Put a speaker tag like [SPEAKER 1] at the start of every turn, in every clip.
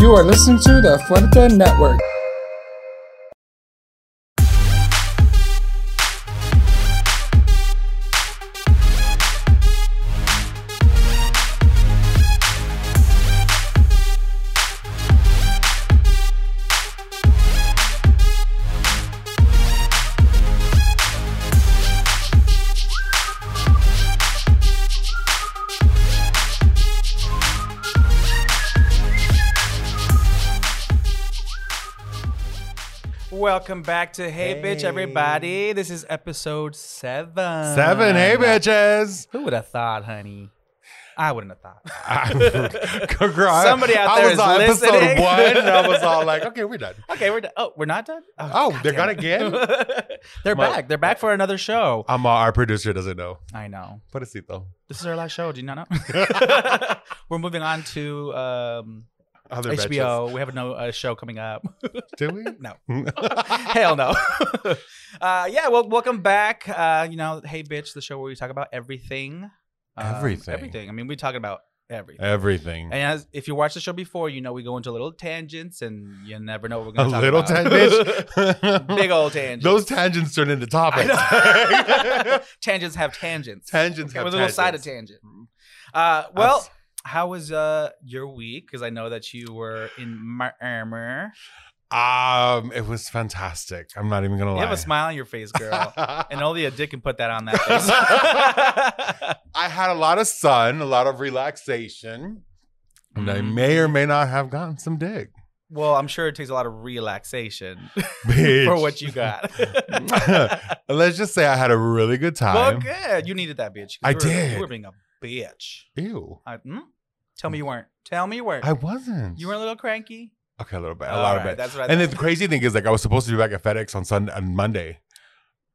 [SPEAKER 1] You are listening to the Fuerte Network.
[SPEAKER 2] Welcome back to Hey, Bitch, everybody. This is episode seven.
[SPEAKER 3] Seven, hey bitches.
[SPEAKER 2] Who would have thought, honey? I wouldn't have thought.
[SPEAKER 3] Girl,
[SPEAKER 2] Somebody out
[SPEAKER 3] I
[SPEAKER 2] there
[SPEAKER 3] was
[SPEAKER 2] is
[SPEAKER 3] on episode
[SPEAKER 2] listening.
[SPEAKER 3] one, and I was all like, "Okay, we're done."
[SPEAKER 2] okay, we're done. Oh, we're not done.
[SPEAKER 3] Oh, they're gone again.
[SPEAKER 2] They're
[SPEAKER 3] My-
[SPEAKER 2] back. They're back for another show.
[SPEAKER 3] Um, uh, our producer doesn't know.
[SPEAKER 2] I know.
[SPEAKER 3] Pobrecito.
[SPEAKER 2] This is our last show. Do you not know? we're moving on to um,
[SPEAKER 3] Other
[SPEAKER 2] HBO. We have a no a show coming up.
[SPEAKER 3] Do we?
[SPEAKER 2] no. Hell no. uh, yeah, well, welcome back. Uh, you know, hey, bitch, the show where we talk about everything. Um,
[SPEAKER 3] Everything.
[SPEAKER 2] Everything. I mean, we're talking about everything.
[SPEAKER 3] Everything.
[SPEAKER 2] and as, if you watch the show before, you know we go into little tangents, and you never know what we're going to talk about.
[SPEAKER 3] little
[SPEAKER 2] about.
[SPEAKER 3] tangent.
[SPEAKER 2] Big old tangents.
[SPEAKER 3] Those tangents turn into topics.
[SPEAKER 2] tangents have tangents.
[SPEAKER 3] tangents
[SPEAKER 2] Okay,
[SPEAKER 3] have
[SPEAKER 2] with a little side of
[SPEAKER 3] tangents.
[SPEAKER 2] tangent. Uh, well, how was uh your week? Because I know that you were in Miami.
[SPEAKER 3] Um, it was fantastic. I'm not even gonna lie.
[SPEAKER 2] You have a smile on your face, girl. and only a dick can put that on that face.
[SPEAKER 3] I had a lot of sun, a lot of relaxation, and I may or may not have gotten some dick.
[SPEAKER 2] well, I'm sure it takes a lot of relaxation for what you got.
[SPEAKER 3] Let's just say I had a really good time.
[SPEAKER 2] well, good. You needed that bitch.
[SPEAKER 3] I
[SPEAKER 2] you were,
[SPEAKER 3] did.
[SPEAKER 2] You were being a bitch.
[SPEAKER 3] Ew.
[SPEAKER 2] I, hmm? Tell me you weren't. Tell me you weren't.
[SPEAKER 3] I wasn't.
[SPEAKER 2] you were a little cranky.
[SPEAKER 3] okay, a little bit, a
[SPEAKER 2] All
[SPEAKER 3] lot
[SPEAKER 2] right,
[SPEAKER 3] of bit.
[SPEAKER 2] That's what I
[SPEAKER 3] And
[SPEAKER 2] thought.
[SPEAKER 3] the crazy thing is, like, I was supposed to be back at FedEx on Sunday, on Monday.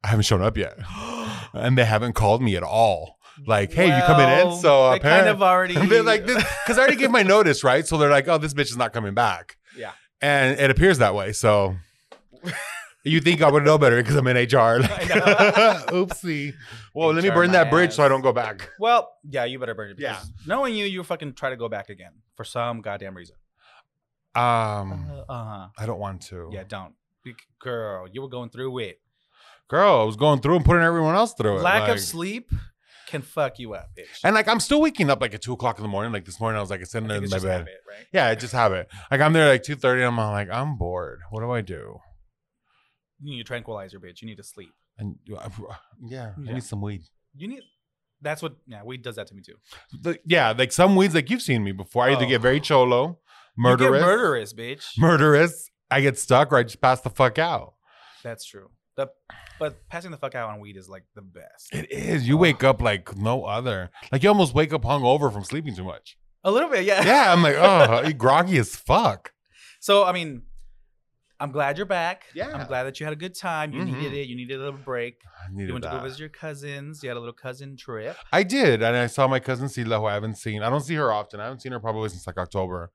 [SPEAKER 3] I haven't shown up yet, and they haven't called me at all. Like, hey, you coming in?
[SPEAKER 2] Well,
[SPEAKER 3] So
[SPEAKER 2] they kind
[SPEAKER 3] apparently,
[SPEAKER 2] of already.
[SPEAKER 3] they're like because I already gave my notice, right? So they're like, oh, this bitch is not coming back.
[SPEAKER 2] Yeah.
[SPEAKER 3] and it appears that way. So you think I would know better because I'm in HR?
[SPEAKER 2] Know.
[SPEAKER 3] Oopsie. Well, let me burn that bridge so I don't go back.
[SPEAKER 2] Well, yeah, you better burn it.
[SPEAKER 3] Yeah.
[SPEAKER 2] Knowing you, you fucking try to go back again for some goddamn reason.
[SPEAKER 3] Um,
[SPEAKER 2] Uh huh.
[SPEAKER 3] I don't want to.
[SPEAKER 2] Yeah, don't. Girl, you were going through it.
[SPEAKER 3] girl, I was going through and putting everyone else through it.
[SPEAKER 2] Lack
[SPEAKER 3] like-
[SPEAKER 2] of sleep can fuck you up, bitch.
[SPEAKER 3] And like I'm still waking up like at two o'clock in the morning. Like this morning, I was like sitting in my bed.
[SPEAKER 2] habit, right?
[SPEAKER 3] Yeah, I just have it. Like I'm there like two thirty. I'm like I'm bored. What do I do?
[SPEAKER 2] You need a tranquilizer, bitch. You need to sleep.
[SPEAKER 3] And uh, yeah, I need some weed.
[SPEAKER 2] You need. That's what. Yeah, weed does that to me too.
[SPEAKER 3] The- yeah, like some weeds, like you've seen me before. I either
[SPEAKER 2] Oh.
[SPEAKER 3] get very cholo,
[SPEAKER 2] You
[SPEAKER 3] murderous,
[SPEAKER 2] get murderous, bitch.
[SPEAKER 3] murderous. I get stuck, or I just pass the fuck out.
[SPEAKER 2] That's true. The but passing the fuck out on weed is like the best.
[SPEAKER 3] It is. You wake up like no other. Like you almost wake up hungover from sleeping too much.
[SPEAKER 2] A little bit, yeah.
[SPEAKER 3] Yeah, I'm like, oh, groggy as fuck.
[SPEAKER 2] So I mean, I'm glad you're back.
[SPEAKER 3] Yeah.
[SPEAKER 2] I'm glad that you had a good time. You
[SPEAKER 3] Mhm.
[SPEAKER 2] needed it. You needed a little break.
[SPEAKER 3] I
[SPEAKER 2] You
[SPEAKER 3] needed
[SPEAKER 2] went to go
[SPEAKER 3] that.
[SPEAKER 2] visit your cousins. You had a little cousin trip.
[SPEAKER 3] I did, and I saw my cousin Sila, who I haven't seen. I don't see her often. I haven't seen her probably since like October.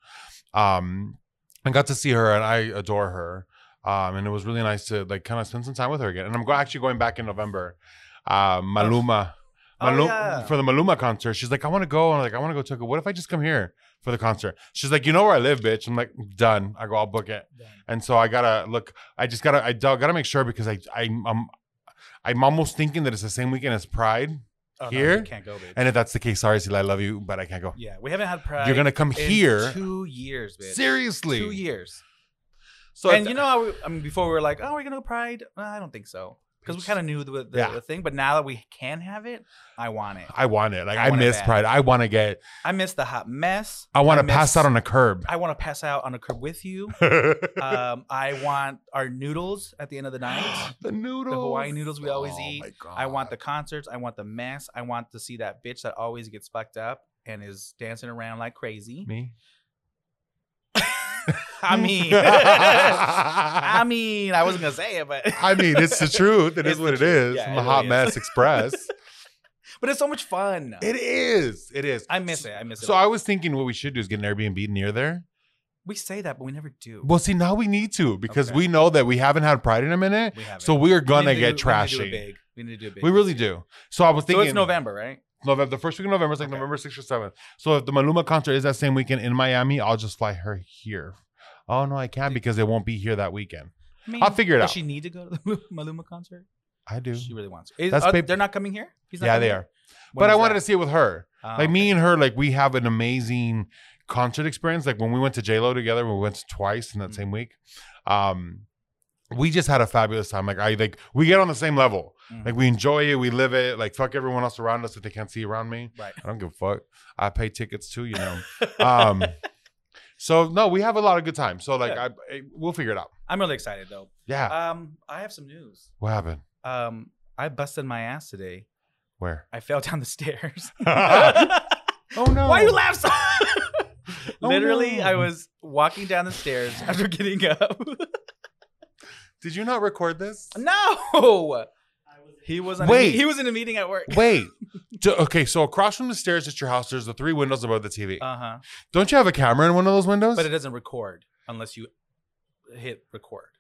[SPEAKER 3] Um, I got to see her, and I adore her. Um, and it was really nice to like kind of spend some time with her again. And I'm go- actually going back in November. Uh, Maluma,
[SPEAKER 2] Oh,
[SPEAKER 3] Malum-
[SPEAKER 2] yeah.
[SPEAKER 3] for the Maluma concert. She's like, I want to go, and I'm like, I want to go to. What if I just come here for the concert? She's like, you know where I live, bitch. I'm like, done. I go, I'll book it. And so I gotta look. I just gotta. I gotta make sure because I. I I'm. I'm almost thinking that it's the same weekend as Pride.
[SPEAKER 2] Oh,
[SPEAKER 3] Here?
[SPEAKER 2] you can't go, bitch.
[SPEAKER 3] And if that's the case, sorry, Sila, I love you, but I can't go.
[SPEAKER 2] yeah, we haven't had pride.
[SPEAKER 3] You're gonna come here.
[SPEAKER 2] two years, bitch.
[SPEAKER 3] Seriously.
[SPEAKER 2] two years.
[SPEAKER 3] So
[SPEAKER 2] and you know, how we, I mean, before we were like, "Oh, we're gonna go Pride." Well, I don't think so because we kind of knew the, the,
[SPEAKER 3] Yeah.
[SPEAKER 2] the thing. But now that we can have it, I want it.
[SPEAKER 3] I want it. Like
[SPEAKER 2] I
[SPEAKER 3] I, miss. Pride. I want to get.
[SPEAKER 2] I miss the hot mess.
[SPEAKER 3] I want to pass out on a curb.
[SPEAKER 2] I want to pass out on a curb with you. um, I want our noodles at the end of the night.
[SPEAKER 3] The noodles.
[SPEAKER 2] The Hawaiian noodles we always
[SPEAKER 3] Oh
[SPEAKER 2] eat. I want the concerts. I want the mess. I want to see that bitch that always gets fucked up and is dancing around like crazy.
[SPEAKER 3] me.
[SPEAKER 2] I mean, I mean, I wasn't gonna say it, but
[SPEAKER 3] I mean, it's the truth. It is what it is.
[SPEAKER 2] Yeah,
[SPEAKER 3] I'm a hot mess express.
[SPEAKER 2] but it's so much fun.
[SPEAKER 3] it is. It is.
[SPEAKER 2] I miss it. I miss it.
[SPEAKER 3] So I was thinking what we should do is get an Airbnb near there.
[SPEAKER 2] we say that, but we never do.
[SPEAKER 3] Well, see, now we need to because
[SPEAKER 2] Okay.
[SPEAKER 3] we know that we haven't had Pride in a minute.
[SPEAKER 2] we haven't.
[SPEAKER 3] So we're gonna
[SPEAKER 2] need to
[SPEAKER 3] get
[SPEAKER 2] do- we need to do it
[SPEAKER 3] trashy.
[SPEAKER 2] big. We to do it big.
[SPEAKER 3] We really do. So I was
[SPEAKER 2] So
[SPEAKER 3] thinking
[SPEAKER 2] it's November, right?
[SPEAKER 3] November, the first week of November is like
[SPEAKER 2] Okay.
[SPEAKER 3] November 6th or 7th. So if the Maluma concert is that same weekend in Miami, I'll just fly her here. Oh no, I can't because it won't be here that weekend.
[SPEAKER 2] I mean,
[SPEAKER 3] I'll figure it
[SPEAKER 2] does
[SPEAKER 3] out.
[SPEAKER 2] Does she need to go to the Maluma concert?
[SPEAKER 3] I do.
[SPEAKER 2] She really wants. to. Is,
[SPEAKER 3] That's
[SPEAKER 2] uh, they're not coming here. He's not
[SPEAKER 3] Yeah,
[SPEAKER 2] coming
[SPEAKER 3] they are.
[SPEAKER 2] When
[SPEAKER 3] but I wanted
[SPEAKER 2] that?
[SPEAKER 3] to see it with her.
[SPEAKER 2] Oh,
[SPEAKER 3] Like me and her, like we have an amazing concert experience. Like when we went to J Lo together, we went twice in that
[SPEAKER 2] Mhm.
[SPEAKER 3] same week. Um, we just had a fabulous time. Like I like we get on the same level.
[SPEAKER 2] Mhm.
[SPEAKER 3] Like we enjoy it, we live it. Like fuck everyone else around us if they can't see around me.
[SPEAKER 2] Right.
[SPEAKER 3] I don't give a fuck. I pay tickets too, you know. um, so no, we have a lot of good time. So like
[SPEAKER 2] Yeah.
[SPEAKER 3] I, I we'll figure it out.
[SPEAKER 2] I'm really excited though.
[SPEAKER 3] Yeah.
[SPEAKER 2] Um, I have some news.
[SPEAKER 3] what happened?
[SPEAKER 2] Um, I busted my ass today.
[SPEAKER 3] Where?
[SPEAKER 2] I fell down the stairs.
[SPEAKER 3] Oh no.
[SPEAKER 2] Why you laugh so?
[SPEAKER 3] Oh,
[SPEAKER 2] Literally,
[SPEAKER 3] no.
[SPEAKER 2] I was walking down the stairs after getting up.
[SPEAKER 3] Did you not record this?
[SPEAKER 2] no, he was. On
[SPEAKER 3] Wait.
[SPEAKER 2] a, he was in a meeting at work.
[SPEAKER 3] Wait. Okay, so across from the stairs at your house, there's the three windows above the TV.
[SPEAKER 2] Uh huh.
[SPEAKER 3] Don't you have a camera in one of those windows?
[SPEAKER 2] But it doesn't record unless you hit record.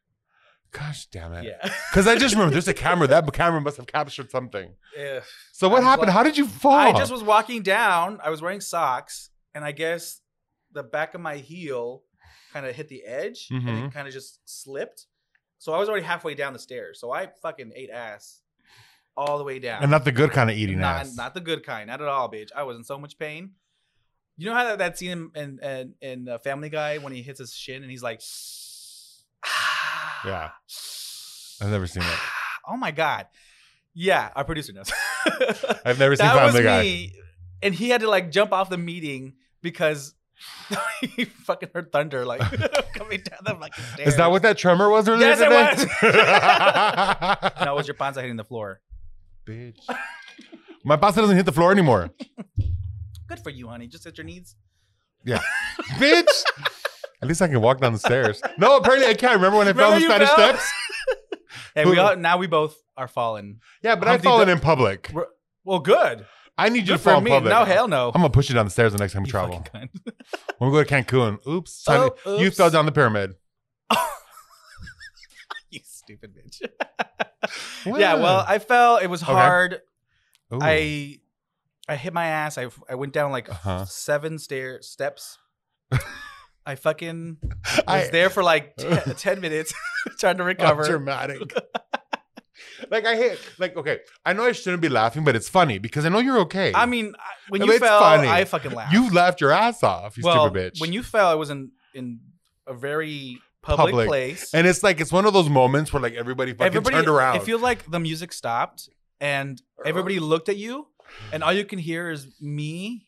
[SPEAKER 3] Gosh damn it.
[SPEAKER 2] Yeah.
[SPEAKER 3] Because I just remember there's a camera. That camera must have captured something.
[SPEAKER 2] Ugh.
[SPEAKER 3] So what happened?
[SPEAKER 2] glad-
[SPEAKER 3] How did you fall?
[SPEAKER 2] I just was walking down. I was wearing socks, and I guess the back of my heel kind of hit the edge, and
[SPEAKER 3] Mhm.
[SPEAKER 2] it kind of just slipped. So I was already halfway down the stairs. So I fucking ate ass all the way down.
[SPEAKER 3] and not the good kind of eating
[SPEAKER 2] not,
[SPEAKER 3] ass.
[SPEAKER 2] not the good kind, not at all, bitch. I was in so much pain. You know how that, that scene in in, in uh, Family Guy when he hits his shin and he's like,
[SPEAKER 3] yeah. I've never seen that.
[SPEAKER 2] Oh my god. Yeah, our producer knows.
[SPEAKER 3] I've never seen
[SPEAKER 2] that was
[SPEAKER 3] Family Guy.
[SPEAKER 2] me, and he had to like jump off the meeting because he fucking heard thunder like coming down the fucking stairs.
[SPEAKER 3] Is that what that tremor was earlier
[SPEAKER 2] Yes, it
[SPEAKER 3] today?
[SPEAKER 2] was. No, it was your panza hitting the floor.
[SPEAKER 3] Bitch. My pasta doesn't hit the floor anymore.
[SPEAKER 2] Good for you, honey. Just hit your knees. Yeah.
[SPEAKER 3] Bitch. At least I can walk down the stairs. No, apparently I can't. Remember when I fell
[SPEAKER 2] Remember
[SPEAKER 3] the
[SPEAKER 2] you
[SPEAKER 3] Spanish
[SPEAKER 2] fell?
[SPEAKER 3] steps?
[SPEAKER 2] Hey, we all now we both are fallen.
[SPEAKER 3] Yeah, but I've fallen in public.
[SPEAKER 2] We're- well, good.
[SPEAKER 3] I need you
[SPEAKER 2] Good
[SPEAKER 3] to fall
[SPEAKER 2] me.
[SPEAKER 3] public.
[SPEAKER 2] No, hell no.
[SPEAKER 3] I'm gonna push you down the stairs the next time we
[SPEAKER 2] You
[SPEAKER 3] travel.
[SPEAKER 2] fucking cunt.
[SPEAKER 3] When we go to Cancun. Oops.
[SPEAKER 2] Oh,
[SPEAKER 3] You
[SPEAKER 2] oops.
[SPEAKER 3] fell down the pyramid.
[SPEAKER 2] you stupid bitch. yeah, well, I fell. It was
[SPEAKER 3] Okay.
[SPEAKER 2] hard.
[SPEAKER 3] Ooh.
[SPEAKER 2] I I hit my ass. I I went down like
[SPEAKER 3] Uh-huh.
[SPEAKER 2] seven stair steps. I fucking was
[SPEAKER 3] I-
[SPEAKER 2] there for like ten, 10 minutes trying to
[SPEAKER 3] How
[SPEAKER 2] recover.
[SPEAKER 3] dramatic. Like I hate like okay, I know I shouldn't be laughing, but it's funny because I know you're okay.
[SPEAKER 2] I mean, I- when you
[SPEAKER 3] it's
[SPEAKER 2] fell,
[SPEAKER 3] funny.
[SPEAKER 2] I fucking laughed.
[SPEAKER 3] you laughed your ass off, you
[SPEAKER 2] well,
[SPEAKER 3] stupid bitch.
[SPEAKER 2] when you fell, I was in in a very public,
[SPEAKER 3] Public.
[SPEAKER 2] place.
[SPEAKER 3] and it's like it's one of those moments where like everybody fucking turned around.
[SPEAKER 2] It feels like the music stopped and everybody looked at you, and all you can hear is me.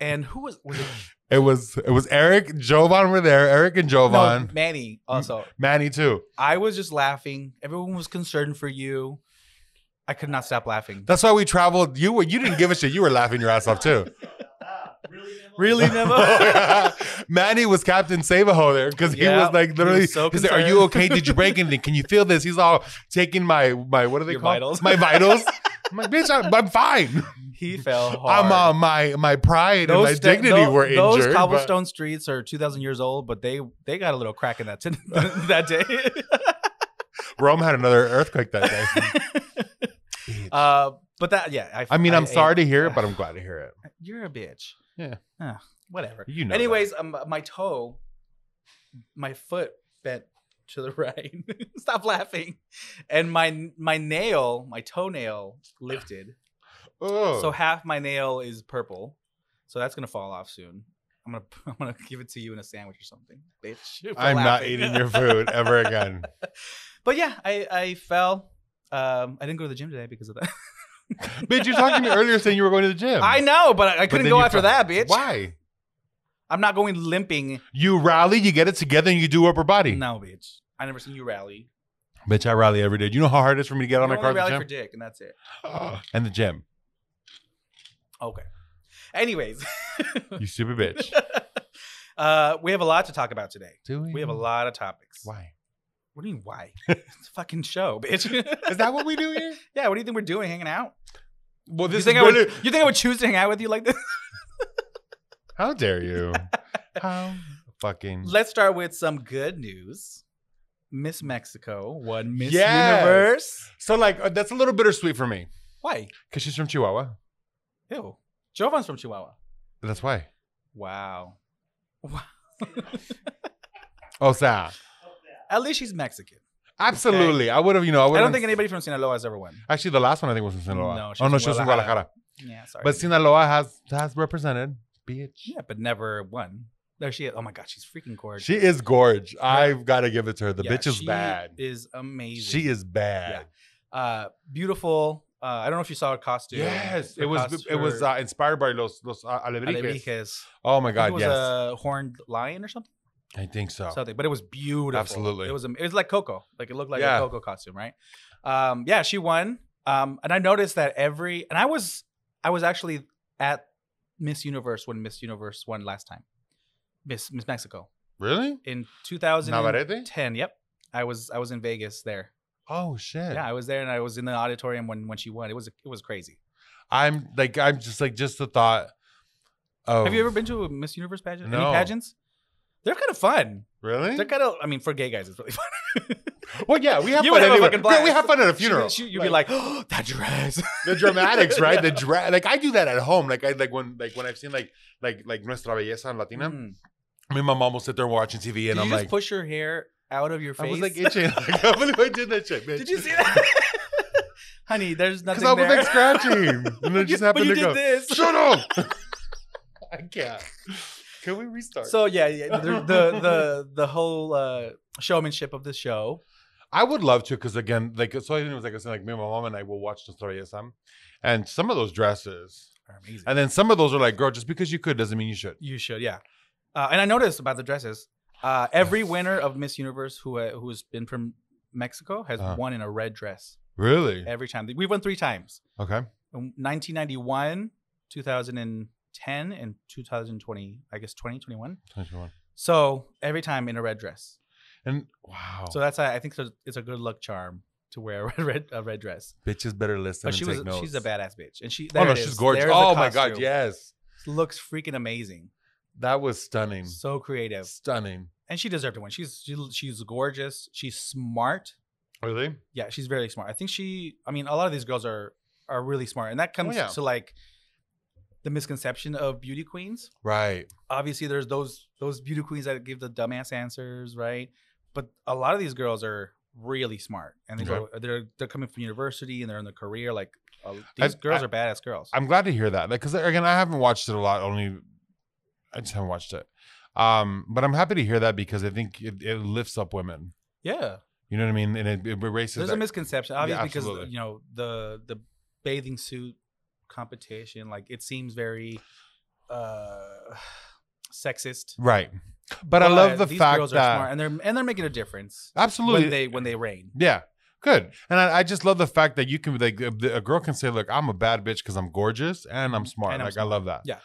[SPEAKER 2] And who was was it?
[SPEAKER 3] It was it was Eric, Jovan were there, Eric and Jovan,
[SPEAKER 2] No, Manny. Also,
[SPEAKER 3] Manny too.
[SPEAKER 2] I was just laughing. Everyone was concerned for you. I could not stop laughing.
[SPEAKER 3] That's why we traveled. You were you didn't give a shit. You were laughing your ass off too.
[SPEAKER 2] Really, Memo?
[SPEAKER 3] Manny was Captain Savaho there because he
[SPEAKER 2] Yeah,
[SPEAKER 3] was like
[SPEAKER 2] he
[SPEAKER 3] literally.
[SPEAKER 2] was so
[SPEAKER 3] he's like, "Are you
[SPEAKER 2] concerned.
[SPEAKER 3] okay? Did you break anything? Can you feel this?" He's all taking my my what are they
[SPEAKER 2] Your
[SPEAKER 3] called?
[SPEAKER 2] vitals.
[SPEAKER 3] My vitals. I'm like, bitch, I'm, I'm fine.
[SPEAKER 2] he fell hard.
[SPEAKER 3] I'm uh, my my pride and my
[SPEAKER 2] sta-
[SPEAKER 3] dignity
[SPEAKER 2] tho-
[SPEAKER 3] were injured.
[SPEAKER 2] Those
[SPEAKER 3] but-
[SPEAKER 2] cobblestone streets are 2,000 years old, but they they got a little crack in that t- that day.
[SPEAKER 3] Rome had another earthquake that day.
[SPEAKER 2] uh, but that yeah. I,
[SPEAKER 3] I mean, I'm
[SPEAKER 2] I-
[SPEAKER 3] sorry to hear it, but I'm glad to hear it.
[SPEAKER 2] You're a bitch.
[SPEAKER 3] Yeah.
[SPEAKER 2] Ah, whatever.
[SPEAKER 3] You know.
[SPEAKER 2] Anyways, um, my toe, my foot bent to the right. Stop laughing. And my my nail, my toenail lifted.
[SPEAKER 3] Oh.
[SPEAKER 2] So half my nail is purple. So that's gonna fall off soon. I'm gonna I'm gonna give it to you in a sandwich or something, bitch.
[SPEAKER 3] I'm not eating your food ever again.
[SPEAKER 2] but yeah, I I fell. Um, I didn't go to the gym today because of that.
[SPEAKER 3] Bitch, you talked to me earlier saying you were going to the gym.
[SPEAKER 2] I know, but I, I couldn't
[SPEAKER 3] then
[SPEAKER 2] go after
[SPEAKER 3] fell.
[SPEAKER 2] that, bitch.
[SPEAKER 3] Why?
[SPEAKER 2] I'm not going limping.
[SPEAKER 3] You rally, you get it together, and you do upper body.
[SPEAKER 2] No, bitch. I never seen you rally.
[SPEAKER 3] Bitch, I rally every day. Do you know how hard it is for me to get
[SPEAKER 2] You
[SPEAKER 3] on my
[SPEAKER 2] only
[SPEAKER 3] car
[SPEAKER 2] rally
[SPEAKER 3] the
[SPEAKER 2] for
[SPEAKER 3] gym?
[SPEAKER 2] dick, and that's it.
[SPEAKER 3] and the gym.
[SPEAKER 2] Okay. Anyways,
[SPEAKER 3] You stupid bitch.
[SPEAKER 2] uh, we have a lot to talk about today.
[SPEAKER 3] Do we?
[SPEAKER 2] We have a lot of topics.
[SPEAKER 3] Why?
[SPEAKER 2] What do you mean why? it's a fucking show, bitch.
[SPEAKER 3] Is that what we do here?
[SPEAKER 2] yeah. What do you think we're doing? Hanging out?
[SPEAKER 3] Well,
[SPEAKER 2] You
[SPEAKER 3] this
[SPEAKER 2] think I would? You think I would choose to hang out with you like this?
[SPEAKER 3] How dare you? How fucking.
[SPEAKER 2] Let's start with some good news. Miss Mexico won Miss
[SPEAKER 3] Yes.
[SPEAKER 2] Universe.
[SPEAKER 3] So, like, uh, that's a little bittersweet for me
[SPEAKER 2] Why?
[SPEAKER 3] because she's from Chihuahua.
[SPEAKER 2] Ew. Jovan's from Chihuahua.
[SPEAKER 3] That's why.
[SPEAKER 2] Wow. Wow.
[SPEAKER 3] Oh, sad.
[SPEAKER 2] At least she's Mexican.
[SPEAKER 3] Absolutely. I would have, you know, I,
[SPEAKER 2] I don't think anybody from Sinaloa has ever won.
[SPEAKER 3] Actually, the last one I think was from Sinaloa.
[SPEAKER 2] No, she
[SPEAKER 3] oh no,
[SPEAKER 2] from
[SPEAKER 3] she was from
[SPEAKER 2] Guadalajara.
[SPEAKER 3] Guadalajara.
[SPEAKER 2] Yeah, sorry.
[SPEAKER 3] But Sinaloa has has represented. Bitch.
[SPEAKER 2] yeah, but never won. There she is. Oh my god, she's freaking gorgeous.
[SPEAKER 3] She is gorge. I've got to give it to her. The
[SPEAKER 2] Yeah,
[SPEAKER 3] bitch is
[SPEAKER 2] she
[SPEAKER 3] bad.
[SPEAKER 2] Is amazing.
[SPEAKER 3] She is bad.
[SPEAKER 2] uh beautiful. Uh, I don't know if you saw her costume.
[SPEAKER 3] Yes,
[SPEAKER 2] Her
[SPEAKER 3] it was.
[SPEAKER 2] cost-
[SPEAKER 3] it was
[SPEAKER 2] her
[SPEAKER 3] uh, inspired by los los uh, alebrijes.
[SPEAKER 2] alebrijes.
[SPEAKER 3] Oh my
[SPEAKER 2] I think
[SPEAKER 3] god,
[SPEAKER 2] it was
[SPEAKER 3] yes,
[SPEAKER 2] a horned lion or something.
[SPEAKER 3] I think so.
[SPEAKER 2] Something, but it was beautiful.
[SPEAKER 3] Absolutely.
[SPEAKER 2] it was. am- It was like Coco. Like it looked like
[SPEAKER 3] Yeah.
[SPEAKER 2] a Coco costume, right? Um, yeah, she won. Um, and I noticed that every and I was I was actually at Miss Universe when Miss Universe won last time. Miss Miss Mexico
[SPEAKER 3] Really?
[SPEAKER 2] in 2010.
[SPEAKER 3] Navarrete?
[SPEAKER 2] Yep, I was I was in Vegas there.
[SPEAKER 3] Oh shit.
[SPEAKER 2] Yeah, I was there and I was in the auditorium when when she won. It was it was crazy.
[SPEAKER 3] I'm like I'm just like just the thought. Of,
[SPEAKER 2] Have you ever been to a Miss Universe pageant? Any
[SPEAKER 3] No.
[SPEAKER 2] pageants? They're kind of fun.
[SPEAKER 3] really?
[SPEAKER 2] They're kind of. I mean, for gay guys, it's really fun.
[SPEAKER 3] well, yeah, we have
[SPEAKER 2] You
[SPEAKER 3] fun
[SPEAKER 2] have a
[SPEAKER 3] anyway.
[SPEAKER 2] fucking
[SPEAKER 3] Yeah, we have fun at a funeral.
[SPEAKER 2] she- you'd be like, oh, that dress.
[SPEAKER 3] the dramatics, right? The
[SPEAKER 2] Yeah.
[SPEAKER 3] dra- like I do that at home. Like I like when like when I've seen like like like Nuestra Belleza en Latina.
[SPEAKER 2] Mm.
[SPEAKER 3] Me and my mom will sit there watching TV, and
[SPEAKER 2] you
[SPEAKER 3] I'm
[SPEAKER 2] just
[SPEAKER 3] like,
[SPEAKER 2] push your hair out of your face?
[SPEAKER 3] I was like itching. Like, I can't believe I did that shit, bitch.
[SPEAKER 2] Did you see that? Honey, there's nothing
[SPEAKER 3] Because I was
[SPEAKER 2] there.
[SPEAKER 3] like scratching, and it just
[SPEAKER 2] but
[SPEAKER 3] happened
[SPEAKER 2] you
[SPEAKER 3] to
[SPEAKER 2] did
[SPEAKER 3] go.
[SPEAKER 2] this.
[SPEAKER 3] Shut up! I can't. Can we restart?
[SPEAKER 2] So yeah, yeah the, the the the whole uh, showmanship of the show.
[SPEAKER 3] I would love to, because again, like so, I think it was like I said, like me and my mom and I will watch the story Sam, and some of those dresses,
[SPEAKER 2] Are amazing.
[SPEAKER 3] and then some of those are like, girl, just because you could doesn't mean you should.
[SPEAKER 2] You should, yeah. Uh, and I noticed about the dresses. Uh, every winner of Miss Universe who uh, who's been from Mexico has
[SPEAKER 3] Uh-huh.
[SPEAKER 2] won in a red dress
[SPEAKER 3] Really?
[SPEAKER 2] every time. We've won three times:
[SPEAKER 3] Okay.
[SPEAKER 2] In 1991, 2000 and 2020. I guess 2021.
[SPEAKER 3] 21.
[SPEAKER 2] So every time in a red dress.
[SPEAKER 3] And wow,
[SPEAKER 2] So that's I think it's a- good luck charm to wear a red red, a red dress.
[SPEAKER 3] bitches better listen
[SPEAKER 2] But
[SPEAKER 3] and
[SPEAKER 2] she was
[SPEAKER 3] notes.
[SPEAKER 2] she's a badass bitch, and she
[SPEAKER 3] Oh no, she's gorgeous.
[SPEAKER 2] There's
[SPEAKER 3] Oh my god, yes,
[SPEAKER 2] looks freaking amazing.
[SPEAKER 3] that was stunning,
[SPEAKER 2] So creative,
[SPEAKER 3] stunning.
[SPEAKER 2] and she deserved to win. She's she, she's gorgeous. She's smart.
[SPEAKER 3] Really?
[SPEAKER 2] Yeah, she's very smart. I think she. I mean, a lot of these girls are are really smart, and that oh, comes
[SPEAKER 3] yeah.
[SPEAKER 2] to like the misconception of beauty queens.
[SPEAKER 3] Right.
[SPEAKER 2] Obviously, there's those those beauty queens that give the dumbass answers, right? But a lot of these girls are really smart, and they go, they're they're coming from university and they're in their career. Like uh, these
[SPEAKER 3] I-
[SPEAKER 2] girls
[SPEAKER 3] I-
[SPEAKER 2] are badass girls.
[SPEAKER 3] I'm glad to hear that. Like, because again, I haven't watched it a lot. Only, I just haven't watched it. Um, but I'm happy to hear that because I think it, it lifts up women.
[SPEAKER 2] yeah,
[SPEAKER 3] You know what I mean? And it, it erases.
[SPEAKER 2] there's
[SPEAKER 3] that-
[SPEAKER 2] a misconception, obviously, because you know the the bathing suit competition. Like it seems very uh sexist.
[SPEAKER 3] right. But, I love the fact
[SPEAKER 2] girls are
[SPEAKER 3] that
[SPEAKER 2] smart and they're and they're making a difference
[SPEAKER 3] absolutely
[SPEAKER 2] when they when they reign.
[SPEAKER 3] Yeah, good. And I, I just love the fact that you can like a girl can say, "Look, I'm a bad bitch because I'm gorgeous and I'm smart."
[SPEAKER 2] And I'm
[SPEAKER 3] like
[SPEAKER 2] smart.
[SPEAKER 3] I love that.
[SPEAKER 2] Yeah.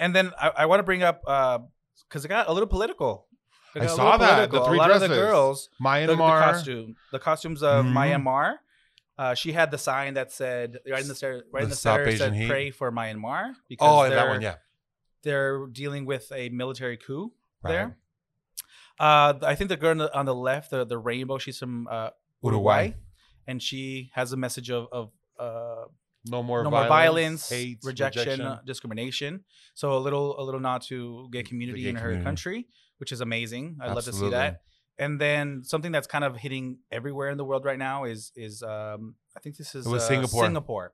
[SPEAKER 2] And then I, I want to bring up uh because it got a little political.
[SPEAKER 3] I saw that, the three
[SPEAKER 2] a lot of the girls,
[SPEAKER 3] Myanmar.
[SPEAKER 2] the, the costume, the costumes of
[SPEAKER 3] Mhm.
[SPEAKER 2] Myanmar. Uh, she had the sign that said right in the center, right in
[SPEAKER 3] The
[SPEAKER 2] the
[SPEAKER 3] Stop
[SPEAKER 2] center it said
[SPEAKER 3] Asian.
[SPEAKER 2] "Pray for Myanmar" because
[SPEAKER 3] Oh, and that
[SPEAKER 2] they're-
[SPEAKER 3] one, yeah.
[SPEAKER 2] they're dealing with a military coup there. Uh, I think the girl on the, on the left, the, the rainbow, she's from uh, Uruguay,
[SPEAKER 3] Uruguay.
[SPEAKER 2] and she has a message of, of uh,
[SPEAKER 3] No more
[SPEAKER 2] no
[SPEAKER 3] violence,
[SPEAKER 2] more violence,
[SPEAKER 3] hate,
[SPEAKER 2] rejection, uh, discrimination. So a little a little nod to gay community
[SPEAKER 3] gay
[SPEAKER 2] in her
[SPEAKER 3] community.
[SPEAKER 2] country, which is amazing. I'd love to see
[SPEAKER 3] Absolutely.
[SPEAKER 2] that. And then something that's kind of hitting everywhere in the world right now is is um, I think this is
[SPEAKER 3] It was
[SPEAKER 2] uh,
[SPEAKER 3] Singapore.
[SPEAKER 2] Singapore,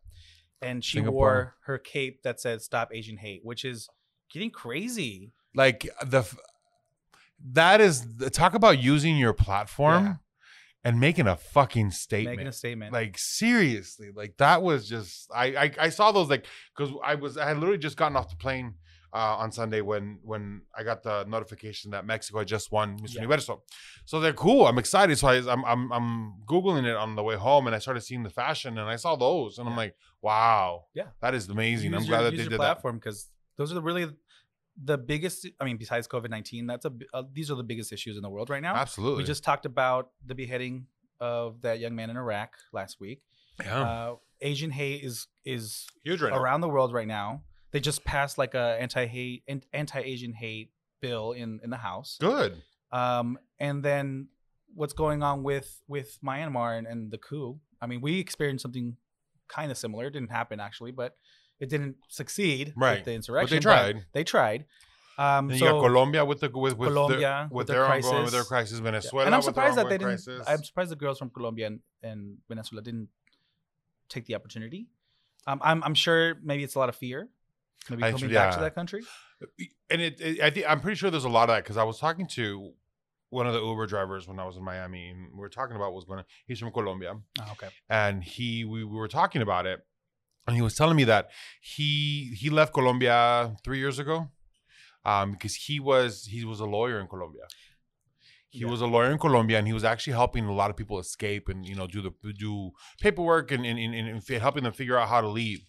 [SPEAKER 2] and she
[SPEAKER 3] Singapore.
[SPEAKER 2] wore her cape that said "Stop Asian Hate," which is getting crazy.
[SPEAKER 3] Like the, f- that is talk about using your platform
[SPEAKER 2] Yeah.
[SPEAKER 3] and making a fucking statement.
[SPEAKER 2] Making a statement.
[SPEAKER 3] like seriously, like that was just I I, I saw those like because I was I had literally just gotten off the plane uh, on Sunday when when I got the notification that Mexico had just won Mr.
[SPEAKER 2] Yeah.
[SPEAKER 3] Universo. So they're cool. I'm excited. So I, I'm I'm I'm googling it on the way home, and I started seeing the fashion, and I saw those, and I'm like, wow,
[SPEAKER 2] Yeah.
[SPEAKER 3] that is amazing. I'm
[SPEAKER 2] Use
[SPEAKER 3] glad
[SPEAKER 2] your-
[SPEAKER 3] that they did that.
[SPEAKER 2] platform because those are the really the biggest. I mean, besides COVID nineteen, that's a uh, these are the biggest issues in the world right now.
[SPEAKER 3] Absolutely.
[SPEAKER 2] We just talked about the beheading of that young man in Iraq last week.
[SPEAKER 3] yeah.
[SPEAKER 2] Uh, Asian hate is is
[SPEAKER 3] huge right now.
[SPEAKER 2] around the world right now. They just passed like a anti hate anti Asian hate bill in in the House.
[SPEAKER 3] Good.
[SPEAKER 2] Um, and then what's going on with with Myanmar and, and the coup? I mean, we experienced something kind of similar. It didn't happen actually, but it didn't succeed
[SPEAKER 3] Right.
[SPEAKER 2] with the
[SPEAKER 3] But
[SPEAKER 2] insurrection.
[SPEAKER 3] they tried.
[SPEAKER 2] They tried. Um,
[SPEAKER 3] And
[SPEAKER 2] so
[SPEAKER 3] you got Colombia with the with with
[SPEAKER 2] Colombia
[SPEAKER 3] their,
[SPEAKER 2] with
[SPEAKER 3] with
[SPEAKER 2] their
[SPEAKER 3] their ongoing with their crisis. Venezuela,
[SPEAKER 2] and I'm surprised that they
[SPEAKER 3] ongoing
[SPEAKER 2] didn't. I'm surprised the girls from Colombia and, and Venezuela didn't take the opportunity. Um, I'm I'm sure maybe it's a lot of fear, maybe coming back to that country.
[SPEAKER 3] and it, it I think I'm pretty sure there's a lot of that because I was talking to one of the Uber drivers when I was in Miami, and we were talking about what was going on. He's from Colombia,
[SPEAKER 2] Oh, okay.
[SPEAKER 3] and he we, we were talking about it, and he was telling me that he he left Colombia three years ago, um, because he was he was a lawyer in Colombia. He
[SPEAKER 2] Yeah.
[SPEAKER 3] was a lawyer in Colombia, and he was actually helping a lot of people escape and you know do the do paperwork and and, and, and helping them figure out how to leave.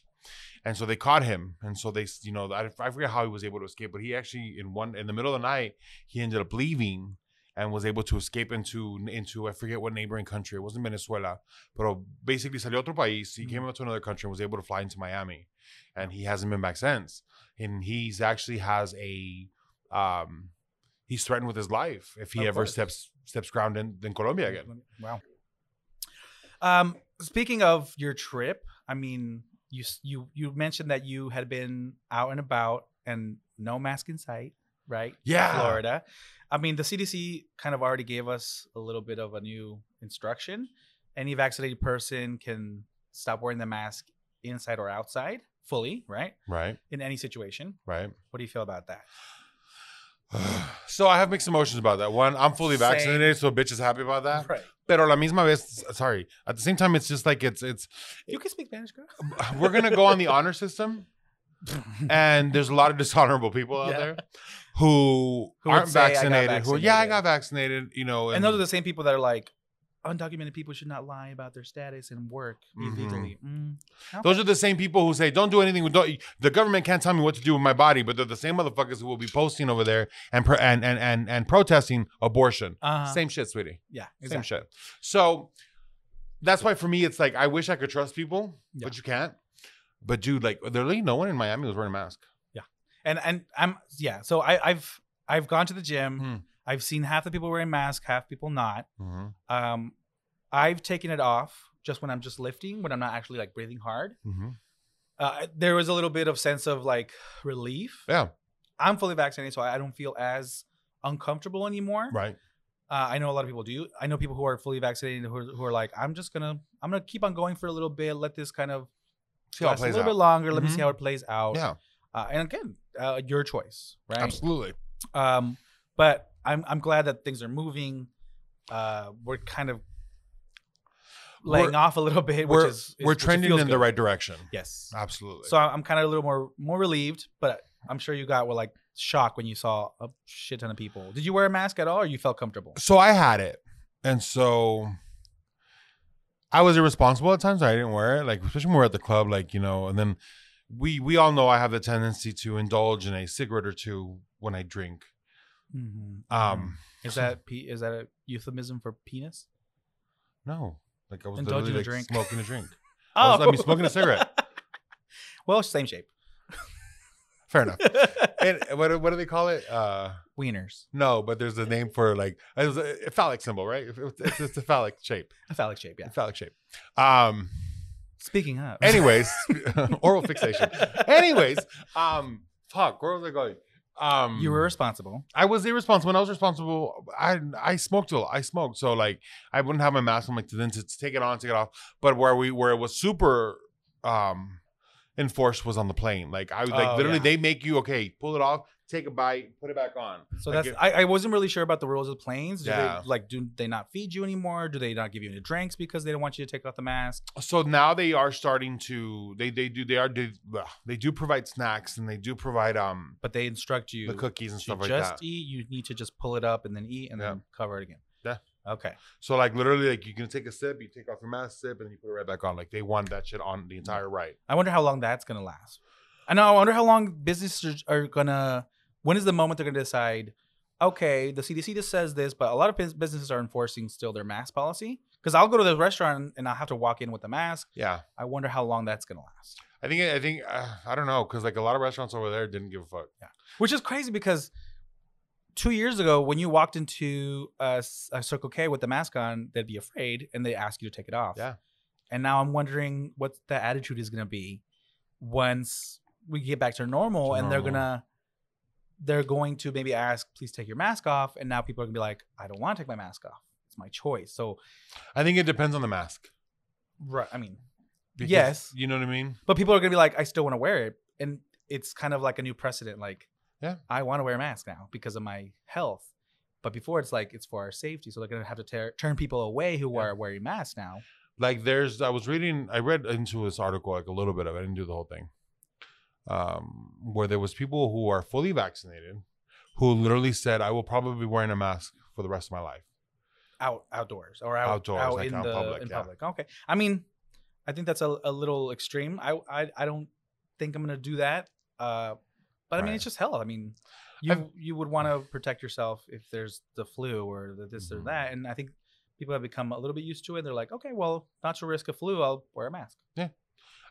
[SPEAKER 3] And so they caught him, and so they, you know, I, I forget how he was able to escape, but he actually in one in the middle of the night he ended up leaving and was able to escape into into I forget what neighboring country. It wasn't Venezuela, but basically salió otro país. He came up to another country and was able to fly into Miami, and he hasn't been back since. And he's actually has a um, he's threatened with his life if he
[SPEAKER 2] Of
[SPEAKER 3] ever
[SPEAKER 2] course.
[SPEAKER 3] steps steps ground in, in Colombia again.
[SPEAKER 2] Wow. Um, speaking of your trip, I mean, you you you mentioned that you had been out and about and no mask in sight, right?
[SPEAKER 3] Yeah.
[SPEAKER 2] Florida. I mean, the CDC kind of already gave us a little bit of a new instruction. Any vaccinated person can stop wearing the mask inside or outside fully, right?
[SPEAKER 3] Right,
[SPEAKER 2] In any situation.
[SPEAKER 3] right.
[SPEAKER 2] What do you feel about that?
[SPEAKER 3] so I have mixed emotions about that. One, I'm fully
[SPEAKER 2] Same.
[SPEAKER 3] vaccinated, so bitch is happy about that.
[SPEAKER 2] Right.
[SPEAKER 3] Pero la misma vez, sorry. At the same time, it's just like it's it's
[SPEAKER 2] You can speak Spanish, girl.
[SPEAKER 3] we're gonna go on the honor system, and there's a lot of dishonorable people out
[SPEAKER 2] Yeah.
[SPEAKER 3] there who,
[SPEAKER 2] Who
[SPEAKER 3] aren't
[SPEAKER 2] say, "I
[SPEAKER 3] vaccinated, Who, yeah, I got vaccinated. You know,
[SPEAKER 2] and those are the same people that are like, undocumented people should not lie about their status and work
[SPEAKER 3] Mhm.
[SPEAKER 2] illegally. Mm.
[SPEAKER 3] Those are the same people who say, "Don't do anything. Don't, the government can't tell me what to do with my body," but they're the same motherfuckers who will be posting over there and pro- and and and, and protesting abortion.
[SPEAKER 2] Uh-huh.
[SPEAKER 3] Same shit, sweetie.
[SPEAKER 2] Yeah,
[SPEAKER 3] Same shit. So that's why for me, it's like I wish I could trust people,
[SPEAKER 2] Yeah.
[SPEAKER 3] but you can't. But dude, like literally, no one in Miami was wearing a mask.
[SPEAKER 2] Yeah, and and I'm yeah. So I, I've I've gone to the gym.
[SPEAKER 3] Hmm.
[SPEAKER 2] I've seen half the people wearing masks, half people not.
[SPEAKER 3] Mm-hmm.
[SPEAKER 2] Um, I've taken it off just when I'm just lifting, when I'm not actually like breathing hard.
[SPEAKER 3] Mm-hmm.
[SPEAKER 2] Uh, there was a little bit of sense of like relief.
[SPEAKER 3] Yeah,
[SPEAKER 2] I'm fully vaccinated, so I don't feel as uncomfortable anymore.
[SPEAKER 3] right.
[SPEAKER 2] Uh, I know a lot of people do. I know people who are fully vaccinated who are, who are like, I'm just gonna, I'm gonna keep on going for a little bit. Let this kind of
[SPEAKER 3] See how it
[SPEAKER 2] last a little
[SPEAKER 3] out.
[SPEAKER 2] bit longer. Let me see
[SPEAKER 3] Mhm.
[SPEAKER 2] how it plays out.
[SPEAKER 3] Yeah,
[SPEAKER 2] Uh, and again, uh, your choice, right?
[SPEAKER 3] absolutely.
[SPEAKER 2] Um, but I'm I'm glad that things are moving. Uh, we're kind of laying
[SPEAKER 3] We're-
[SPEAKER 2] off a little bit.
[SPEAKER 3] We're
[SPEAKER 2] which is, is-
[SPEAKER 3] we're trending in the right direction.
[SPEAKER 2] Yes.
[SPEAKER 3] Absolutely.
[SPEAKER 2] So I'm kind of a little more more relieved, but I'm sure you got well like shocked when you saw a shit ton of people. Did you wear a mask at all, or you felt comfortable?
[SPEAKER 3] so I had it, and so I was irresponsible at times. I didn't wear it, like especially when we we're at the club, like you know. And then we we all know I have the tendency to indulge in a cigarette or two when I drink.
[SPEAKER 2] Mm-hmm.
[SPEAKER 3] Um,
[SPEAKER 2] is that is that a euphemism for penis?
[SPEAKER 3] no, like I was
[SPEAKER 2] Indulging
[SPEAKER 3] literally
[SPEAKER 2] a
[SPEAKER 3] like,
[SPEAKER 2] drink.
[SPEAKER 3] smoking a drink. I was- I mean, smoking a cigarette.
[SPEAKER 2] well, same shape.
[SPEAKER 3] Fair enough. And what do- what do they call it? Uh,
[SPEAKER 2] Wieners,
[SPEAKER 3] no, but there's a name for like it was a, a phallic symbol, right? It's, it's, it's a phallic shape.
[SPEAKER 2] a phallic shape. Yeah.
[SPEAKER 3] A phallic shape. Um.
[SPEAKER 2] Speaking of,
[SPEAKER 3] Anyways, oral fixation. Anyways, um, fuck, where was I going? Um,
[SPEAKER 2] you were responsible.
[SPEAKER 3] I was irresponsible. When I was responsible, I I smoked. a lot. I smoked. So like, I wouldn't have my mask on. Like to then to, to take it on, take it off. But where we where it was super um enforced was on the plane. Like I was like
[SPEAKER 2] Oh,
[SPEAKER 3] literally,
[SPEAKER 2] yeah.
[SPEAKER 3] they make you okay. Pull it off, take a bite, put it back on.
[SPEAKER 2] So
[SPEAKER 3] Like
[SPEAKER 2] that's
[SPEAKER 3] it-
[SPEAKER 2] I, I wasn't really sure about the rules of the planes. Do
[SPEAKER 3] Yeah.
[SPEAKER 2] they like do they not feed you anymore? Do they not give you any drinks because they don't want you to take off the mask?
[SPEAKER 3] so now they are starting to they they do they are they, they do provide snacks and they do provide um
[SPEAKER 2] But they instruct you
[SPEAKER 3] the cookies and stuff like
[SPEAKER 2] just
[SPEAKER 3] that.
[SPEAKER 2] eat. You need to just pull it up and then eat and
[SPEAKER 3] Yeah.
[SPEAKER 2] then cover it again.
[SPEAKER 3] Yeah.
[SPEAKER 2] Okay.
[SPEAKER 3] So like literally, like you can take a sip, you take off your mask, sip, and then you put it right back on. Like they want that shit on the entire ride.
[SPEAKER 2] I wonder how long that's gonna last. I know. I wonder how long businesses are gonna. When is the moment they're gonna decide? Okay, the CDC just says this, but a lot of businesses are enforcing still their mask policy. Because I'll go to the restaurant and I'll have to walk in with a mask.
[SPEAKER 3] Yeah,
[SPEAKER 2] I wonder how long that's gonna last.
[SPEAKER 3] I think I think uh, I don't know because like a lot of restaurants over there didn't give a fuck.
[SPEAKER 2] Yeah, which is crazy because two years ago, when you walked into a Circle K with the mask on, they'd be afraid and they ask you to take it off.
[SPEAKER 3] Yeah.
[SPEAKER 2] And now I'm wondering what the attitude is gonna be once we get back to normal,
[SPEAKER 3] To
[SPEAKER 2] and they're gonna they're going to maybe ask, please take your mask off, and now people are gonna be like, I don't want to take my mask off. It's my choice. So,
[SPEAKER 3] I think it depends on the mask.
[SPEAKER 2] right, I mean,
[SPEAKER 3] Because-
[SPEAKER 2] Yes.
[SPEAKER 3] You know what I mean?
[SPEAKER 2] but people are gonna be like, I still want to wear it, and it's kind of like a new precedent. Like,
[SPEAKER 3] Yeah.
[SPEAKER 2] I want to wear a mask now because of my health. But before it's like it's for our safety, so they're gonna have to tear, turn people away who
[SPEAKER 3] Yeah.
[SPEAKER 2] are wearing masks now.
[SPEAKER 3] like there's i was reading i read into this article like a little bit of it i didn't do the whole thing um where there was people who are fully vaccinated who literally said i will probably be wearing a mask for the rest of my life
[SPEAKER 2] out outdoors or out,
[SPEAKER 3] Outdoors,
[SPEAKER 2] out
[SPEAKER 3] like
[SPEAKER 2] in
[SPEAKER 3] out
[SPEAKER 2] the
[SPEAKER 3] public,
[SPEAKER 2] in
[SPEAKER 3] yeah.
[SPEAKER 2] public. Okay, I mean, I think that's a, a little extreme. I, I I don't think I'm gonna do that. Uh, but I mean,
[SPEAKER 3] Right.
[SPEAKER 2] it's just hell. I mean, you
[SPEAKER 3] I've-
[SPEAKER 2] you would want to protect yourself if there's the flu or the this or
[SPEAKER 3] Mhm.
[SPEAKER 2] that, and I think people have become a little bit used to it. They're like, okay, well, not to risk a flu, I'll wear a mask.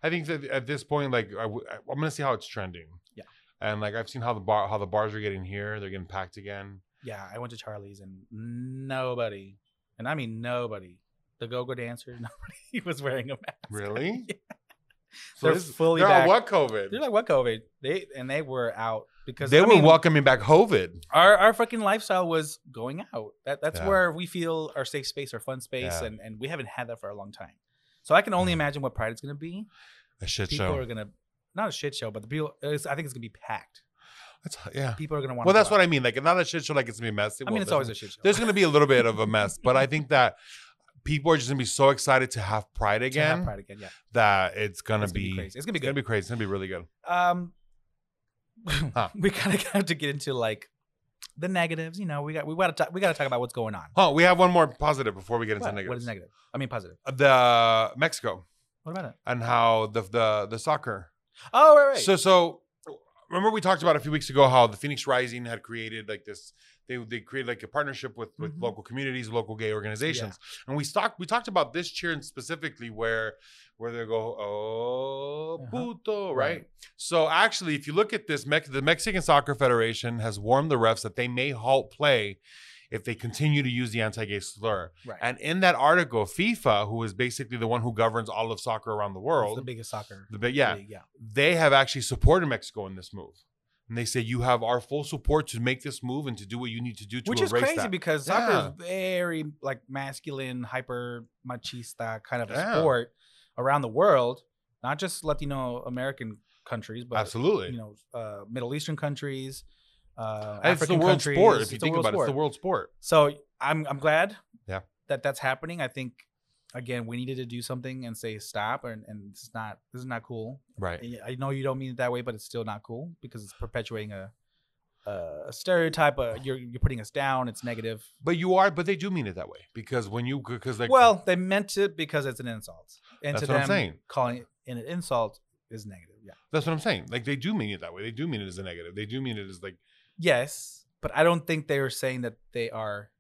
[SPEAKER 3] I think that at this point like I w- i'm gonna see how it's trending
[SPEAKER 2] Yeah.
[SPEAKER 3] and like i've seen how the bar how the bars are getting here they're getting packed again
[SPEAKER 2] Yeah, I went to Charlie's and nobody, and I mean nobody, the go-go dancer, nobody was wearing a mask.
[SPEAKER 3] really
[SPEAKER 2] They're
[SPEAKER 3] this-
[SPEAKER 2] fully
[SPEAKER 3] they're
[SPEAKER 2] back.
[SPEAKER 3] on what covid
[SPEAKER 2] They're like, what COVID? They and they were out because
[SPEAKER 3] they
[SPEAKER 2] I
[SPEAKER 3] were
[SPEAKER 2] mean,
[SPEAKER 3] welcoming back covid
[SPEAKER 2] our our fucking lifestyle was going out. That that's
[SPEAKER 3] Yeah.
[SPEAKER 2] where we feel our safe space, our fun space,
[SPEAKER 3] Yeah.
[SPEAKER 2] and and we haven't had that for a long time. So I can only
[SPEAKER 3] Mm.
[SPEAKER 2] imagine what Pride is going to be.
[SPEAKER 3] a shit
[SPEAKER 2] people
[SPEAKER 3] show
[SPEAKER 2] are gonna not a shit show, but the people. It's, I think it's gonna be packed.
[SPEAKER 3] That's, yeah
[SPEAKER 2] People are gonna want.
[SPEAKER 3] well that's what i mean like not a shit show like it's gonna be messy
[SPEAKER 2] I mean, it's always a shit show.
[SPEAKER 3] there's going to be a little bit of a mess, but I think that people are just going to be so excited to have Pride
[SPEAKER 2] To have
[SPEAKER 3] again
[SPEAKER 2] Pride again. Yeah,
[SPEAKER 3] that it's going to
[SPEAKER 2] It's gonna
[SPEAKER 3] be,
[SPEAKER 2] crazy. It's gonna be good.
[SPEAKER 3] it's gonna be crazy. It's going to be really good.
[SPEAKER 2] um,
[SPEAKER 3] Huh.
[SPEAKER 2] we kind of have to get into like the negatives. You know, we got we got to talk. We got to talk about what's going on.
[SPEAKER 3] Oh, we have one more positive before we get into
[SPEAKER 2] What?
[SPEAKER 3] negative.
[SPEAKER 2] what is negative? I mean, positive.
[SPEAKER 3] Uh, the Mexico
[SPEAKER 2] What about it?
[SPEAKER 3] and how the the the soccer.
[SPEAKER 2] Oh, right, right.
[SPEAKER 3] So so remember we talked about a few weeks ago how the Phoenix Rising had created like this they they created like a partnership with with
[SPEAKER 2] Mhm.
[SPEAKER 3] local communities, local gay organizations. And we talked we talked about this cheer and specifically where where they go oh
[SPEAKER 2] Uh-huh.
[SPEAKER 3] puto, right?
[SPEAKER 2] Right.
[SPEAKER 3] So actually if you look at this the Mexican Soccer Federation has warned the refs that they may halt play if they continue to use the anti-gay slur.
[SPEAKER 2] right.
[SPEAKER 3] And in that article, FIFA, who is basically the one who governs all of soccer around the
[SPEAKER 2] It's
[SPEAKER 3] world,
[SPEAKER 2] the biggest soccer.
[SPEAKER 3] the big yeah,
[SPEAKER 2] league, yeah.
[SPEAKER 3] they have actually supported Mexico in this move. And they say you have our full support to make this move and to do what you need to do to
[SPEAKER 2] Which is
[SPEAKER 3] erase
[SPEAKER 2] crazy
[SPEAKER 3] that.
[SPEAKER 2] because soccer
[SPEAKER 3] Yeah.
[SPEAKER 2] is very like masculine, hyper machista kind of a
[SPEAKER 3] Yeah.
[SPEAKER 2] sport around the world, not just Latino American countries, but
[SPEAKER 3] Absolutely.
[SPEAKER 2] you know, uh, Middle Eastern countries, uh,
[SPEAKER 3] it's the world
[SPEAKER 2] countries.
[SPEAKER 3] sport. If you
[SPEAKER 2] a
[SPEAKER 3] think about it, it's the world sport.
[SPEAKER 2] So I'm I'm glad
[SPEAKER 3] Yeah.
[SPEAKER 2] that that's happening. I think again we needed to do something and say stop and, and it's not this is not cool.
[SPEAKER 3] Right.
[SPEAKER 2] And I know you don't mean it that way, but it's still not cool because it's perpetuating a a stereotype. Uh, you're you're putting us down. It's negative.
[SPEAKER 3] But you are, but they do mean it that way because when you because like
[SPEAKER 2] well, they meant it because it's an insult, and
[SPEAKER 3] That's
[SPEAKER 2] to
[SPEAKER 3] what I'm saying.
[SPEAKER 2] calling it an insult is negative. Yeah.
[SPEAKER 3] that's what I'm saying. Like they do mean it that way. They do mean it as a negative. They do mean it as like
[SPEAKER 2] Yes, but I don't think they were saying that they are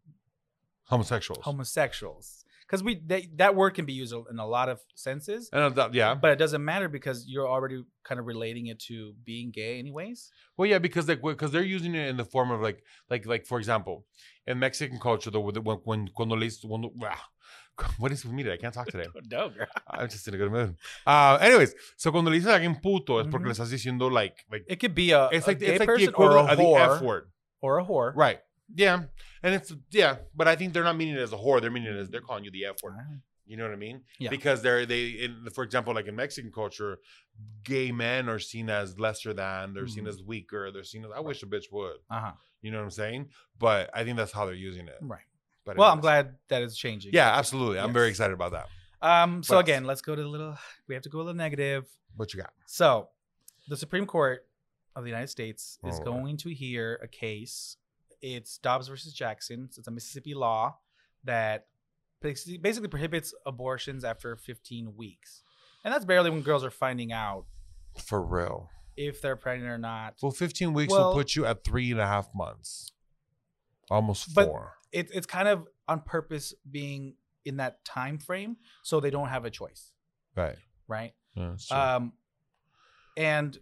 [SPEAKER 3] homosexuals.
[SPEAKER 2] homosexuals because we they, that word can be used in a lot of senses.
[SPEAKER 3] and that- yeah.
[SPEAKER 2] But it doesn't matter because you're already kind of relating it to being gay, anyways.
[SPEAKER 3] Well, yeah, because like because they're using it in the form of like like like for example, in Mexican culture, the when when cuando le cuando, ah, what is with me today? I can't talk today.
[SPEAKER 2] No, girl.
[SPEAKER 3] I'm just in a good mood. Uh, anyways, so cuando le dices a alguien puto es porque
[SPEAKER 2] Mhm.
[SPEAKER 3] le estás diciendo like like
[SPEAKER 2] It could be a,
[SPEAKER 3] it's
[SPEAKER 2] a
[SPEAKER 3] like
[SPEAKER 2] gay
[SPEAKER 3] it's like the
[SPEAKER 2] a
[SPEAKER 3] equivalent of the F word,
[SPEAKER 2] or a whore.
[SPEAKER 3] right? Yeah, and it's yeah, but I think they're not meaning it as a whore. They're meaning it as they're calling you the F word.
[SPEAKER 2] Ah,
[SPEAKER 3] You know what I mean?
[SPEAKER 2] Yeah.
[SPEAKER 3] Because they're they in for example, like in Mexican culture, gay men are seen as lesser than. They're seen
[SPEAKER 2] Mhm.
[SPEAKER 3] as weaker. They're seen as I wish a bitch would.
[SPEAKER 2] Uh-huh.
[SPEAKER 3] You know what I'm saying? But I think that's how they're using it.
[SPEAKER 2] Right.
[SPEAKER 3] But
[SPEAKER 2] Well, I'm glad that it's changing.
[SPEAKER 3] Yeah, absolutely. I'm very excited about that.
[SPEAKER 2] Um. So
[SPEAKER 3] What
[SPEAKER 2] again, let's go to the little. We have to go a little negative.
[SPEAKER 3] What you got?
[SPEAKER 2] So, the Supreme Court of the United States is
[SPEAKER 3] right.
[SPEAKER 2] going to hear a case. It's Dobbs versus Jackson. It's a Mississippi law that basically prohibits abortions after 15 weeks, and that's barely when girls are finding out
[SPEAKER 3] For real.
[SPEAKER 2] if they're pregnant or not.
[SPEAKER 3] Well, 15 weeks
[SPEAKER 2] Well-
[SPEAKER 3] will put you at three and a half months. Almost four.
[SPEAKER 2] It, it's kind of on purpose being in that time frame so they don't have a choice,
[SPEAKER 3] right.
[SPEAKER 2] right?
[SPEAKER 3] Yeah.
[SPEAKER 2] Um, and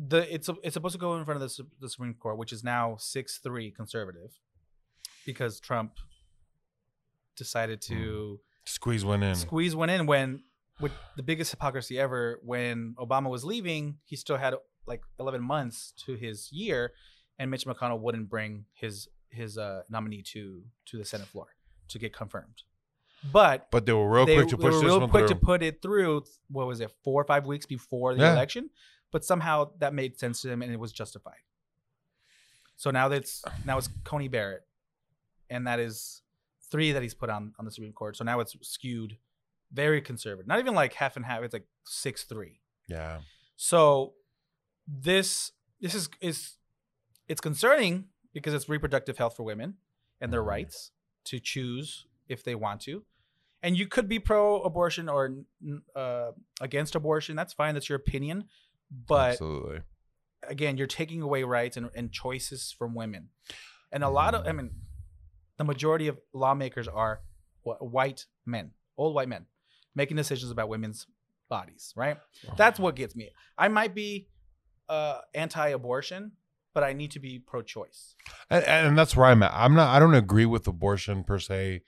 [SPEAKER 2] the it's it's supposed to go in front of the, the Supreme Court, which is now six three conservative, because Trump decided to
[SPEAKER 3] Squeeze one in.
[SPEAKER 2] squeeze one in when with the biggest hypocrisy ever, when Obama was leaving, he still had like 11 months to his year, and Mitch McConnell wouldn't bring his his uh, nominee to to the Senate floor to get confirmed. But
[SPEAKER 3] But they were real
[SPEAKER 2] they,
[SPEAKER 3] quick to push
[SPEAKER 2] they
[SPEAKER 3] were
[SPEAKER 2] real quick
[SPEAKER 3] through.
[SPEAKER 2] to put it through. What was it? Four or five weeks before the
[SPEAKER 3] Yeah.
[SPEAKER 2] election, but somehow that made sense to him and it was justified. So now that's now it's Coney Barrett, and that is three that he's put on on the Supreme Court. So now it's skewed very conservative. Not even like half and half. It's like six three.
[SPEAKER 3] yeah.
[SPEAKER 2] So this this is is it's concerning because it's reproductive health for women and their
[SPEAKER 3] Mhm.
[SPEAKER 2] rights to choose if they want to. And you could be pro abortion or uh, against abortion. That's fine. That's your opinion. But
[SPEAKER 3] Absolutely.
[SPEAKER 2] again, you're taking away rights and, and choices from women. And a lot of, I mean, the majority of lawmakers are white men, old white men, making decisions about women's bodies, right? That's what gets me. I might be uh, anti-abortion, but I need to be pro-choice.
[SPEAKER 3] and, and that's where I'm at. I'm not. I don't agree with abortion per se,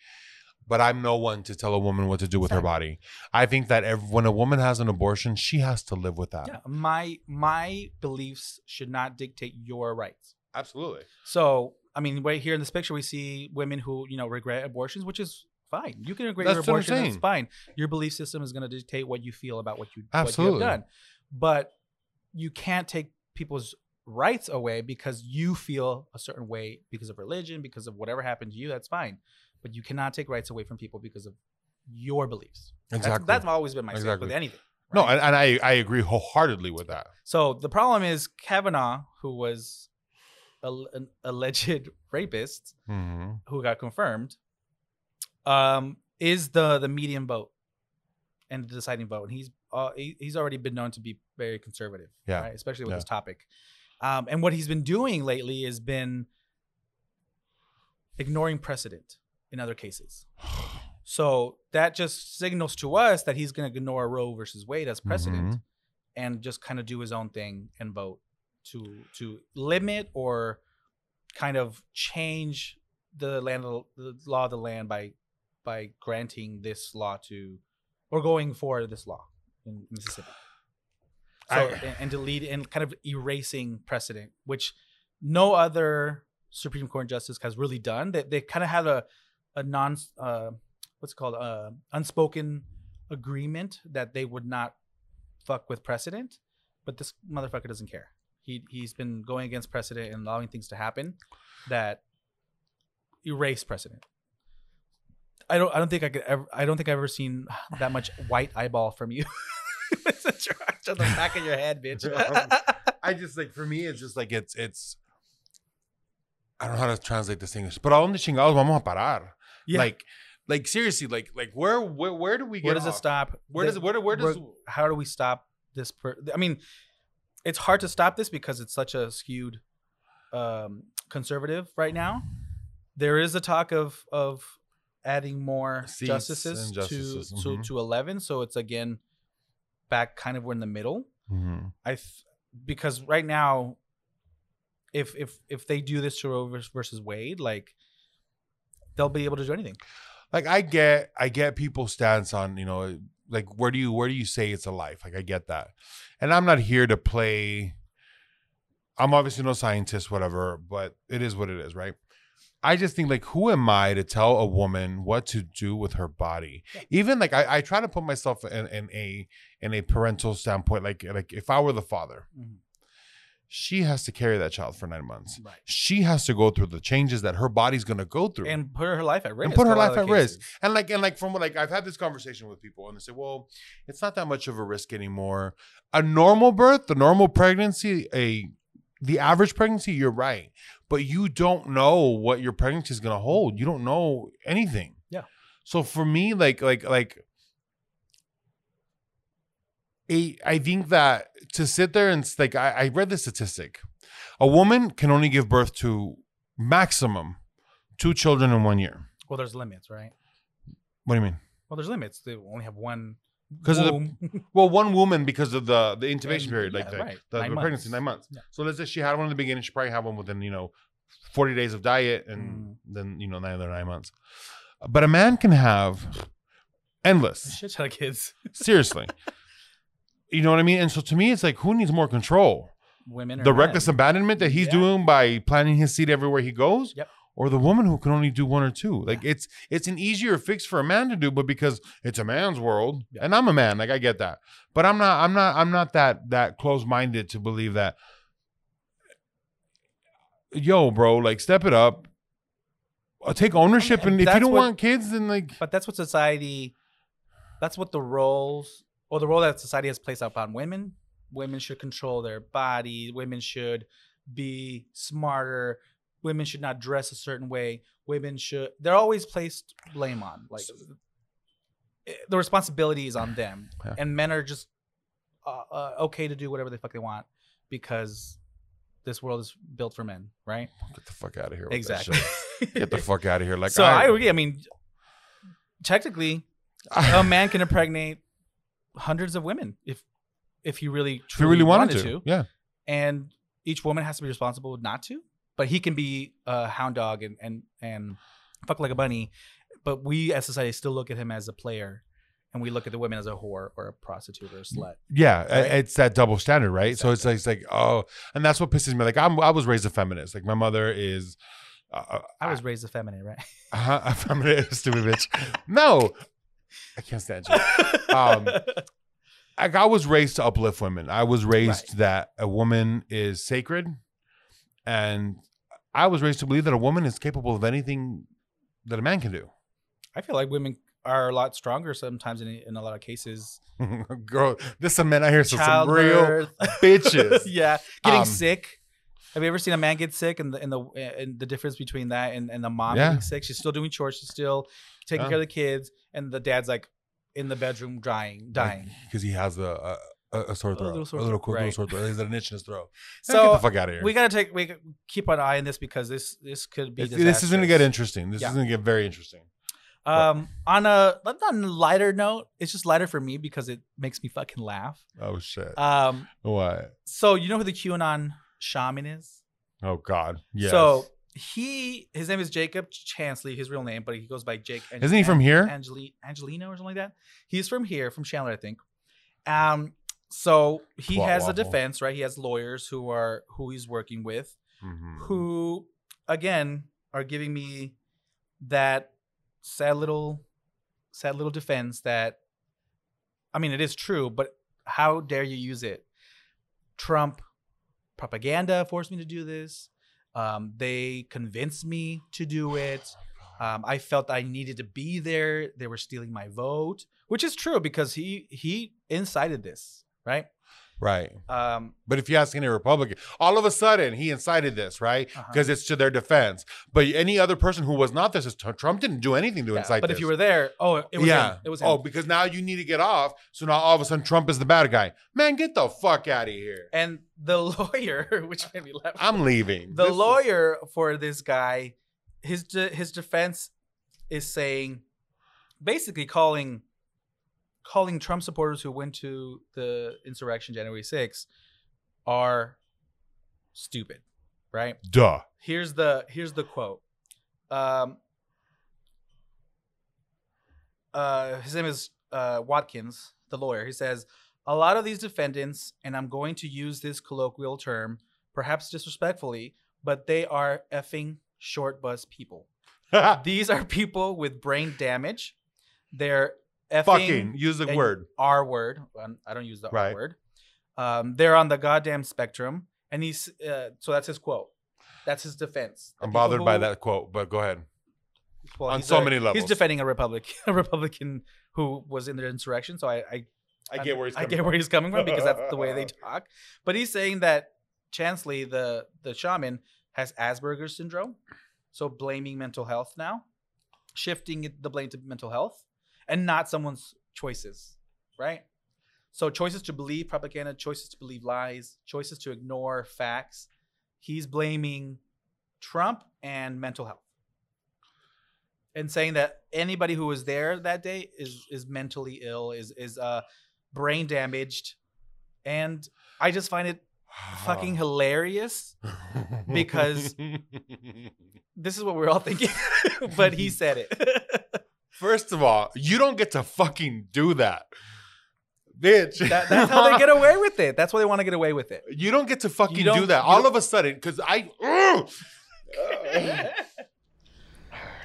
[SPEAKER 3] but I'm no one to tell a woman what to do with her body. I think that ev when a woman has an abortion, she has to live with that.
[SPEAKER 2] Yeah, my my beliefs should not dictate your rights.
[SPEAKER 3] Absolutely.
[SPEAKER 2] So, I mean, right here in this picture, we see women who you know regret abortions, which is fine. You can regret your
[SPEAKER 3] That's what I'm
[SPEAKER 2] abortion. That's
[SPEAKER 3] saying.
[SPEAKER 2] fine. Your belief system is going to dictate what you feel about what you
[SPEAKER 3] Absolutely.
[SPEAKER 2] what you have done. But you can't take people's rights away because you feel a certain way because of religion, because of whatever happened to you. That's fine. But you cannot take rights away from people because of your beliefs.
[SPEAKER 3] Exactly.
[SPEAKER 2] That's, always been my stance
[SPEAKER 3] Exactly.
[SPEAKER 2] with anything.
[SPEAKER 3] No, and, and I I agree wholeheartedly with that.
[SPEAKER 2] So the problem is Kavanaugh, who was a, an alleged rapist,
[SPEAKER 3] hmm
[SPEAKER 2] who got confirmed, um, is the the median vote and the deciding vote, and he's uh, he, he's already been known to be very conservative,
[SPEAKER 3] Yeah.
[SPEAKER 2] right? especially with
[SPEAKER 3] Yeah.
[SPEAKER 2] this topic. Um, and what he's been doing lately has been ignoring precedent in other cases. So that just signals to us that he's going to ignore Roe versus Wade as precedent
[SPEAKER 3] Mhm.
[SPEAKER 2] and just kind of do his own thing and vote to to limit or kind of change the land of the law of the land by by granting this law to or going for this law in Mississippi. So
[SPEAKER 3] I-
[SPEAKER 2] and, and delete and kind of erasing precedent, which no other Supreme Court justice has really done. They they kind of had a a non uh, what's it called uh, unspoken agreement that they would not fuck with precedent, but this motherfucker doesn't care. He he's been going against precedent and allowing things to happen that erase precedent. I don't I don't think I could ever I don't think I've ever seen that much white eyeball from you. it's a charge on the back of your head, bitch.
[SPEAKER 3] I just like for me, it's just like it's it's. I don't know how to translate this English, but ¿a dónde chingados vamos a parar?
[SPEAKER 2] Yeah.
[SPEAKER 3] Like, like seriously, like like where where where do we get?
[SPEAKER 2] where does it stop?
[SPEAKER 3] Where does it where, where does
[SPEAKER 2] Where- how do we stop this? Per- I mean, it's hard to stop this because it's such a skewed um, conservative right now. There is a talk of of adding more justices,
[SPEAKER 3] justices,
[SPEAKER 2] to to
[SPEAKER 3] mhm.
[SPEAKER 2] to eleven, so it's again back kind of we're in the middle.
[SPEAKER 3] Mhm.
[SPEAKER 2] I th- because right now, if if if they do this to Roe versus Wade, like they'll be able to do anything.
[SPEAKER 3] like I get I get people's stance on you know like where do you where do you say it's a life? Like I get that. And I'm not here to play I'm obviously no scientist whatever but it is what it is right? I just think like who am I to tell a woman what to do with her body? Even like I, I try to put myself in, in a in a parental standpoint like like if I were the father
[SPEAKER 2] Mhm.
[SPEAKER 3] She has to carry that child for nine months
[SPEAKER 2] Right.
[SPEAKER 3] she has to go through the changes that her body's going to go through
[SPEAKER 2] And put her life at risk.
[SPEAKER 3] And put her life at
[SPEAKER 2] the
[SPEAKER 3] risk. And like and like from what like I've had this conversation with people and they say, well, it's not that much of a risk anymore. A normal birth, the normal pregnancy, a the average pregnancy, you're right. But you don't know what your pregnancy is gonna hold. You don't know anything.
[SPEAKER 2] Yeah.
[SPEAKER 3] So for me, like like like a, I think that to sit there and like I, I read the statistic. A woman can only give birth to maximum two children in one year.
[SPEAKER 2] Well, there's limits, right?
[SPEAKER 3] What do you mean?
[SPEAKER 2] Well, there's limits. They only have one.
[SPEAKER 3] Because of the- Well, one woman because of the the intubation
[SPEAKER 2] And-
[SPEAKER 3] period,
[SPEAKER 2] yeah,
[SPEAKER 3] like the,
[SPEAKER 2] right.
[SPEAKER 3] the,
[SPEAKER 2] Nine
[SPEAKER 3] the pregnancy, nine months.
[SPEAKER 2] Yeah.
[SPEAKER 3] So let's say she had one in the beginning, she probably had one within you know forty days of diet, and
[SPEAKER 2] Mm.
[SPEAKER 3] then you know nine other nine months. But a man can have endless.
[SPEAKER 2] Shit ton of kids.
[SPEAKER 3] Seriously. you know what I mean? And so to me, it's like, who needs more control?
[SPEAKER 2] Women. Or
[SPEAKER 3] The
[SPEAKER 2] men.
[SPEAKER 3] reckless abandonment that he's
[SPEAKER 2] Yeah.
[SPEAKER 3] doing by planting his seed everywhere he goes?
[SPEAKER 2] Yep.
[SPEAKER 3] Or the woman who can only do one or two. Like it's it's an easier fix for a man to do, but because it's a man's world,
[SPEAKER 2] Yeah.
[SPEAKER 3] and I'm a man, like I get that. But I'm not I'm not I'm not that that close minded to believe that yo, bro, like step it up. Uh, Take ownership,
[SPEAKER 2] And
[SPEAKER 3] and if you don't
[SPEAKER 2] what-
[SPEAKER 3] want kids, then like
[SPEAKER 2] But that's what society. That's what the roles or the role that society has placed upon women. Women should control their body. Women should be smarter. Women should not dress a certain way. Women should. They're always placed blame on. Like eh, the responsibility is on them,
[SPEAKER 3] Yeah.
[SPEAKER 2] and men are just uh, uh, okay to do whatever the fuck they want because this world is built for men, right?
[SPEAKER 3] get the fuck out of here.
[SPEAKER 2] Exactly.
[SPEAKER 3] Get the fuck out of here. Like
[SPEAKER 2] so I, agree. I mean, technically, a man can impregnate hundreds of women if if he really
[SPEAKER 3] if
[SPEAKER 2] truly
[SPEAKER 3] really wanted, to. yeah.
[SPEAKER 2] and each woman has to be responsible not to. But he can be a hound dog and and and fuck like a bunny. But we as society still look at him as a player, and we look at the women as a whore or a prostitute or a slut.
[SPEAKER 3] Yeah,
[SPEAKER 2] Right?
[SPEAKER 3] it's that double standard, right? So it's like, it's like, oh, and that's what pisses me. Like, I'm, I was raised a feminist. Like, my mother is, uh,
[SPEAKER 2] I was raised a feminine, right?
[SPEAKER 3] uh, a feminist, stupid bitch. No, I can't stand you. Um, Like, I was raised to uplift women. I was raised
[SPEAKER 2] Right.
[SPEAKER 3] that a woman is sacred, and I was raised to believe that a woman is capable of anything that a man can do.
[SPEAKER 2] I feel like women are a lot stronger sometimes in in a lot of cases.
[SPEAKER 3] Girl, there's some men out here, so some real bitches.
[SPEAKER 2] yeah, getting
[SPEAKER 3] Um,
[SPEAKER 2] sick. Have you ever seen a man get sick and the and the and the difference between that and, and the mom
[SPEAKER 3] Yeah.
[SPEAKER 2] getting sick? She's still doing chores. She's still taking
[SPEAKER 3] Yeah.
[SPEAKER 2] care of the kids, and the dad's like in the bedroom dying, dying.
[SPEAKER 3] because he has a a, a, a sore throat, a
[SPEAKER 2] little
[SPEAKER 3] little,
[SPEAKER 2] sore throat,
[SPEAKER 3] little
[SPEAKER 2] right.
[SPEAKER 3] sore throat. He's got an itch in his throat. So get the fuck out of here.
[SPEAKER 2] we gotta take we keep an eye on this because this this could be
[SPEAKER 3] This- is going to get interesting. This
[SPEAKER 2] Yeah.
[SPEAKER 3] is going to get very interesting.
[SPEAKER 2] Um, on a on a lighter note, it's just lighter for me because it makes me fucking laugh.
[SPEAKER 3] Oh shit!
[SPEAKER 2] Um,
[SPEAKER 3] what?
[SPEAKER 2] so you know who the QAnon shaman is?
[SPEAKER 3] Oh god. Yes.
[SPEAKER 2] So he his name is Jacob Chansley, his real name, but he goes by Jake. Ang-
[SPEAKER 3] Isn't he from here?
[SPEAKER 2] Angeli- Angelino or something like that. He's from here, from Chandler, I think. Um, so he
[SPEAKER 3] Twat
[SPEAKER 2] has a defense, right? He has lawyers who are who he's working with,
[SPEAKER 3] Mhm.
[SPEAKER 2] who again are giving me that sad little sad little defense that I mean it is true, but how dare you use it? Trump propaganda forced me to do this. Um, they convinced me to do it. Um, I felt I needed to be there. They were stealing my vote, which is true because he he incited this, right?
[SPEAKER 3] Right.
[SPEAKER 2] Um,
[SPEAKER 3] But if you ask any Republican, all of a sudden he incited this, right?
[SPEAKER 2] Uh-huh.
[SPEAKER 3] Because it's to their defense. But any other person who was not this, is Trump didn't do anything to
[SPEAKER 2] yeah,
[SPEAKER 3] incite
[SPEAKER 2] but
[SPEAKER 3] this.
[SPEAKER 2] if you were there, oh, it was
[SPEAKER 3] yeah.
[SPEAKER 2] him. It was him.
[SPEAKER 3] Oh, because now you need to get off. So now all of a sudden Trump is the bad guy. Man, get the fuck out of here.
[SPEAKER 2] and the lawyer, which made me laugh.
[SPEAKER 3] I'm leaving.
[SPEAKER 2] the
[SPEAKER 3] This is-
[SPEAKER 2] lawyer for this guy, his de- his defense is saying, basically calling, calling Trump supporters who went to the insurrection January 6th are stupid, right?
[SPEAKER 3] Duh.
[SPEAKER 2] Here's the here's the quote. Um, uh, his name is uh, Watkins, the lawyer. He says a lot of these defendants, and I'm going to use this colloquial term, perhaps disrespectfully, but they are effing short bus people. These are people with brain damage. They're
[SPEAKER 3] Fucking use the word.
[SPEAKER 2] R word. Um, I don't use the
[SPEAKER 3] Right.
[SPEAKER 2] R word. Um, they're on the goddamn spectrum, and he's uh, so that's his quote. That's his defense. The
[SPEAKER 3] I'm bothered by that quote, but go ahead.
[SPEAKER 2] well,
[SPEAKER 3] on so
[SPEAKER 2] a-
[SPEAKER 3] many levels, He's
[SPEAKER 2] defending a Republican, a Republican who was in the insurrection. So I, I,
[SPEAKER 3] I get where he's
[SPEAKER 2] I get
[SPEAKER 3] from.
[SPEAKER 2] where he's coming from because that's the way they talk. But he's saying that Chansley, the the shaman, has Asperger's syndrome, so blaming mental health now, shifting the blame to mental health, and not someone's choices, right? So choices to believe propaganda, choices to believe lies, choices to ignore facts. He's blaming Trump and mental health. And saying that anybody who was there that day is is mentally ill, is is uh brain damaged. And I just find it fucking hilarious. because- This is what we're all thinking. but he said it.
[SPEAKER 3] First of all, you don't get to fucking do that, bitch.
[SPEAKER 2] That, that's how they get away with it. That's why they want to get away with it.
[SPEAKER 3] You don't get to fucking
[SPEAKER 2] don't-
[SPEAKER 3] that all of a sudden because I. Ugh!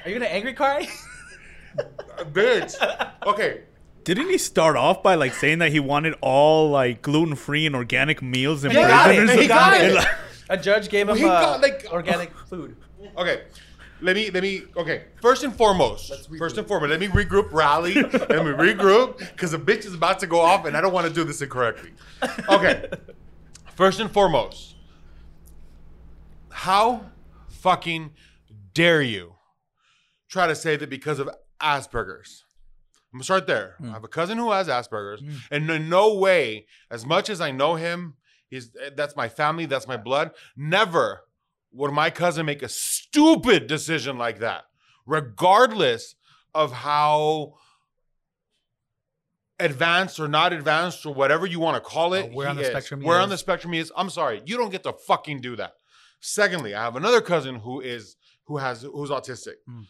[SPEAKER 2] Are you gonna angry cry?
[SPEAKER 3] bitch. Okay.
[SPEAKER 4] Didn't he start off by like saying that he wanted all like gluten free and organic meals in
[SPEAKER 2] He
[SPEAKER 4] prison
[SPEAKER 2] got
[SPEAKER 4] or
[SPEAKER 2] it. He
[SPEAKER 4] something?
[SPEAKER 2] got it. A judge gave him
[SPEAKER 3] He
[SPEAKER 2] uh,
[SPEAKER 3] got, like-
[SPEAKER 2] organic food.
[SPEAKER 3] Okay. Let me let me okay. First and foremost, first and foremost, let me regroup, rally, let me regroup because the bitch is about to go off, and I don't want to do this incorrectly. Okay. First and foremost, how fucking dare you try to say that because of Asperger's? I'm gonna start there. Hmm. I have a cousin who has Asperger's, hmm. and in no way, as much as I know him, he's that's my family, that's my blood. Never would my cousin make a stupid decision like that, regardless of how advanced or not advanced or whatever you want to call it.
[SPEAKER 2] Uh, where on the
[SPEAKER 3] is.
[SPEAKER 2] spectrum he
[SPEAKER 3] Where on the spectrum he is. I'm sorry, you don't get to fucking do that. Secondly, I have another cousin who is who has who's autistic,
[SPEAKER 2] Mm.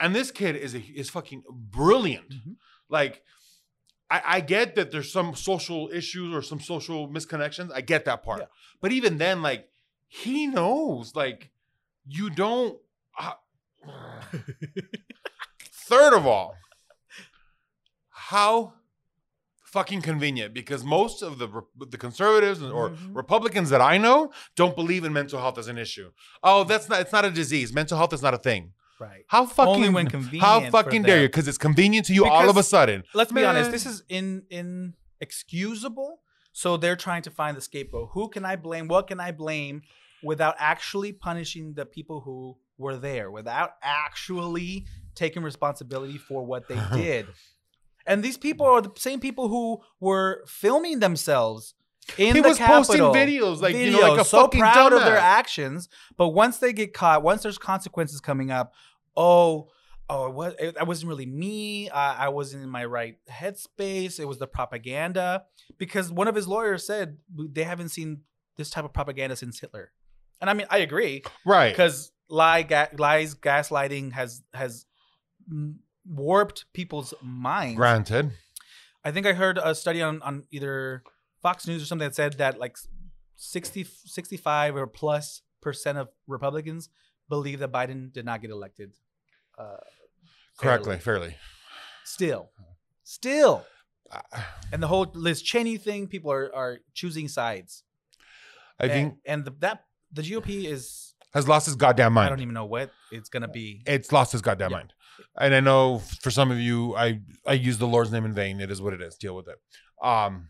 [SPEAKER 3] and this kid is a, is fucking brilliant.
[SPEAKER 2] Mhm.
[SPEAKER 3] Like, I, I get that there's some social issues or some social misconnections. I get that part,
[SPEAKER 2] Yeah.
[SPEAKER 3] but even then, like, he knows, like, you don't. Uh, third of all, how fucking convenient because most of the the conservatives or
[SPEAKER 2] Mhm.
[SPEAKER 3] Republicans that I know don't believe in mental health as an issue. Oh, that's not it's not a disease. Mental health is not a thing.
[SPEAKER 2] Right.
[SPEAKER 3] How fucking
[SPEAKER 2] Only when
[SPEAKER 3] how
[SPEAKER 2] convenient for
[SPEAKER 3] fucking dare you? Because it's convenient to you all of a sudden.
[SPEAKER 2] Let's be honest. This is in inexcusable. So they're trying to find the scapegoat. Who can I blame? What can I blame without actually punishing the people who were there, without actually taking responsibility for what they did? And these people are the same people who were filming themselves in
[SPEAKER 3] He
[SPEAKER 2] the
[SPEAKER 3] was posting videos, like, you know, like a
[SPEAKER 2] so
[SPEAKER 3] fucking
[SPEAKER 2] proud of their actions. But once they get caught, once there's consequences coming up, oh, oh, it was it, that wasn't really me. I, I wasn't in my right headspace. It was the propaganda. Because one of his lawyers said they haven't seen this type of propaganda since Hitler. And I mean, I agree
[SPEAKER 3] Right.
[SPEAKER 2] because lie, ga- lies, gaslighting has has warped people's minds.
[SPEAKER 3] Granted.
[SPEAKER 2] I think I heard a study on, on either Fox News or something that said that like 60, 65 or plus percent of Republicans believe that Biden did not get elected. Uh,
[SPEAKER 3] Correctly,
[SPEAKER 2] fairly.
[SPEAKER 3] fairly.
[SPEAKER 2] Still, still.
[SPEAKER 3] I
[SPEAKER 2] And the whole Liz Cheney thing, people are, are choosing sides.
[SPEAKER 3] I think
[SPEAKER 2] and, and the, that the GOP is,
[SPEAKER 3] has lost his goddamn mind.
[SPEAKER 2] I don't even know what it's going to be.
[SPEAKER 3] it's lost his goddamn
[SPEAKER 2] Yeah.
[SPEAKER 3] mind. And I know for some of you, I I use the Lord's name in vain. It is what it is. Deal with it. Um,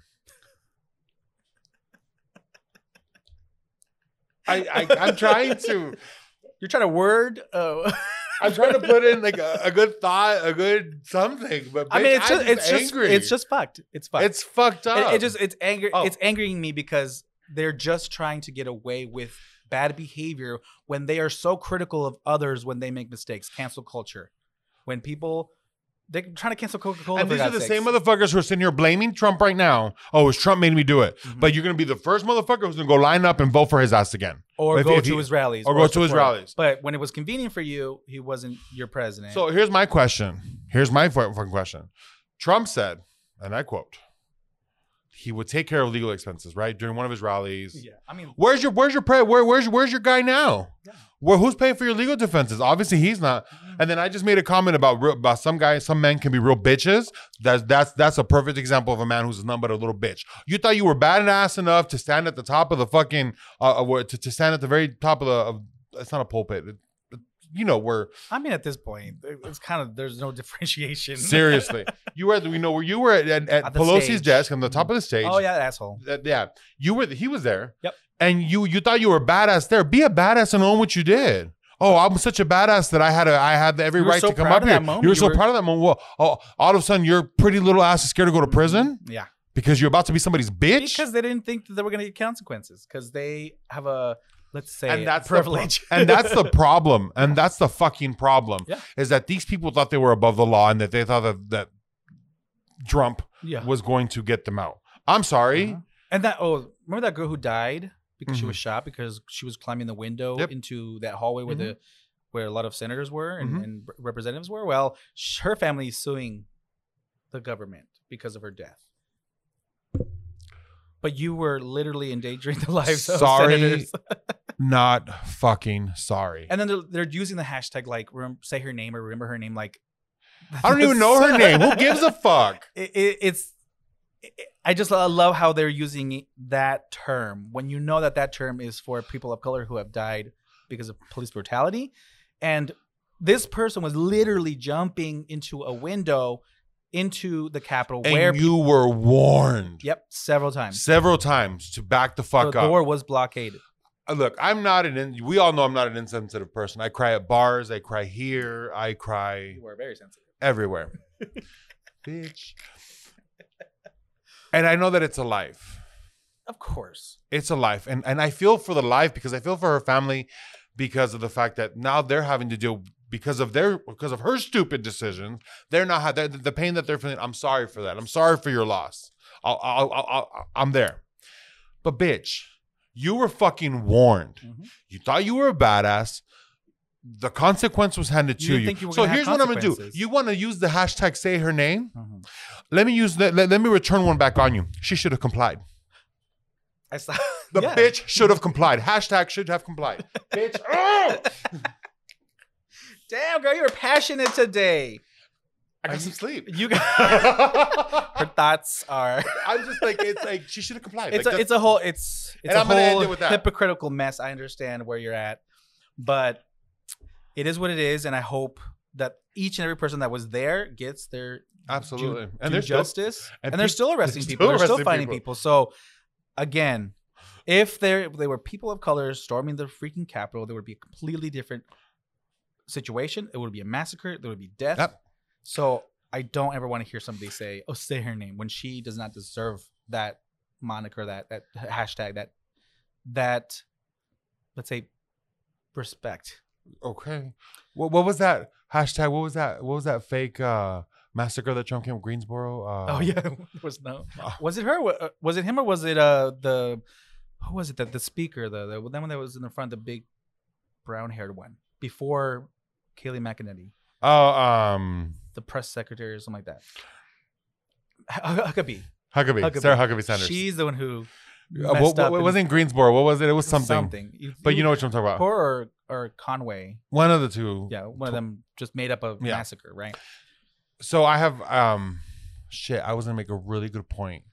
[SPEAKER 3] I, I I'm trying to
[SPEAKER 2] You're trying to word. Uh,
[SPEAKER 3] I'm trying to put in like a, a good thought, a good something. But
[SPEAKER 2] I mean,
[SPEAKER 3] bitch,
[SPEAKER 2] it's just, it's just, it's just fucked. It's fucked.
[SPEAKER 3] it's fucked up.
[SPEAKER 2] It, it just it's anger
[SPEAKER 3] Oh.
[SPEAKER 2] it's angering me because they're just trying to get away with bad behavior when they are so critical of others when they make mistakes. Cancel culture. When people they're trying to cancel Coca Cola.
[SPEAKER 3] and these are the same motherfuckers who are sitting here blaming Trump right now. Oh, it's Trump made me do it.
[SPEAKER 2] Mhm.
[SPEAKER 3] But you're gonna be the first motherfucker who's gonna go line up and vote for his ass again.
[SPEAKER 2] or
[SPEAKER 3] if-
[SPEAKER 2] go
[SPEAKER 3] if
[SPEAKER 2] to
[SPEAKER 3] he-
[SPEAKER 2] his rallies,
[SPEAKER 3] or go to his rallies.
[SPEAKER 2] But when it was convenient for you, he wasn't your president.
[SPEAKER 3] So here's my question. Here's my fucking question. Trump said, and I quote, he would take care of legal expenses, right? During one of his rallies.
[SPEAKER 2] yeah, I mean,
[SPEAKER 3] Where's your where's your where where's where's your guy now?
[SPEAKER 2] Yeah.
[SPEAKER 3] Where who's paying for your legal defenses? Obviously he's not. And then I just made a comment about real, about some guys, some men can be real bitches. That's that's that's a perfect example of a man who's nothing but a little bitch. You thought you were badass enough to stand at the top of the fucking uh, uh, to, to stand at the very top of the of, it's not a pulpit. You know where
[SPEAKER 2] I mean, at this point, it's kind of there's no differentiation.
[SPEAKER 3] seriously you were we know where you were at, at, at Pelosi's
[SPEAKER 2] stage.
[SPEAKER 3] desk on the top of the stage.
[SPEAKER 2] oh yeah, asshole.
[SPEAKER 3] Uh, yeah, you were. He was there.
[SPEAKER 2] Yep.
[SPEAKER 3] And you you thought you were badass there. Be a badass and own what you did. Oh, I'm such a badass that I had a I had every right
[SPEAKER 2] so
[SPEAKER 3] to come
[SPEAKER 2] proud
[SPEAKER 3] up
[SPEAKER 2] of
[SPEAKER 3] here.
[SPEAKER 2] that moment.
[SPEAKER 3] You were
[SPEAKER 2] You
[SPEAKER 3] so
[SPEAKER 2] were-
[SPEAKER 3] proud of that moment. Well, oh, all of a sudden your pretty little ass is scared to go to prison
[SPEAKER 2] Yeah.
[SPEAKER 3] because you're about to be somebody's bitch.
[SPEAKER 2] Because they didn't think that they were going to get consequences. Because they have a let's say
[SPEAKER 3] and that's
[SPEAKER 2] privilege.
[SPEAKER 3] Pro- and that's the problem. And that's the fucking problem.
[SPEAKER 2] Yeah.
[SPEAKER 3] Is that these people thought they were above the law and that they thought that that Trump
[SPEAKER 2] yeah.
[SPEAKER 3] was going to get them out. I'm sorry.
[SPEAKER 2] Uh-huh. And that oh, remember that girl who died because she
[SPEAKER 3] Mhm.
[SPEAKER 2] was shot because she was climbing the window
[SPEAKER 3] Yep.
[SPEAKER 2] into that hallway where
[SPEAKER 3] Mhm.
[SPEAKER 2] the where a lot of senators were and,
[SPEAKER 3] Mhm.
[SPEAKER 2] and representatives were. Well, sh- her family is suing the government because of her death. But you were literally endangering the lives of
[SPEAKER 3] Sorry.
[SPEAKER 2] senators.
[SPEAKER 3] Not fucking sorry.
[SPEAKER 2] And then they're, they're using the hashtag like rem- say her name or remember her name like
[SPEAKER 3] I don't even know her name. Who gives a fuck?
[SPEAKER 2] it, it, it's it, I just love how they're using that term when you know that that term is for people of color who have died because of police brutality and this person was literally jumping into a window into the capitol
[SPEAKER 3] And
[SPEAKER 2] where
[SPEAKER 3] you were warned
[SPEAKER 2] yep several times
[SPEAKER 3] several times to back the fuck
[SPEAKER 2] the
[SPEAKER 3] up.
[SPEAKER 2] The door was blockaded
[SPEAKER 3] Uh, look, I'm not an. In, we all know I'm not an insensitive person. I cry at bars. I cry here. I cry
[SPEAKER 2] you were very sensitive
[SPEAKER 3] everywhere. Bitch. And I know that it's a life.
[SPEAKER 2] of course
[SPEAKER 3] It's a life. And and I feel for the life because I feel for her family because of the fact that now they're having to deal because of their because of her stupid decisions. They're not ha- the, the pain that they're feeling. I'm sorry for that. I'm sorry for your loss. I'll, I'll, I'll, I'll, I'm there. But bitch, you were fucking warned.
[SPEAKER 2] Mhm.
[SPEAKER 3] You thought you were a badass. The consequence was handed
[SPEAKER 2] You
[SPEAKER 3] to you.
[SPEAKER 2] you
[SPEAKER 3] so here's what I'm gonna do. You want to use the hashtag say her name?
[SPEAKER 2] Mhm.
[SPEAKER 3] Let me use that. Let, let me return one back on you. She should have complied.
[SPEAKER 2] i saw
[SPEAKER 3] The
[SPEAKER 2] yeah.
[SPEAKER 3] bitch should have complied. Hashtag should have complied. bitch. Oh!
[SPEAKER 2] damn girl you were passionate today
[SPEAKER 3] I got some sleep.
[SPEAKER 2] you got her thoughts are
[SPEAKER 3] I'm just like it's like she should have complied.
[SPEAKER 2] it's
[SPEAKER 3] Like,
[SPEAKER 2] a, it's a whole it's it's a
[SPEAKER 3] I'm gonna end
[SPEAKER 2] whole
[SPEAKER 3] it with that.
[SPEAKER 2] hypocritical mess. I understand where you're at, but it is what it is, and I hope that each and every person that was there gets their
[SPEAKER 3] absolutely.
[SPEAKER 2] due,
[SPEAKER 3] and
[SPEAKER 2] due
[SPEAKER 3] there's still-
[SPEAKER 2] justice,
[SPEAKER 3] and
[SPEAKER 2] and, they're still arresting
[SPEAKER 3] they're
[SPEAKER 2] people.
[SPEAKER 3] still
[SPEAKER 2] They're still finding
[SPEAKER 3] people.
[SPEAKER 2] people. So again, if there they were people of color storming the freaking Capitol, there would be a completely different situation. It would be a massacre. There would be death.
[SPEAKER 3] Yep.
[SPEAKER 2] So I don't ever want to hear somebody say, "Oh, say her name" when she does not deserve that moniker, that that hashtag, that that let's say respect.
[SPEAKER 3] Okay. What what was that hashtag? What was that? What was that fake uh massacre that Trump came with Greensboro? Uh,
[SPEAKER 2] oh yeah, was no.
[SPEAKER 3] Ah.
[SPEAKER 2] Was it her? Uh, Was it him or was it uh the who was it? The the speaker, the the, the one that was in the front, the big brown haired one before Kayleigh McEnany,
[SPEAKER 3] Oh, um,
[SPEAKER 2] the press secretary or something like that. Huckabee.
[SPEAKER 3] Huckabee,
[SPEAKER 2] Huckabee.
[SPEAKER 3] Sarah Huckabee Sanders.
[SPEAKER 2] She's the one who
[SPEAKER 3] Uh, what, what, it wasn't Greensboro. What was it? It was something.
[SPEAKER 2] something.
[SPEAKER 3] But you know what I'm talking about.
[SPEAKER 2] her or or Conway.
[SPEAKER 3] One of the two.
[SPEAKER 2] Yeah, one of them just made up a
[SPEAKER 3] Yeah.
[SPEAKER 2] massacre, right?
[SPEAKER 3] So I have um, shit. I was gonna make a really good point,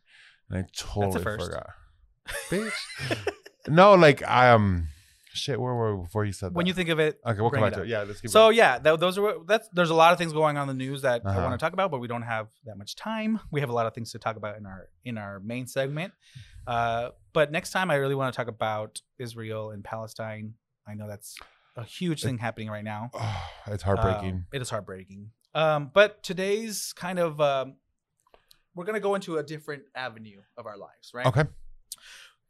[SPEAKER 3] and I totally forgot. Bitch. no, like I um, shit. Where were we before you said that?
[SPEAKER 2] When you think of it,
[SPEAKER 3] okay, we'll come
[SPEAKER 2] it
[SPEAKER 3] back to it. Yeah, let's keep.
[SPEAKER 2] So
[SPEAKER 3] going.
[SPEAKER 2] yeah, th- those are what- that's there's a lot of things going on in the news that I
[SPEAKER 3] Uh-huh.
[SPEAKER 2] want to talk about, but we don't have that much time. We have a lot of things to talk about in our in our main segment. Uh, but next time, I really want to talk about Israel and Palestine. I know that's a huge thing happening right now.
[SPEAKER 3] Oh, it's heartbreaking.
[SPEAKER 2] Um, it is heartbreaking. Um, but today's kind of um, we're gonna go into a different avenue of our lives, right?
[SPEAKER 3] okay.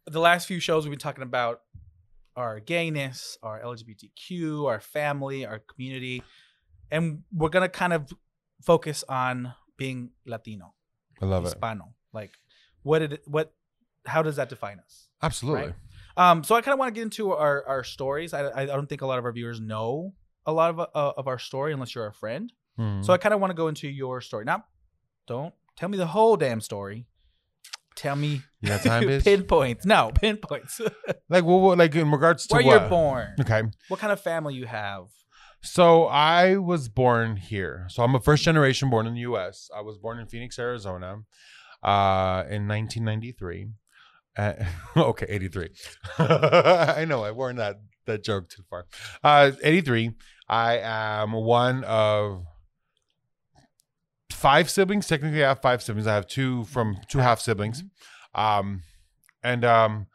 [SPEAKER 2] the last few shows we've been talking about our gayness, our LGBTQ, our family, our community, and we're gonna kind of focus on being Latino,
[SPEAKER 3] I love it.
[SPEAKER 2] Hispano. Like, what did it, what? How does that define us?
[SPEAKER 3] Absolutely.
[SPEAKER 2] right? Um, so I kind of want to get into our our stories. I, I don't think a lot of our viewers know a lot of uh, of our story unless you're a friend.
[SPEAKER 3] Mhm.
[SPEAKER 2] So I kind of want to go into your story. Now, don't tell me the whole damn story. Tell me
[SPEAKER 3] time, bitch?
[SPEAKER 2] pinpoints. No, pinpoints.
[SPEAKER 3] like, well, what, like in regards to
[SPEAKER 2] Where
[SPEAKER 3] what?
[SPEAKER 2] you're born.
[SPEAKER 3] Okay.
[SPEAKER 2] What kind of family you have.
[SPEAKER 3] So I was born here. So I'm a first generation born in the U.S. I was born in Phoenix, Arizona, uh, in 1993. Uh, okay, 83. I know I worn that that joke too far. Uh, 83. I am one of five siblings. Technically, I have five siblings. I have two from two half siblings. Um, and um,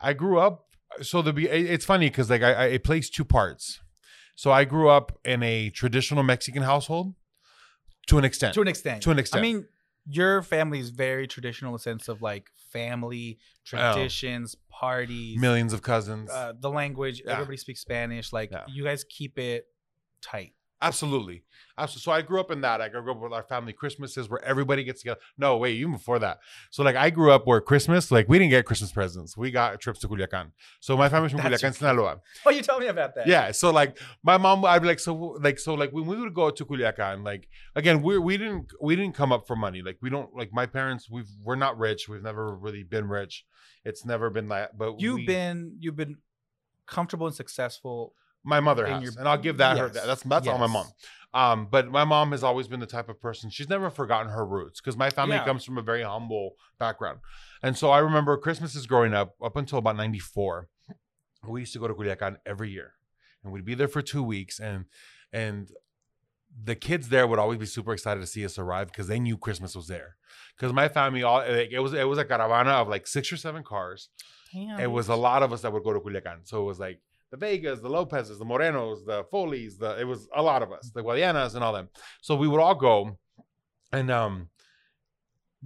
[SPEAKER 3] I grew up. So the be it's funny because like I, I it plays two parts. So I grew up in a traditional Mexican household to an extent.
[SPEAKER 2] To an extent.
[SPEAKER 3] To an extent.
[SPEAKER 2] I mean, your family is very traditional in the sense of like family, traditions, parties,
[SPEAKER 3] Millions of cousins.
[SPEAKER 2] uh, the language.
[SPEAKER 3] Yeah.
[SPEAKER 2] Everybody speaks Spanish. Like
[SPEAKER 3] Yeah.
[SPEAKER 2] you guys keep it tight.
[SPEAKER 3] Absolutely. Absolutely. So I grew up in that. I grew up with our family Christmases where everybody gets together. No, wait, even before that. So like I grew up where Christmas, like we didn't get Christmas presents. We got trips to Culiacan. So my family's from
[SPEAKER 2] That's
[SPEAKER 3] Culiacan, Sinaloa.
[SPEAKER 2] Oh, you told me about that.
[SPEAKER 3] Yeah. So like my mom, I'd be like, so like so like when we would go to Culiacan, like again, we we didn't we didn't come up for money. Like we don't like my parents, we've we're not rich. We've never really been rich. It's never been that. But
[SPEAKER 2] You've
[SPEAKER 3] we-
[SPEAKER 2] been you've been comfortable and successful.
[SPEAKER 3] My mother has,
[SPEAKER 2] your-
[SPEAKER 3] and I'll give that her.
[SPEAKER 2] Yes.
[SPEAKER 3] That's that's all my mom. Um, but my mom has always been the type of person. She's never forgotten her roots because my family
[SPEAKER 2] Yeah.
[SPEAKER 3] comes from a very humble background, and so I remember Christmases growing up up until about '94. We used to go to Culiacan every year, and we'd be there for two weeks, and and the kids there would always be super excited to see us arrive because they knew Christmas was there. Because my family, all like, it was it was a caravana of like six or seven cars,
[SPEAKER 2] Damn.
[SPEAKER 3] it was a lot of us that would go to Culiacan. So it was like the Vegas, the Lopez's, the Morenos, the Foley's, the it was a lot of us, the Guadianas and all them. So we would all go and um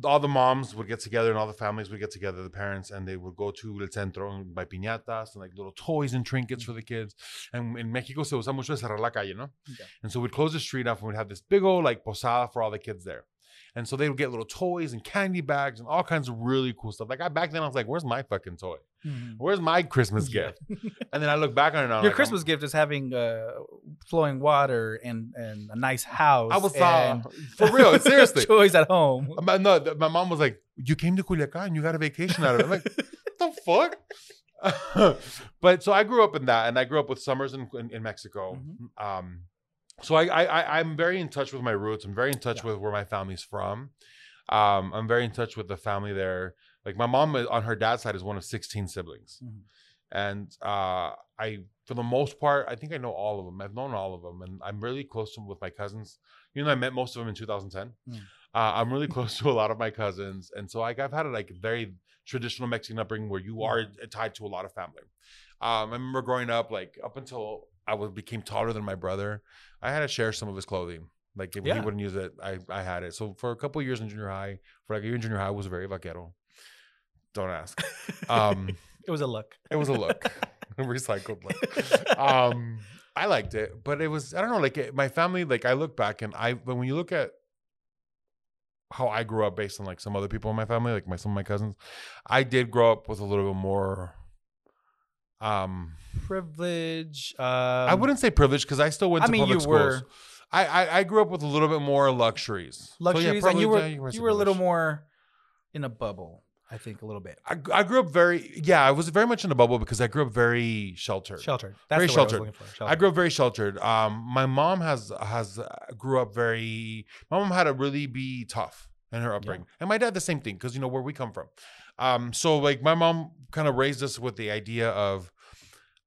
[SPEAKER 3] all the moms would get together and all the families would get together, the parents, and they would go to El Centro and buy piñatas and like little toys and trinkets for the kids. And in Mexico se usa mucho cerrar la calle, no?
[SPEAKER 2] Okay.
[SPEAKER 3] And so we'd close the street off and we'd have this big old like posada for all the kids there. And so they would get little toys and candy bags and all kinds of really cool stuff. Like I back then I was like, where's my fucking toy?
[SPEAKER 2] Mhm.
[SPEAKER 3] Where's my Christmas gift? And then I look back on it now.
[SPEAKER 2] Your
[SPEAKER 3] like,
[SPEAKER 2] Christmas
[SPEAKER 3] I'm-
[SPEAKER 2] gift is having uh, flowing water and and a nice house.
[SPEAKER 3] I was
[SPEAKER 2] and
[SPEAKER 3] uh, for real, seriously.
[SPEAKER 2] toys at home.
[SPEAKER 3] My, no, my mom was like, "You came to Culiacan, you got a vacation out of it." I'm like, "What the fuck?" but so I grew up in that, and I grew up with summers in in, in Mexico.
[SPEAKER 2] Mhm.
[SPEAKER 3] Um, so I, I I I'm very in touch with my roots. I'm very in touch
[SPEAKER 2] Yeah.
[SPEAKER 3] with where my family's from. Um, I'm very in touch with the family there. Like my mom on her dad's side is one of 16 siblings,
[SPEAKER 2] Mhm.
[SPEAKER 3] and uh, I for the most part I think I know all of them. I've known all of them, and I'm really close to with my cousins. You know, I met most of them in 2010.
[SPEAKER 2] Mm.
[SPEAKER 3] Uh, I'm really close to a lot of my cousins, and so like I've had a like very traditional Mexican upbringing where you are tied to a lot of family. Um, I remember growing up, like up until I was became taller than my brother, I had to share some of his clothing. Like if
[SPEAKER 2] Yeah.
[SPEAKER 3] he wouldn't use it, I I had it. So for a couple of years in junior high, for like a year in junior high, I was very vaquero. Don't ask. Um,
[SPEAKER 2] it was a look.
[SPEAKER 3] it was a look, a recycled look. Um, I liked it, but it was I don't know. Like it, my family, like I look back and I when when you look at how I grew up based on like some other people in my family, like my some of my cousins, I did grow up with a little bit more. Um,
[SPEAKER 2] Privilege. Um,
[SPEAKER 3] I wouldn't say privilege because I still went
[SPEAKER 2] I
[SPEAKER 3] to
[SPEAKER 2] mean,
[SPEAKER 3] public
[SPEAKER 2] you were.
[SPEAKER 3] I, I I grew up with a little bit more luxuries. So, yeah,
[SPEAKER 2] luxuries, and
[SPEAKER 3] probably,
[SPEAKER 2] you were
[SPEAKER 3] yeah,
[SPEAKER 2] you
[SPEAKER 3] might say
[SPEAKER 2] were a little more in a bubble. I think a little bit
[SPEAKER 3] I, I grew up very yeah. I was very much in a bubble because I grew up very sheltered.
[SPEAKER 2] sheltered. That's
[SPEAKER 3] Very
[SPEAKER 2] word I was
[SPEAKER 3] sheltered.
[SPEAKER 2] looking for,
[SPEAKER 3] I grew up very sheltered. Um, my mom has has uh, grew up very. My mom had to really be tough in her upbringing, and my dad the same thing because you know where we come from. Um, so like my mom kind of raised us with the idea of,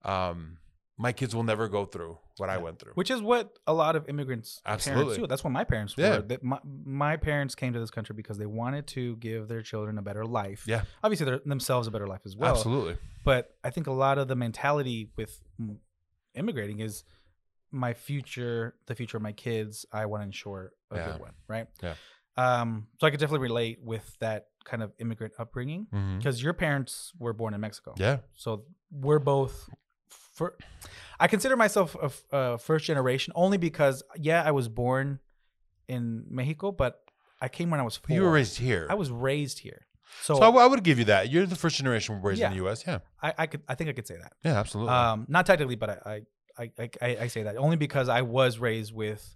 [SPEAKER 3] um, my kids will never go through what I went through.
[SPEAKER 2] which is what a lot of immigrants parents
[SPEAKER 3] Absolutely.
[SPEAKER 2] do. That's what my parents
[SPEAKER 3] Yeah.
[SPEAKER 2] were. That my, my parents came to this country because they wanted to give their children a better life.
[SPEAKER 3] Yeah.
[SPEAKER 2] obviously themselves a better life as well.
[SPEAKER 3] Absolutely.
[SPEAKER 2] But I think a lot of the mentality with mm, immigrating is my future, the future of my kids. I want to ensure a
[SPEAKER 3] Yeah.
[SPEAKER 2] good one, right?
[SPEAKER 3] Yeah.
[SPEAKER 2] Um, so I could definitely relate with that kind of immigrant upbringing because your parents were born in Mexico.
[SPEAKER 3] Yeah.
[SPEAKER 2] So we're both. For, I consider myself a first generation only because yeah, I was born in Mexico, but I came when I was four.
[SPEAKER 3] you were raised here.
[SPEAKER 2] I was raised here, so,
[SPEAKER 3] so I, would give you that. You're the first generation raised in the U.S. Yeah.
[SPEAKER 2] I, I could I think I could say that.
[SPEAKER 3] Yeah. Absolutely.
[SPEAKER 2] Um, not technically, but I I, I I I say that only because I was raised with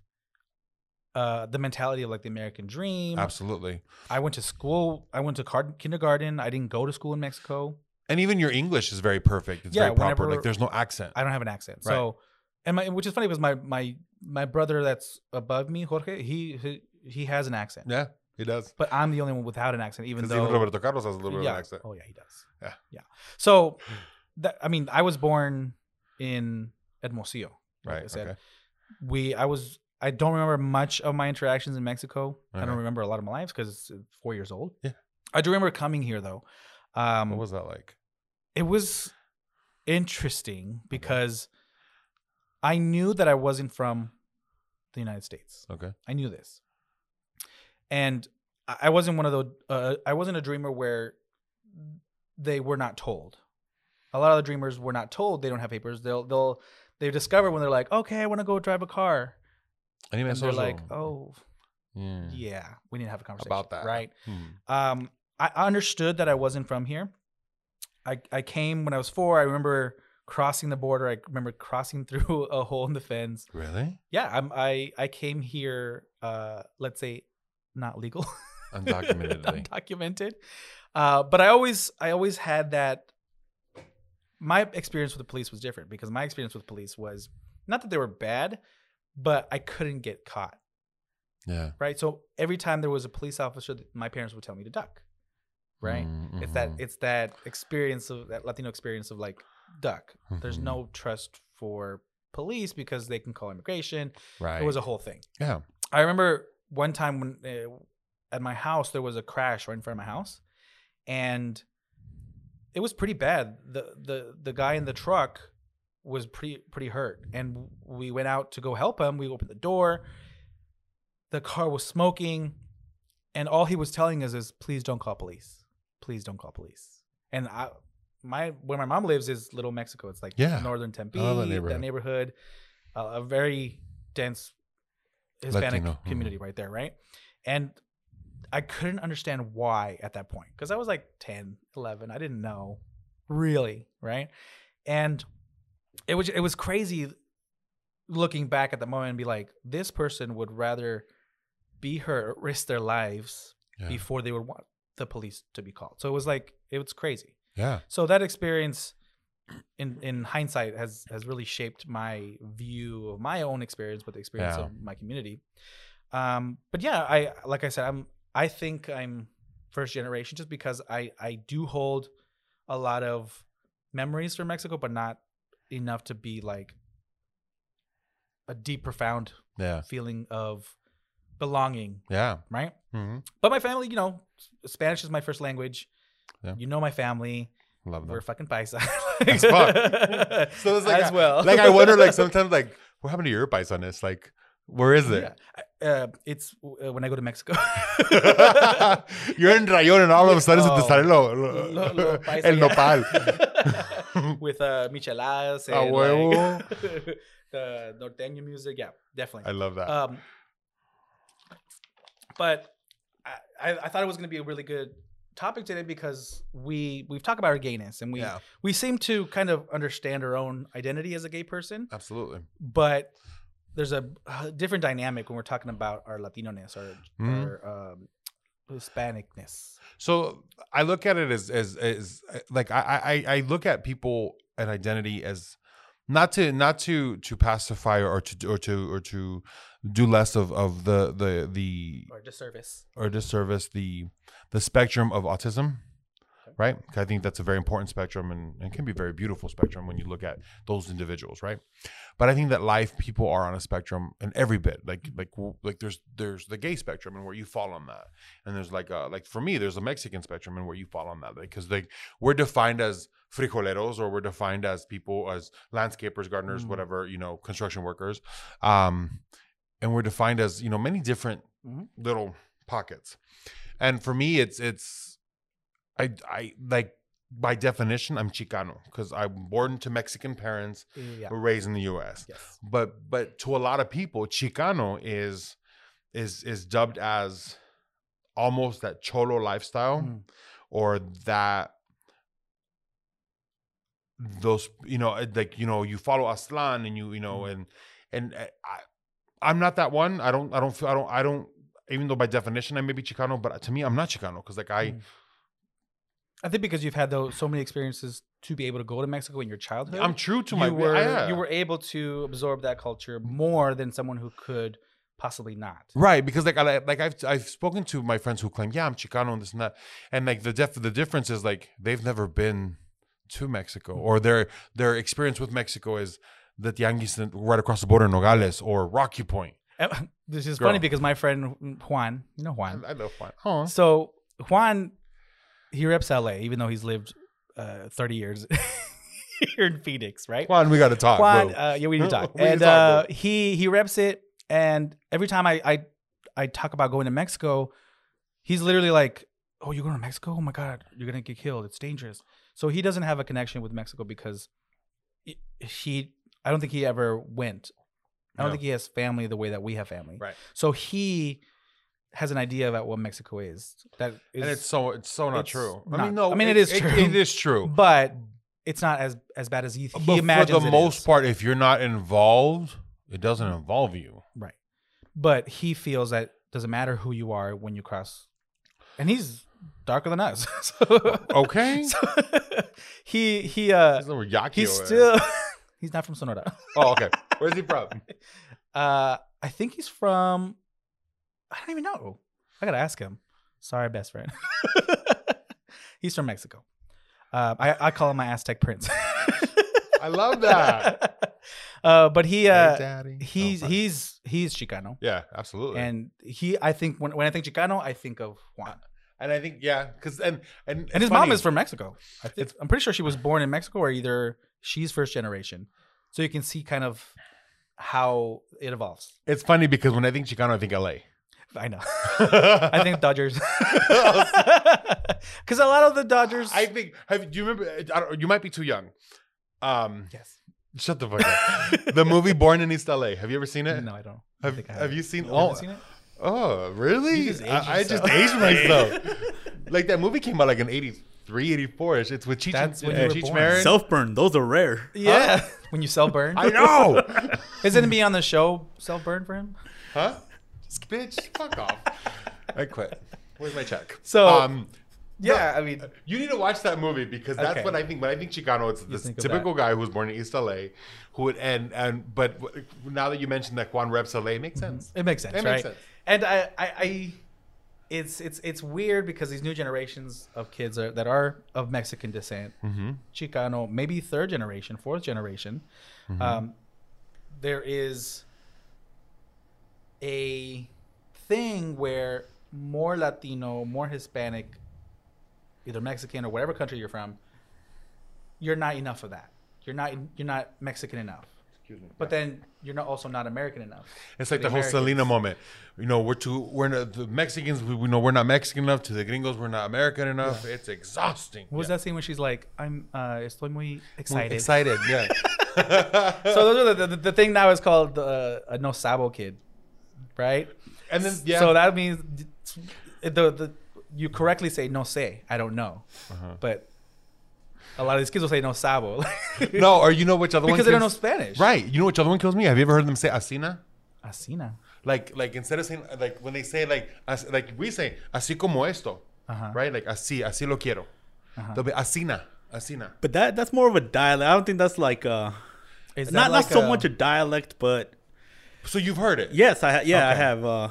[SPEAKER 2] uh the mentality of like the American dream.
[SPEAKER 3] absolutely.
[SPEAKER 2] I went to school. I went to kindergarten. I didn't go to school in Mexico.
[SPEAKER 3] And even your English is very perfect. It's
[SPEAKER 2] Yeah,
[SPEAKER 3] very proper.
[SPEAKER 2] whenever-
[SPEAKER 3] Like there's no accent.
[SPEAKER 2] I don't have an accent.
[SPEAKER 3] Right.
[SPEAKER 2] So, and my which is funny because my my my brother that's above me, Jorge, he he, he has an accent,
[SPEAKER 3] yeah, he does.
[SPEAKER 2] but I'm the only one without an accent. Even though,
[SPEAKER 3] even Roberto Carlos has a little bit
[SPEAKER 2] yeah,
[SPEAKER 3] of an accent.
[SPEAKER 2] oh yeah, he does.
[SPEAKER 3] Yeah.
[SPEAKER 2] yeah. So, that I mean, I was born in Hermosillo. Like
[SPEAKER 3] right.
[SPEAKER 2] I said,
[SPEAKER 3] okay.
[SPEAKER 2] we I was I don't remember much of my interactions in Mexico. I don't remember a lot of my lives because it's four years old.
[SPEAKER 3] Yeah.
[SPEAKER 2] I do remember coming here though. Um,
[SPEAKER 3] What was that like?
[SPEAKER 2] It was interesting because I knew that I wasn't from the United States.
[SPEAKER 3] Okay.
[SPEAKER 2] I knew this, and I wasn't one of those. Uh, I wasn't a dreamer where they were not told. A lot of the dreamers were not told they don't have papers. They'll they'll they discover when they're like, okay, I want to go drive a car,
[SPEAKER 3] Anime
[SPEAKER 2] and they're like, oh
[SPEAKER 3] yeah.
[SPEAKER 2] yeah, we need to have a conversation
[SPEAKER 3] About that.
[SPEAKER 2] right?
[SPEAKER 3] Hmm.
[SPEAKER 2] Um, I understood that I wasn't from here. I I came when I was four. I remember crossing the border. I remember crossing through a hole in the fence.
[SPEAKER 3] Really?
[SPEAKER 2] Yeah, I'm, I I came here. Uh, let's say not legal,
[SPEAKER 3] Undocumented.
[SPEAKER 2] undocumented. Uh, but I always I always had that. My experience with the police was different because my experience with police was not that they were bad, but I couldn't get caught.
[SPEAKER 3] Yeah.
[SPEAKER 2] Right. So every time there was a police officer, my parents would tell me to duck. Right.
[SPEAKER 3] Mm,
[SPEAKER 2] It's that it's that experience of that Latino experience of like duck. There's
[SPEAKER 3] Mhm.
[SPEAKER 2] no trust for police because they can call immigration.
[SPEAKER 3] right.
[SPEAKER 2] It was a whole thing.
[SPEAKER 3] yeah.
[SPEAKER 2] I remember one time when uh, at my house there was a crash right in front of my house, and it was pretty bad. the the The guy in the truck was pretty pretty hurt, and we went out to go help him. We opened the door. The car was smoking, and all he was telling us is, "Please don't call police. Please don't call police." And I, my where my mom lives is Little Mexico. It's like
[SPEAKER 3] Yeah.
[SPEAKER 2] northern Tempe,
[SPEAKER 3] love that
[SPEAKER 2] that
[SPEAKER 3] neighborhood.
[SPEAKER 2] neighborhood, uh, a very dense Hispanic
[SPEAKER 3] Latino, mhm.
[SPEAKER 2] community right there, right? And I couldn't understand why at that point because I was like 10, 11. I didn't know really, right? And it was it was crazy looking back at the moment and be like, this person would rather be hurt, risk their lives
[SPEAKER 3] Yeah.
[SPEAKER 2] before they would want the police to be called. So it was like it was crazy.
[SPEAKER 3] Yeah.
[SPEAKER 2] So that experience in in hindsight has has really shaped my view of my own experience with the experience
[SPEAKER 3] Yeah.
[SPEAKER 2] of my community. Um but yeah, I like I said I'm I think I'm first generation just because I I do hold a lot of memories from Mexico but not enough to be like a deep profound
[SPEAKER 3] Yeah.
[SPEAKER 2] feeling of belonging,
[SPEAKER 3] Yeah.
[SPEAKER 2] right?
[SPEAKER 3] hmm
[SPEAKER 2] But my family, you know, Spanish is my first language.
[SPEAKER 3] Yeah.
[SPEAKER 2] You know my family.
[SPEAKER 3] Love
[SPEAKER 2] them.
[SPEAKER 3] We're
[SPEAKER 2] fucking paisa.
[SPEAKER 3] As fuck. So it's like
[SPEAKER 2] as
[SPEAKER 3] I-
[SPEAKER 2] well.
[SPEAKER 3] like I wonder, like sometimes, like what happened to your paisanes? Like, where is it?
[SPEAKER 2] Yeah. Uh, it's uh, when I go to Mexico.
[SPEAKER 3] You're in Rayon, and all of a sudden te
[SPEAKER 2] Oh.
[SPEAKER 3] sale lo, lo-
[SPEAKER 2] Lo- lo
[SPEAKER 3] el nopal.
[SPEAKER 2] With uh, micheladas and like, the norteño music. Yeah, definitely.
[SPEAKER 3] I love that.
[SPEAKER 2] Um, but I, I, thought it was going to be a really good topic today because we we've talked about our gayness and we
[SPEAKER 3] yeah,
[SPEAKER 2] we seem to kind of understand our own identity as a gay person,
[SPEAKER 3] absolutely.
[SPEAKER 2] but there's a, a different dynamic when we're talking about our Latino-ness or
[SPEAKER 3] Mhm.
[SPEAKER 2] our um, Hispanicness.
[SPEAKER 3] So I look at it as as as like I I I look at people and identity as not to not to to pacify or to or to or to do less of of the the the
[SPEAKER 2] or disservice.
[SPEAKER 3] or disservice the the spectrum of autism right? I think that's a very important spectrum and, and can be a very beautiful spectrum when you look at those individuals right? But i think that life people are on a spectrum and every bit like like like there's there's the gay spectrum and where you fall on that. And there's like uh like for me there's a mexican spectrum and where you fall on that because like we're defined as frijoleros or we're defined as people as landscapers gardeners
[SPEAKER 2] Mm.
[SPEAKER 3] whatever you know construction workers um and we're defined as you know many different
[SPEAKER 2] Mhm.
[SPEAKER 3] little pockets. And for me it's it's i i like by definition i'm chicano because i'm born to mexican parents
[SPEAKER 2] Yeah.
[SPEAKER 3] were raised in the us
[SPEAKER 2] Yes.
[SPEAKER 3] but but to a lot of people chicano is is is dubbed as almost that cholo lifestyle
[SPEAKER 2] Mm.
[SPEAKER 3] or that those you know uh, like you know you follow Aztlán and you you know
[SPEAKER 2] Mm.
[SPEAKER 3] and and uh, i i'm not that one i don't i don't feel i don't i don't even though by definition i may be chicano but to me i'm not chicano because like i
[SPEAKER 2] Mm. I think because you've had those so many experiences to be able to go to Mexico in your childhood.
[SPEAKER 3] i'm true to
[SPEAKER 2] you
[SPEAKER 3] my
[SPEAKER 2] were
[SPEAKER 3] yeah.
[SPEAKER 2] you were able to absorb that culture more than someone who could possibly not.
[SPEAKER 3] Right, because like I like I've I've spoken to my friends who claim, yeah, I'm Chicano and this and that, and like the def the difference is like they've never been to Mexico or their their experience with Mexico is that the tianguis right across the border in Nogales or Rocky Point.
[SPEAKER 2] This is
[SPEAKER 3] Girl.
[SPEAKER 2] funny because my friend Juan, you know Juan.
[SPEAKER 3] I love Juan.
[SPEAKER 2] So Juan, he reps LA, even though he's lived uh, 30 years here in Phoenix, right?
[SPEAKER 3] Juan, we got to talk.
[SPEAKER 2] Juan, uh, yeah, we need to talk.
[SPEAKER 3] To
[SPEAKER 2] and
[SPEAKER 3] talk,
[SPEAKER 2] uh, he he reps it, and every time I, I I talk about going to Mexico, he's literally like, "Oh, you're going to Mexico? Oh my god, you're gonna get killed. It's dangerous." So he doesn't have a connection with Mexico because he- he, I don't think he ever went I don't
[SPEAKER 3] No.
[SPEAKER 2] think he has family the way that we have family.
[SPEAKER 3] Right.
[SPEAKER 2] So he has an idea about what Mexico is. That is,
[SPEAKER 3] and it's so it's so not
[SPEAKER 2] it's
[SPEAKER 3] true. I mean, no.
[SPEAKER 2] I mean, it is
[SPEAKER 3] It,
[SPEAKER 2] true.
[SPEAKER 3] it is true.
[SPEAKER 2] but it's not as as bad as he, he
[SPEAKER 3] But for the
[SPEAKER 2] it
[SPEAKER 3] most
[SPEAKER 2] is.
[SPEAKER 3] part, if you're not involved, it doesn't involve you.
[SPEAKER 2] right? But he feels that doesn't matter who you are when you cross, and he's darker than us. so,
[SPEAKER 3] Okay.
[SPEAKER 2] so he he uh
[SPEAKER 3] Yaqui
[SPEAKER 2] he's still he's not from Sonora.
[SPEAKER 3] Oh, okay. Where's he from?
[SPEAKER 2] Uh, I think he's from. I don't even know. I gotta ask him. Sorry, best friend. he's from Mexico. Uh, I I call him my Aztec prince.
[SPEAKER 3] I love that.
[SPEAKER 2] uh, but he
[SPEAKER 3] Hey,
[SPEAKER 2] uh,
[SPEAKER 3] Daddy.
[SPEAKER 2] he's
[SPEAKER 3] Oh,
[SPEAKER 2] he's he's Chicano,
[SPEAKER 3] yeah, absolutely. And,
[SPEAKER 2] he I think when when I think Chicano, I think of Juan.
[SPEAKER 3] And I think yeah, because and and
[SPEAKER 2] And his mom is from Mexico. I think, I'm pretty sure she was born in Mexico, or either she's first generation. So you can see kind of how it evolves.
[SPEAKER 3] It's funny because when I think Chicano, I think LA.
[SPEAKER 2] I know. I think Dodgers. Because a lot of the Dodgers.
[SPEAKER 3] I think. Have do you remember? I don't, you might be too young. Um,
[SPEAKER 2] yes.
[SPEAKER 3] shut the fuck up. the movie Born in East LA. Have you ever seen it?
[SPEAKER 2] No, I don't. I
[SPEAKER 3] Have,
[SPEAKER 2] think I
[SPEAKER 3] have you seen?
[SPEAKER 2] You
[SPEAKER 3] Oh,
[SPEAKER 2] seen it?
[SPEAKER 3] oh, really?
[SPEAKER 2] You just aged
[SPEAKER 3] I, I just aged myself. like that movie came out like in 83, 84 ish. It's with Cheech,
[SPEAKER 2] That's
[SPEAKER 3] and,
[SPEAKER 2] when you were
[SPEAKER 3] Cheech
[SPEAKER 2] born.
[SPEAKER 3] Marin.
[SPEAKER 4] Self burn, those are rare.
[SPEAKER 2] Yeah. When you self burn.
[SPEAKER 3] I know.
[SPEAKER 2] Isn't it be on the show self burn for him?
[SPEAKER 3] huh? Bitch, fuck off. I quit. Where's my check?
[SPEAKER 2] So-
[SPEAKER 3] um,
[SPEAKER 2] Yeah, I mean,
[SPEAKER 3] You need to watch that movie because that's
[SPEAKER 2] Okay.
[SPEAKER 3] what I think. When I think Chicano, it's this typical guy who was born in East LA, who would and and but now that you mentioned that Juan reps LA, it makes sense.
[SPEAKER 2] it makes sense,
[SPEAKER 3] It
[SPEAKER 2] right?
[SPEAKER 3] makes sense.
[SPEAKER 2] And I, I, I, it's it's it's weird because these new generations of kids are, that are of Mexican descent,
[SPEAKER 3] Mm-hmm.
[SPEAKER 2] Chicano, maybe third generation, fourth generation,
[SPEAKER 3] Mm-hmm.
[SPEAKER 2] um, there is a thing where more Latino, more Hispanic, either Mexican or whatever country you're from, you're not enough of that. You're not you're not Mexican enough.
[SPEAKER 3] Excuse me.
[SPEAKER 2] But then you're not also not American enough.
[SPEAKER 3] It's like
[SPEAKER 2] the
[SPEAKER 3] the, whole
[SPEAKER 2] Americans.
[SPEAKER 3] Selena moment. You know, we're too we're not, the Mexicans. We, we know we're not Mexican enough. To the gringos, we're not American enough. It's exhausting.
[SPEAKER 2] What was
[SPEAKER 3] Yeah.
[SPEAKER 2] that scene when she's like, "I'm uh, estoy muy excited."
[SPEAKER 3] Excited, yeah.
[SPEAKER 2] So those are the, the, the thing now is called uh, a no sabo kid, right?
[SPEAKER 3] and then yeah.
[SPEAKER 2] So that means the the you correctly say no say I don't know,
[SPEAKER 3] Uh-huh.
[SPEAKER 2] but a lot of these kids will say no sabo
[SPEAKER 3] no, or you know which other one?
[SPEAKER 2] because they don't know Spanish.
[SPEAKER 3] Right. You know which other one kills me? Have you ever heard them say asina?
[SPEAKER 2] Asina.
[SPEAKER 3] Like like instead of saying like when they say like as, like we say así como esto,
[SPEAKER 2] Uh-huh.
[SPEAKER 3] right? Like así así lo quiero. They'll be asina asina.
[SPEAKER 4] But that that's more of a dialect. I don't think that's like uh
[SPEAKER 2] Is that
[SPEAKER 4] not
[SPEAKER 2] like
[SPEAKER 4] not so
[SPEAKER 2] a-
[SPEAKER 4] much a dialect, but
[SPEAKER 3] So you've heard it.
[SPEAKER 4] yes, I ha- yeah I have. uh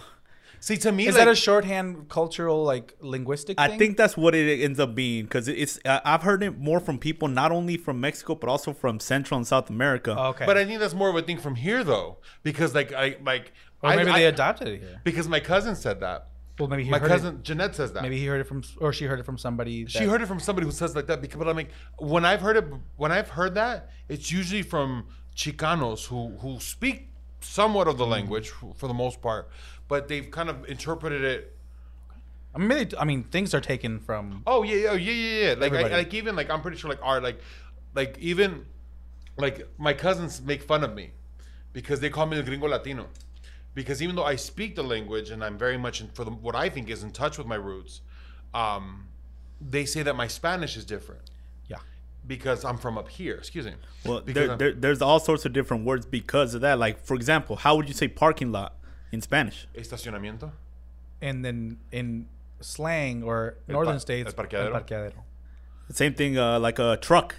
[SPEAKER 3] See to me
[SPEAKER 2] Is
[SPEAKER 3] like,
[SPEAKER 2] that a shorthand cultural like linguistic?
[SPEAKER 4] I
[SPEAKER 2] thing?
[SPEAKER 4] think that's what it ends up being because it's I- I've heard it more from people not only from Mexico but also from Central and South America.
[SPEAKER 2] Okay,
[SPEAKER 3] But I think that's more of a thing from here though, because like I like
[SPEAKER 2] or
[SPEAKER 3] I,
[SPEAKER 2] maybe
[SPEAKER 3] I-
[SPEAKER 2] they adopted it here.
[SPEAKER 3] because my cousin said that.
[SPEAKER 2] Well, maybe he
[SPEAKER 3] My
[SPEAKER 2] heard
[SPEAKER 3] cousin
[SPEAKER 2] It,
[SPEAKER 3] Jeanette says that.
[SPEAKER 2] maybe he heard it from, or she heard it from somebody.
[SPEAKER 3] she heard it from somebody who says like that. Because but I'm like, when I've heard it, when I've heard that, it's usually from Chicanos who who speak somewhat of the language for the most part, but they've kind of interpreted it.
[SPEAKER 2] I mean, maybe, I mean, things are taken from.
[SPEAKER 3] Oh yeah, yeah, yeah, yeah, yeah. Like I, like even like I'm pretty sure like art like like even like my cousins make fun of me because they call me the gringo latino because even though I speak the language and I'm very much in, for the, what I think is in touch with my roots, um, they say that my Spanish is different. Because I'm from up here. Excuse me.
[SPEAKER 4] well, there, there, there's all sorts of different words because of that. Like for example, how would you say parking lot in Spanish?
[SPEAKER 3] estacionamiento.
[SPEAKER 2] And then in slang or
[SPEAKER 3] El
[SPEAKER 2] northern
[SPEAKER 3] pa-
[SPEAKER 2] states,
[SPEAKER 3] el parqueadero.
[SPEAKER 2] parqueadero.
[SPEAKER 4] The same thing uh, like a truck.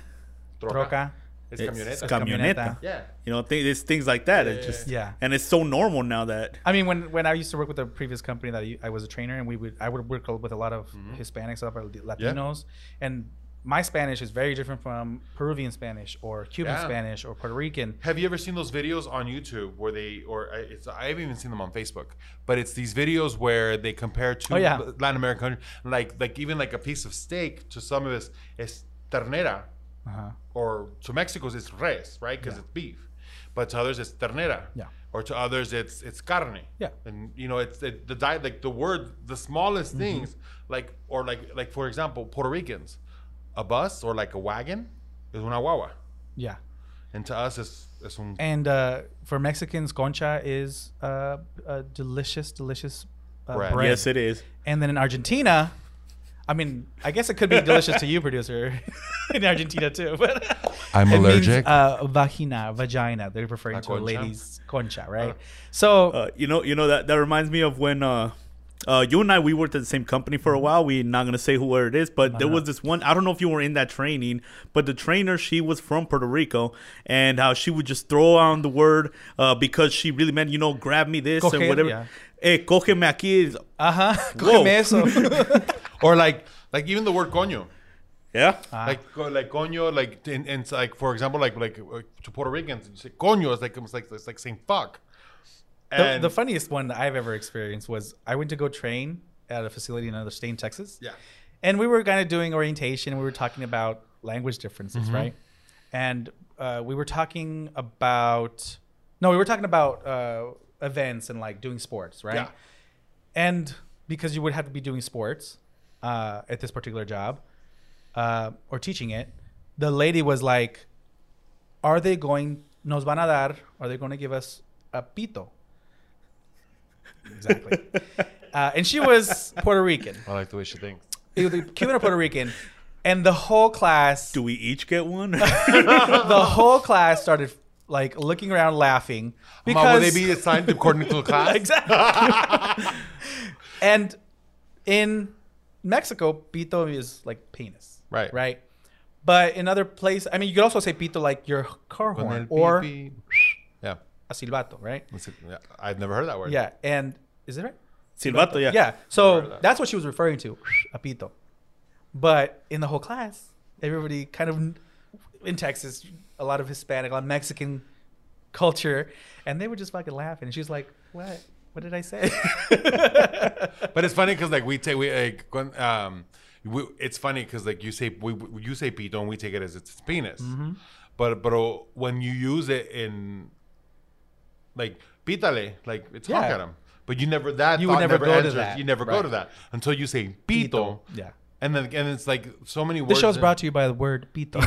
[SPEAKER 2] Troca.
[SPEAKER 3] Es
[SPEAKER 4] It's
[SPEAKER 3] camioneta.
[SPEAKER 4] camioneta.
[SPEAKER 3] yeah.
[SPEAKER 4] You know, th- it's things like that.
[SPEAKER 3] Yeah,
[SPEAKER 4] it's just
[SPEAKER 2] yeah.
[SPEAKER 4] and it's so normal now that
[SPEAKER 2] I mean, when when I used to work with a previous company that I, I was a trainer, and we would I would work with a lot of
[SPEAKER 3] Mm-hmm.
[SPEAKER 2] Hispanics, a lot of Latinos, and my Spanish is very different from Peruvian Spanish or Cuban
[SPEAKER 3] Yeah.
[SPEAKER 2] Spanish or Puerto Rican.
[SPEAKER 3] Have you ever seen those videos on YouTube where they, or I- it's, I haven't even seen them on Facebook, but it's these videos where they compare two
[SPEAKER 2] Oh, yeah.
[SPEAKER 3] Latin American countries, like like even like a piece of steak to some of us is ternera,
[SPEAKER 2] Uh-huh.
[SPEAKER 3] or to Mexico's it's res, right? Because
[SPEAKER 2] Yeah.
[SPEAKER 3] it's beef, but to others it's ternera,
[SPEAKER 2] Yeah.
[SPEAKER 3] or to others it's it's carne,
[SPEAKER 2] Yeah.
[SPEAKER 3] and you know it's it, the diet like the word the smallest
[SPEAKER 2] Mm-hmm.
[SPEAKER 3] things like or like like for example Puerto Ricans, a bus or like a wagon is una guagua.
[SPEAKER 2] Yeah.
[SPEAKER 3] and to us, it's it's un,
[SPEAKER 2] And uh, for Mexicans, concha is uh, a delicious, delicious uh,
[SPEAKER 3] Bread.
[SPEAKER 2] bread.
[SPEAKER 4] Yes, it is.
[SPEAKER 2] And then in Argentina, I mean, I guess it could be delicious to you, producer, in Argentina too. But
[SPEAKER 3] I'm
[SPEAKER 2] it means,
[SPEAKER 3] allergic.
[SPEAKER 2] uh, vagina, vagina. They're referring
[SPEAKER 3] A
[SPEAKER 2] to a lady's concha, right? So
[SPEAKER 4] Uh, you know, you know that that reminds me of when uh, you and I we worked at the same company for a while. We're not gonna say who where it is, but there was this one. I don't know if you were in that training, but the trainer she was from Puerto Rico, and how she would just throw on the word uh, because she really meant you know grab me this
[SPEAKER 2] Coger,
[SPEAKER 4] and whatever.
[SPEAKER 2] yeah.
[SPEAKER 4] Hey, cógeme aquí.
[SPEAKER 2] uh huh,
[SPEAKER 4] Whoa.
[SPEAKER 2] eso.
[SPEAKER 3] or like like even the word coño.
[SPEAKER 4] Yeah.
[SPEAKER 2] Ah.
[SPEAKER 3] Like co- like coño, like in, in like for example, like like uh, to Puerto Ricans, you say coño is like it's like it's like saying fuck.
[SPEAKER 2] The, the funniest one I've ever experienced was I went to go train at a facility in another state in Texas.
[SPEAKER 3] yeah,
[SPEAKER 2] and we were kind of doing orientation. And we were talking about language differences,
[SPEAKER 3] Mm-hmm.
[SPEAKER 2] right? And uh, we were talking about no, we were talking about uh, events and like doing sports, right?
[SPEAKER 3] Yeah.
[SPEAKER 2] And because you would have to be doing sports uh, at this particular job uh, or teaching it, the lady was like, "Are they going? Nos van a dar? Are they going to give us a pito?" Exactly. uh, and she was Puerto Rican
[SPEAKER 3] I like the way she thinks.
[SPEAKER 2] either Cuban or Puerto Rican, and the whole class,
[SPEAKER 4] Do we each get one?
[SPEAKER 2] the whole class started like looking around, laughing
[SPEAKER 3] Because
[SPEAKER 2] because
[SPEAKER 3] will they be assigned according to the class?
[SPEAKER 2] exactly. and in Mexico, pito is like penis,
[SPEAKER 3] Right.
[SPEAKER 2] Right. But in other places, I mean, you could also say pito like your car horn or
[SPEAKER 3] pipí. yeah.
[SPEAKER 2] A silbato, right?
[SPEAKER 3] Yeah, I've never heard that word.
[SPEAKER 2] Yeah, and is it right?
[SPEAKER 4] Silbato, yeah.
[SPEAKER 2] Yeah. So
[SPEAKER 3] that.
[SPEAKER 2] that's what she was referring to, a pito. But in the whole class, everybody kind of in Texas, a lot of Hispanic, a lot of Mexican culture, and they were just fucking laughing. And she's like, "What? What did I say?"
[SPEAKER 3] But it's funny because like we take we like when, um, we, it's funny because like you say we we- you say pito and we take it as it's penis,
[SPEAKER 2] Mm-hmm.
[SPEAKER 3] but but uh, when you use it in like pítale, like it's honk at him. But you never that
[SPEAKER 2] You would
[SPEAKER 3] thought
[SPEAKER 2] never go to that.
[SPEAKER 3] You never go to that until you say pito,
[SPEAKER 2] yeah.
[SPEAKER 3] and then and it's like so many words.
[SPEAKER 2] This show's brought to you by the word pito.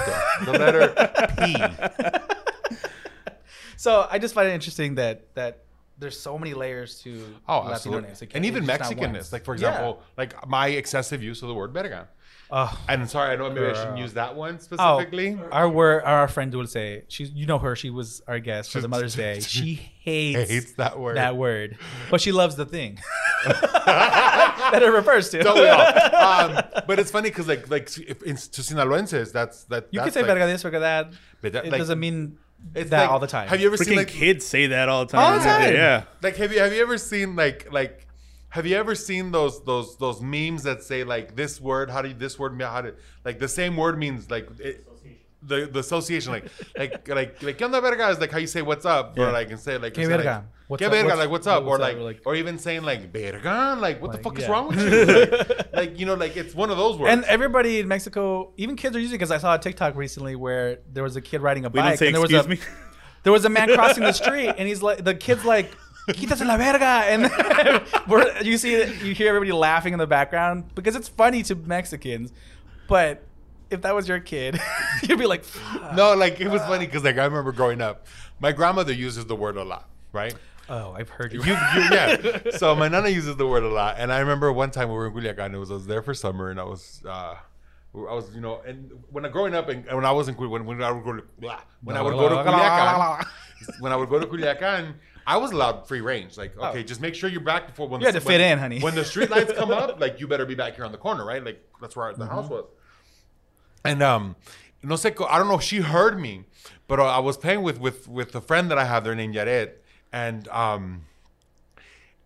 [SPEAKER 3] the letter P.
[SPEAKER 2] so I just find it interesting that that there's so many layers to
[SPEAKER 3] Oh,
[SPEAKER 2] Latino
[SPEAKER 3] absolutely.
[SPEAKER 2] names. Can't-
[SPEAKER 3] And even
[SPEAKER 2] it's just not one.
[SPEAKER 3] Mexicanness. Like, for
[SPEAKER 2] Yeah.
[SPEAKER 3] example, like my excessive use of the word verga.
[SPEAKER 2] Oh.
[SPEAKER 3] And sorry, I know maybe I shouldn't use that one specifically.
[SPEAKER 2] Oh, our word, our friend Dulce, she's you know her. She was our guest for the Mother's Day. She hates,
[SPEAKER 3] Hates that word.
[SPEAKER 2] that word, but she loves the thing that it refers to.
[SPEAKER 3] Don't we all? Um, but it's funny because like like if, in, to Sinaloenses, that's that.
[SPEAKER 2] you can say
[SPEAKER 3] like,
[SPEAKER 2] verga this, verga that.
[SPEAKER 3] But that,
[SPEAKER 2] it
[SPEAKER 3] like,
[SPEAKER 2] doesn't mean
[SPEAKER 3] it's
[SPEAKER 2] that
[SPEAKER 3] like-
[SPEAKER 2] all the time.
[SPEAKER 3] Have you ever seen like
[SPEAKER 4] kids say that all the time.
[SPEAKER 2] All the time.
[SPEAKER 4] Yeah.
[SPEAKER 3] like have you have you ever seen like like have you ever seen those those those memes that say like this word how do you this word mean how to like the same word means like it, the the association like like like like ¿Qué onda verga is like how you say what's up
[SPEAKER 4] Yeah.
[SPEAKER 3] or like and say like
[SPEAKER 2] ¿Qué verga?
[SPEAKER 3] like,
[SPEAKER 2] What's
[SPEAKER 3] ¿Qué
[SPEAKER 2] up?
[SPEAKER 3] verga
[SPEAKER 2] What's-
[SPEAKER 3] like what's up
[SPEAKER 2] what's
[SPEAKER 3] or
[SPEAKER 2] up?
[SPEAKER 3] like,
[SPEAKER 2] Like-
[SPEAKER 3] or even saying like verga like what
[SPEAKER 2] Like,
[SPEAKER 3] the fuck is wrong with you like, like you know like it's one of those words
[SPEAKER 2] and everybody in Mexico, even kids are using because I saw a TikTok recently where there was a kid riding a
[SPEAKER 4] We
[SPEAKER 2] bike
[SPEAKER 4] don't say
[SPEAKER 2] and there was a
[SPEAKER 4] me.
[SPEAKER 2] there was a man crossing the street and he's like the kid's like quítate la verga and we're, you see you hear everybody laughing in the background because it's funny to Mexicans but if that was your kid you'd be like "Fuck."
[SPEAKER 3] no like it was funny because like I remember growing up my grandmother uses the word a lot right
[SPEAKER 2] oh I've heard you,
[SPEAKER 3] You, you, yeah. So my nana uses the word a lot, and I remember one time we were in Culiacan. It was I was there for summer, and I was, uh, I was, you know, and when I growing up, and, and when I was in Cul- when, when I would go to blah, when I would go to Culiacan, when I would go to Culiacan, I was allowed free range. Like, okay,
[SPEAKER 2] Oh.
[SPEAKER 3] just make sure you're back before when
[SPEAKER 2] You had to
[SPEAKER 3] when-
[SPEAKER 2] fit in, honey.
[SPEAKER 3] When the street lights come up, like you better be back here on the corner, right? Like that's where the house was. And um, no sé, I don't know she heard me, but uh, I was playing with with with a friend that I have there named Yaret, and um,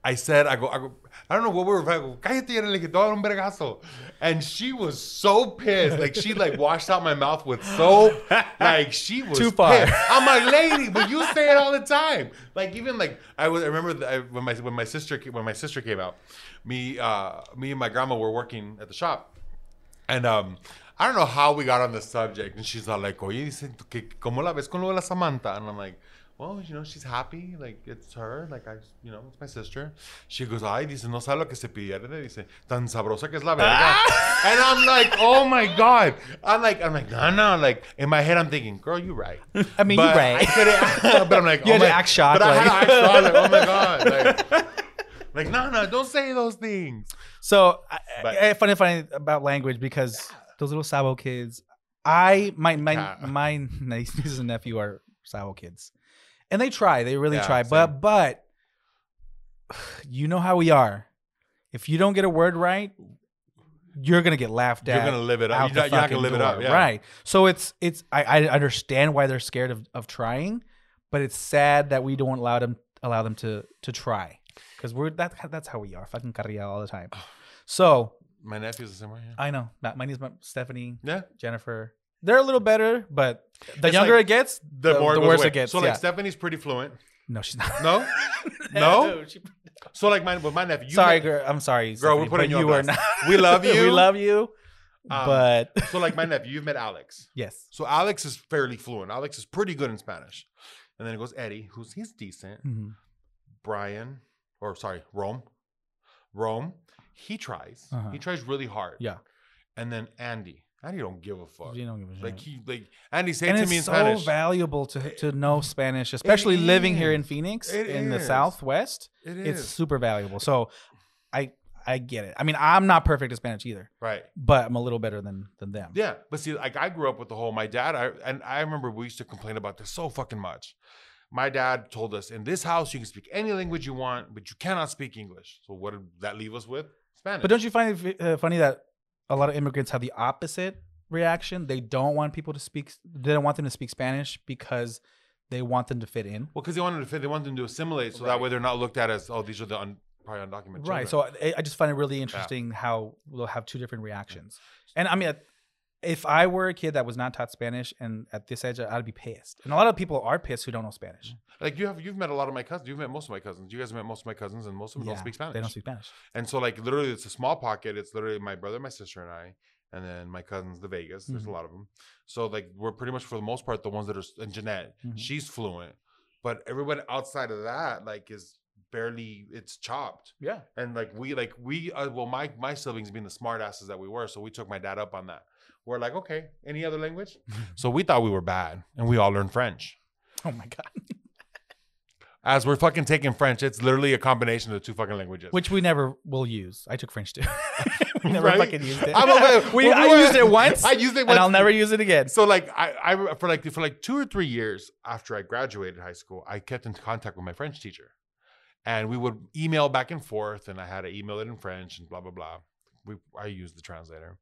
[SPEAKER 3] I said, I go, I go, I don't know what we were. I go, Cállate, Yaret, le "Todo un vergazo," and she was so pissed, like she like washed out my mouth with soap, like she was
[SPEAKER 2] Too far.
[SPEAKER 3] pissed. I'm like, lady, but you say it all the time. Like even like I was, I remember that I, when my when my sister when my sister came out, me uh me and my grandma were working at the shop, and um, I don't know how we got on the subject, and she's all like, "Oye, dicen que cómo la ves con lo de la Samantha," and I'm like, well, you know, she's happy. Like, it's her. Like, I, you know, it's my sister. She goes, ay, dice, no sabe lo que se pierde. Dice, tan sabrosa que es la verga. and I'm like, oh my God. I'm like, I'm like, no, no. Like, in my head, I'm thinking, girl, you right.
[SPEAKER 2] I mean,
[SPEAKER 3] But
[SPEAKER 2] you right.
[SPEAKER 3] I couldn't, but I'm like,
[SPEAKER 2] You
[SPEAKER 3] oh
[SPEAKER 2] had to act shocked,
[SPEAKER 3] But I had to act shocked. Like, oh my God. Like, like, no, no, don't say those things.
[SPEAKER 2] So,
[SPEAKER 3] But-
[SPEAKER 2] I, funny, funny about language because those little Sabo kids, I my my
[SPEAKER 3] Yeah.
[SPEAKER 2] my nieces and nephew are Sabo kids, and they try, they really
[SPEAKER 3] Yeah,
[SPEAKER 2] try,
[SPEAKER 3] same.
[SPEAKER 2] but but you know how we are. If you don't get a word right, you're gonna get laughed at.
[SPEAKER 3] You're to live it up.
[SPEAKER 2] out
[SPEAKER 3] You're not, you're not to live it
[SPEAKER 2] door,
[SPEAKER 3] up. Yeah.
[SPEAKER 2] Right. So it's it's I, I understand why they're scared of, of trying, but it's sad that we don't allow them allow them to to try because we're that that's how we are fucking carrilla all the time. So
[SPEAKER 3] My nephew's the same way. Yeah.
[SPEAKER 2] I know that my name's Stephanie,
[SPEAKER 3] yeah.
[SPEAKER 2] Jennifer. They're a little better, but the
[SPEAKER 3] It's
[SPEAKER 2] younger
[SPEAKER 3] like
[SPEAKER 2] it gets,
[SPEAKER 3] The,
[SPEAKER 2] the,
[SPEAKER 3] more
[SPEAKER 2] the
[SPEAKER 3] it
[SPEAKER 2] worse
[SPEAKER 3] away.
[SPEAKER 2] it gets.
[SPEAKER 3] So, like,
[SPEAKER 2] yeah.
[SPEAKER 3] Stephanie's pretty fluent.
[SPEAKER 2] no, she's not.
[SPEAKER 3] No? No? So, like, my, with my nephew. you
[SPEAKER 2] sorry,
[SPEAKER 3] met-
[SPEAKER 2] girl. I'm sorry,
[SPEAKER 3] Girl, we're putting
[SPEAKER 2] but
[SPEAKER 3] you
[SPEAKER 2] you
[SPEAKER 3] on
[SPEAKER 2] are not.
[SPEAKER 3] We love you.
[SPEAKER 2] we love you,
[SPEAKER 3] Um,
[SPEAKER 2] but
[SPEAKER 3] So, like, my nephew, you've met Alex.
[SPEAKER 2] yes.
[SPEAKER 3] So, Alex is fairly fluent. Alex is pretty good in Spanish. And then it goes Eddie, who's he's decent.
[SPEAKER 2] Mhm.
[SPEAKER 3] Brian, or sorry, Rome. Rome, he tries.
[SPEAKER 2] Uh-huh.
[SPEAKER 3] He tries really hard.
[SPEAKER 2] Yeah.
[SPEAKER 3] And then Andy. Andy don't give a fuck.
[SPEAKER 2] You don't give a shit.
[SPEAKER 3] Like he like Andy say it
[SPEAKER 2] and
[SPEAKER 3] to
[SPEAKER 2] it's
[SPEAKER 3] me in
[SPEAKER 2] so
[SPEAKER 3] Spanish.
[SPEAKER 2] valuable to to know Spanish, especially living here in. Phoenix
[SPEAKER 3] It
[SPEAKER 2] in the. Southwest.
[SPEAKER 3] it
[SPEAKER 2] It's super valuable. So, I I get it. I mean, I'm not perfect at Spanish either,
[SPEAKER 3] right.
[SPEAKER 2] but I'm a little better than than them.
[SPEAKER 3] Yeah, but see, like I grew up with the whole my dad. I and I remember we used to complain about this so fucking much. My dad told us in this house you can speak any language you want, but you cannot speak English. So what did that leave us with? Spanish.
[SPEAKER 2] But don't you find it uh, funny that a lot of immigrants have the opposite reaction? They don't want people to speak. They don't want them to speak Spanish because they want them to fit in.
[SPEAKER 3] well, because they want them to fit, they want them to assimilate, so that way they're not looked at as oh these are the un, probably undocumented.
[SPEAKER 2] Right.
[SPEAKER 3] children.
[SPEAKER 2] So I, I just find it really interesting how we'll have two different reactions. And I mean, if I were a kid that was not taught Spanish and at this age, I'd be pissed. And a lot of people are pissed who don't know Spanish.
[SPEAKER 3] like you have you've met a lot of my cousins. You've met most of my cousins. You guys have met most of my cousins, and most of them don't speak Spanish.
[SPEAKER 2] They don't speak Spanish.
[SPEAKER 3] And so like literally it's a small pocket. It's literally my brother, my sister, and I, and then my cousins, the Vegas. There's
[SPEAKER 2] Mhm.
[SPEAKER 3] a lot of them. So like we're pretty much for the most part the ones that are and Jeanette,
[SPEAKER 2] Mhm.
[SPEAKER 3] she's fluent, but everyone outside of that like is barely it's chopped.
[SPEAKER 2] Yeah.
[SPEAKER 3] And like we like we uh, well my my siblings being the smart asses that we were, so we took my dad up on that. We're like okay, any other language? so we thought we were bad, and we all learned French.
[SPEAKER 2] Oh my God.
[SPEAKER 3] As we're fucking taking French, it's literally a combination of the two fucking languages.
[SPEAKER 2] Which we never will use. I took French too. we never
[SPEAKER 3] Right?
[SPEAKER 2] fucking used it.
[SPEAKER 3] I'm a-
[SPEAKER 2] we,
[SPEAKER 3] when
[SPEAKER 2] I
[SPEAKER 3] were-
[SPEAKER 2] used it once.
[SPEAKER 3] I used it
[SPEAKER 2] and I'll never use it again.
[SPEAKER 3] So like I, I for like for like two or three years after I graduated high school, I kept in contact with my French teacher, and we would email back and forth, and I had to email it in French and blah blah blah. We I used the translator,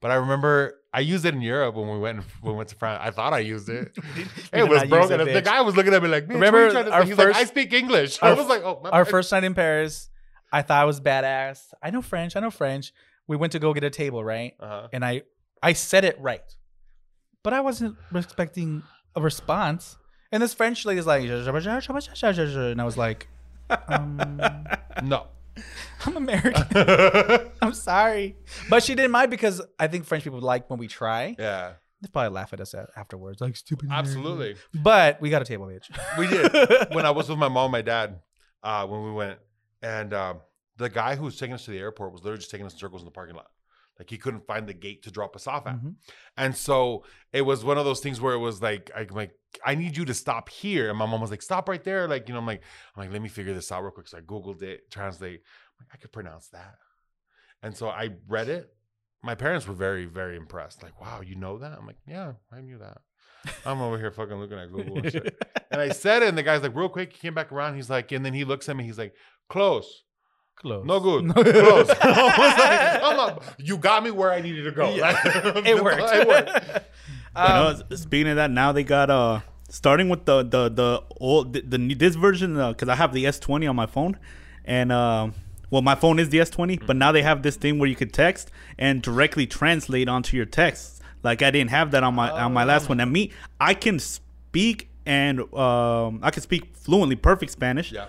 [SPEAKER 3] but I remember I used it in Europe when we went when we went to France. I thought I used it. It was broken.
[SPEAKER 2] it,
[SPEAKER 3] the guy was looking at me like,
[SPEAKER 2] Remember
[SPEAKER 3] what are you trying to
[SPEAKER 2] our
[SPEAKER 3] say?" He's like, "I speak English."
[SPEAKER 2] our-
[SPEAKER 3] I was like, "Oh, my,
[SPEAKER 2] Our first night in Paris, I thought I was badass. I know French. I know French. We went to go get a table, right?
[SPEAKER 3] Uh-huh.
[SPEAKER 2] And I I said it right, but I wasn't expecting a response. And this French lady's like, and I was like, um,
[SPEAKER 3] No.
[SPEAKER 2] I'm American. I'm sorry, but she didn't mind because I think French people like when we try.
[SPEAKER 3] yeah,
[SPEAKER 2] They probably laugh at us afterwards, like stupid. American."
[SPEAKER 3] absolutely.
[SPEAKER 2] But we got a table, bitch.
[SPEAKER 3] We did when I was with my mom, and my dad, uh, when we went, and um, the guy who was taking us to the airport was literally just taking us in circles in the parking lot. Like he couldn't find the gate to drop us off at,
[SPEAKER 2] Mhm.
[SPEAKER 3] and so it was one of those things where it was like, I'm like, I need you to stop here, and my mom was like, stop right there, like you know, I'm like, I'm like, let me figure this out real quick. So I googled it, translate. I'm like, I could pronounce that, and so I read it. My parents were very, very impressed. Like, wow, you know that? I'm like, yeah, I knew that. I'm over here fucking looking at Google and shit. And I said it, and the guy's like, real quick, he came back around. He's like, and then he looks at me, he's like, close.
[SPEAKER 2] Close.
[SPEAKER 3] No good. Close. I like, I'm not, you got me where I needed to go.
[SPEAKER 2] Yeah.
[SPEAKER 3] Like,
[SPEAKER 2] it worked.
[SPEAKER 3] it worked.
[SPEAKER 4] You know,
[SPEAKER 2] Um,
[SPEAKER 4] s- speaking of that, now they got uh starting with the the the old the, the this version because I have the S20 on my phone, and um well my phone is the S20, but now they have this thing where you could text and directly translate onto your text. Like I didn't have that on my on my last one. And me, I can speak and um I can speak fluently, perfect Spanish.
[SPEAKER 3] Yeah.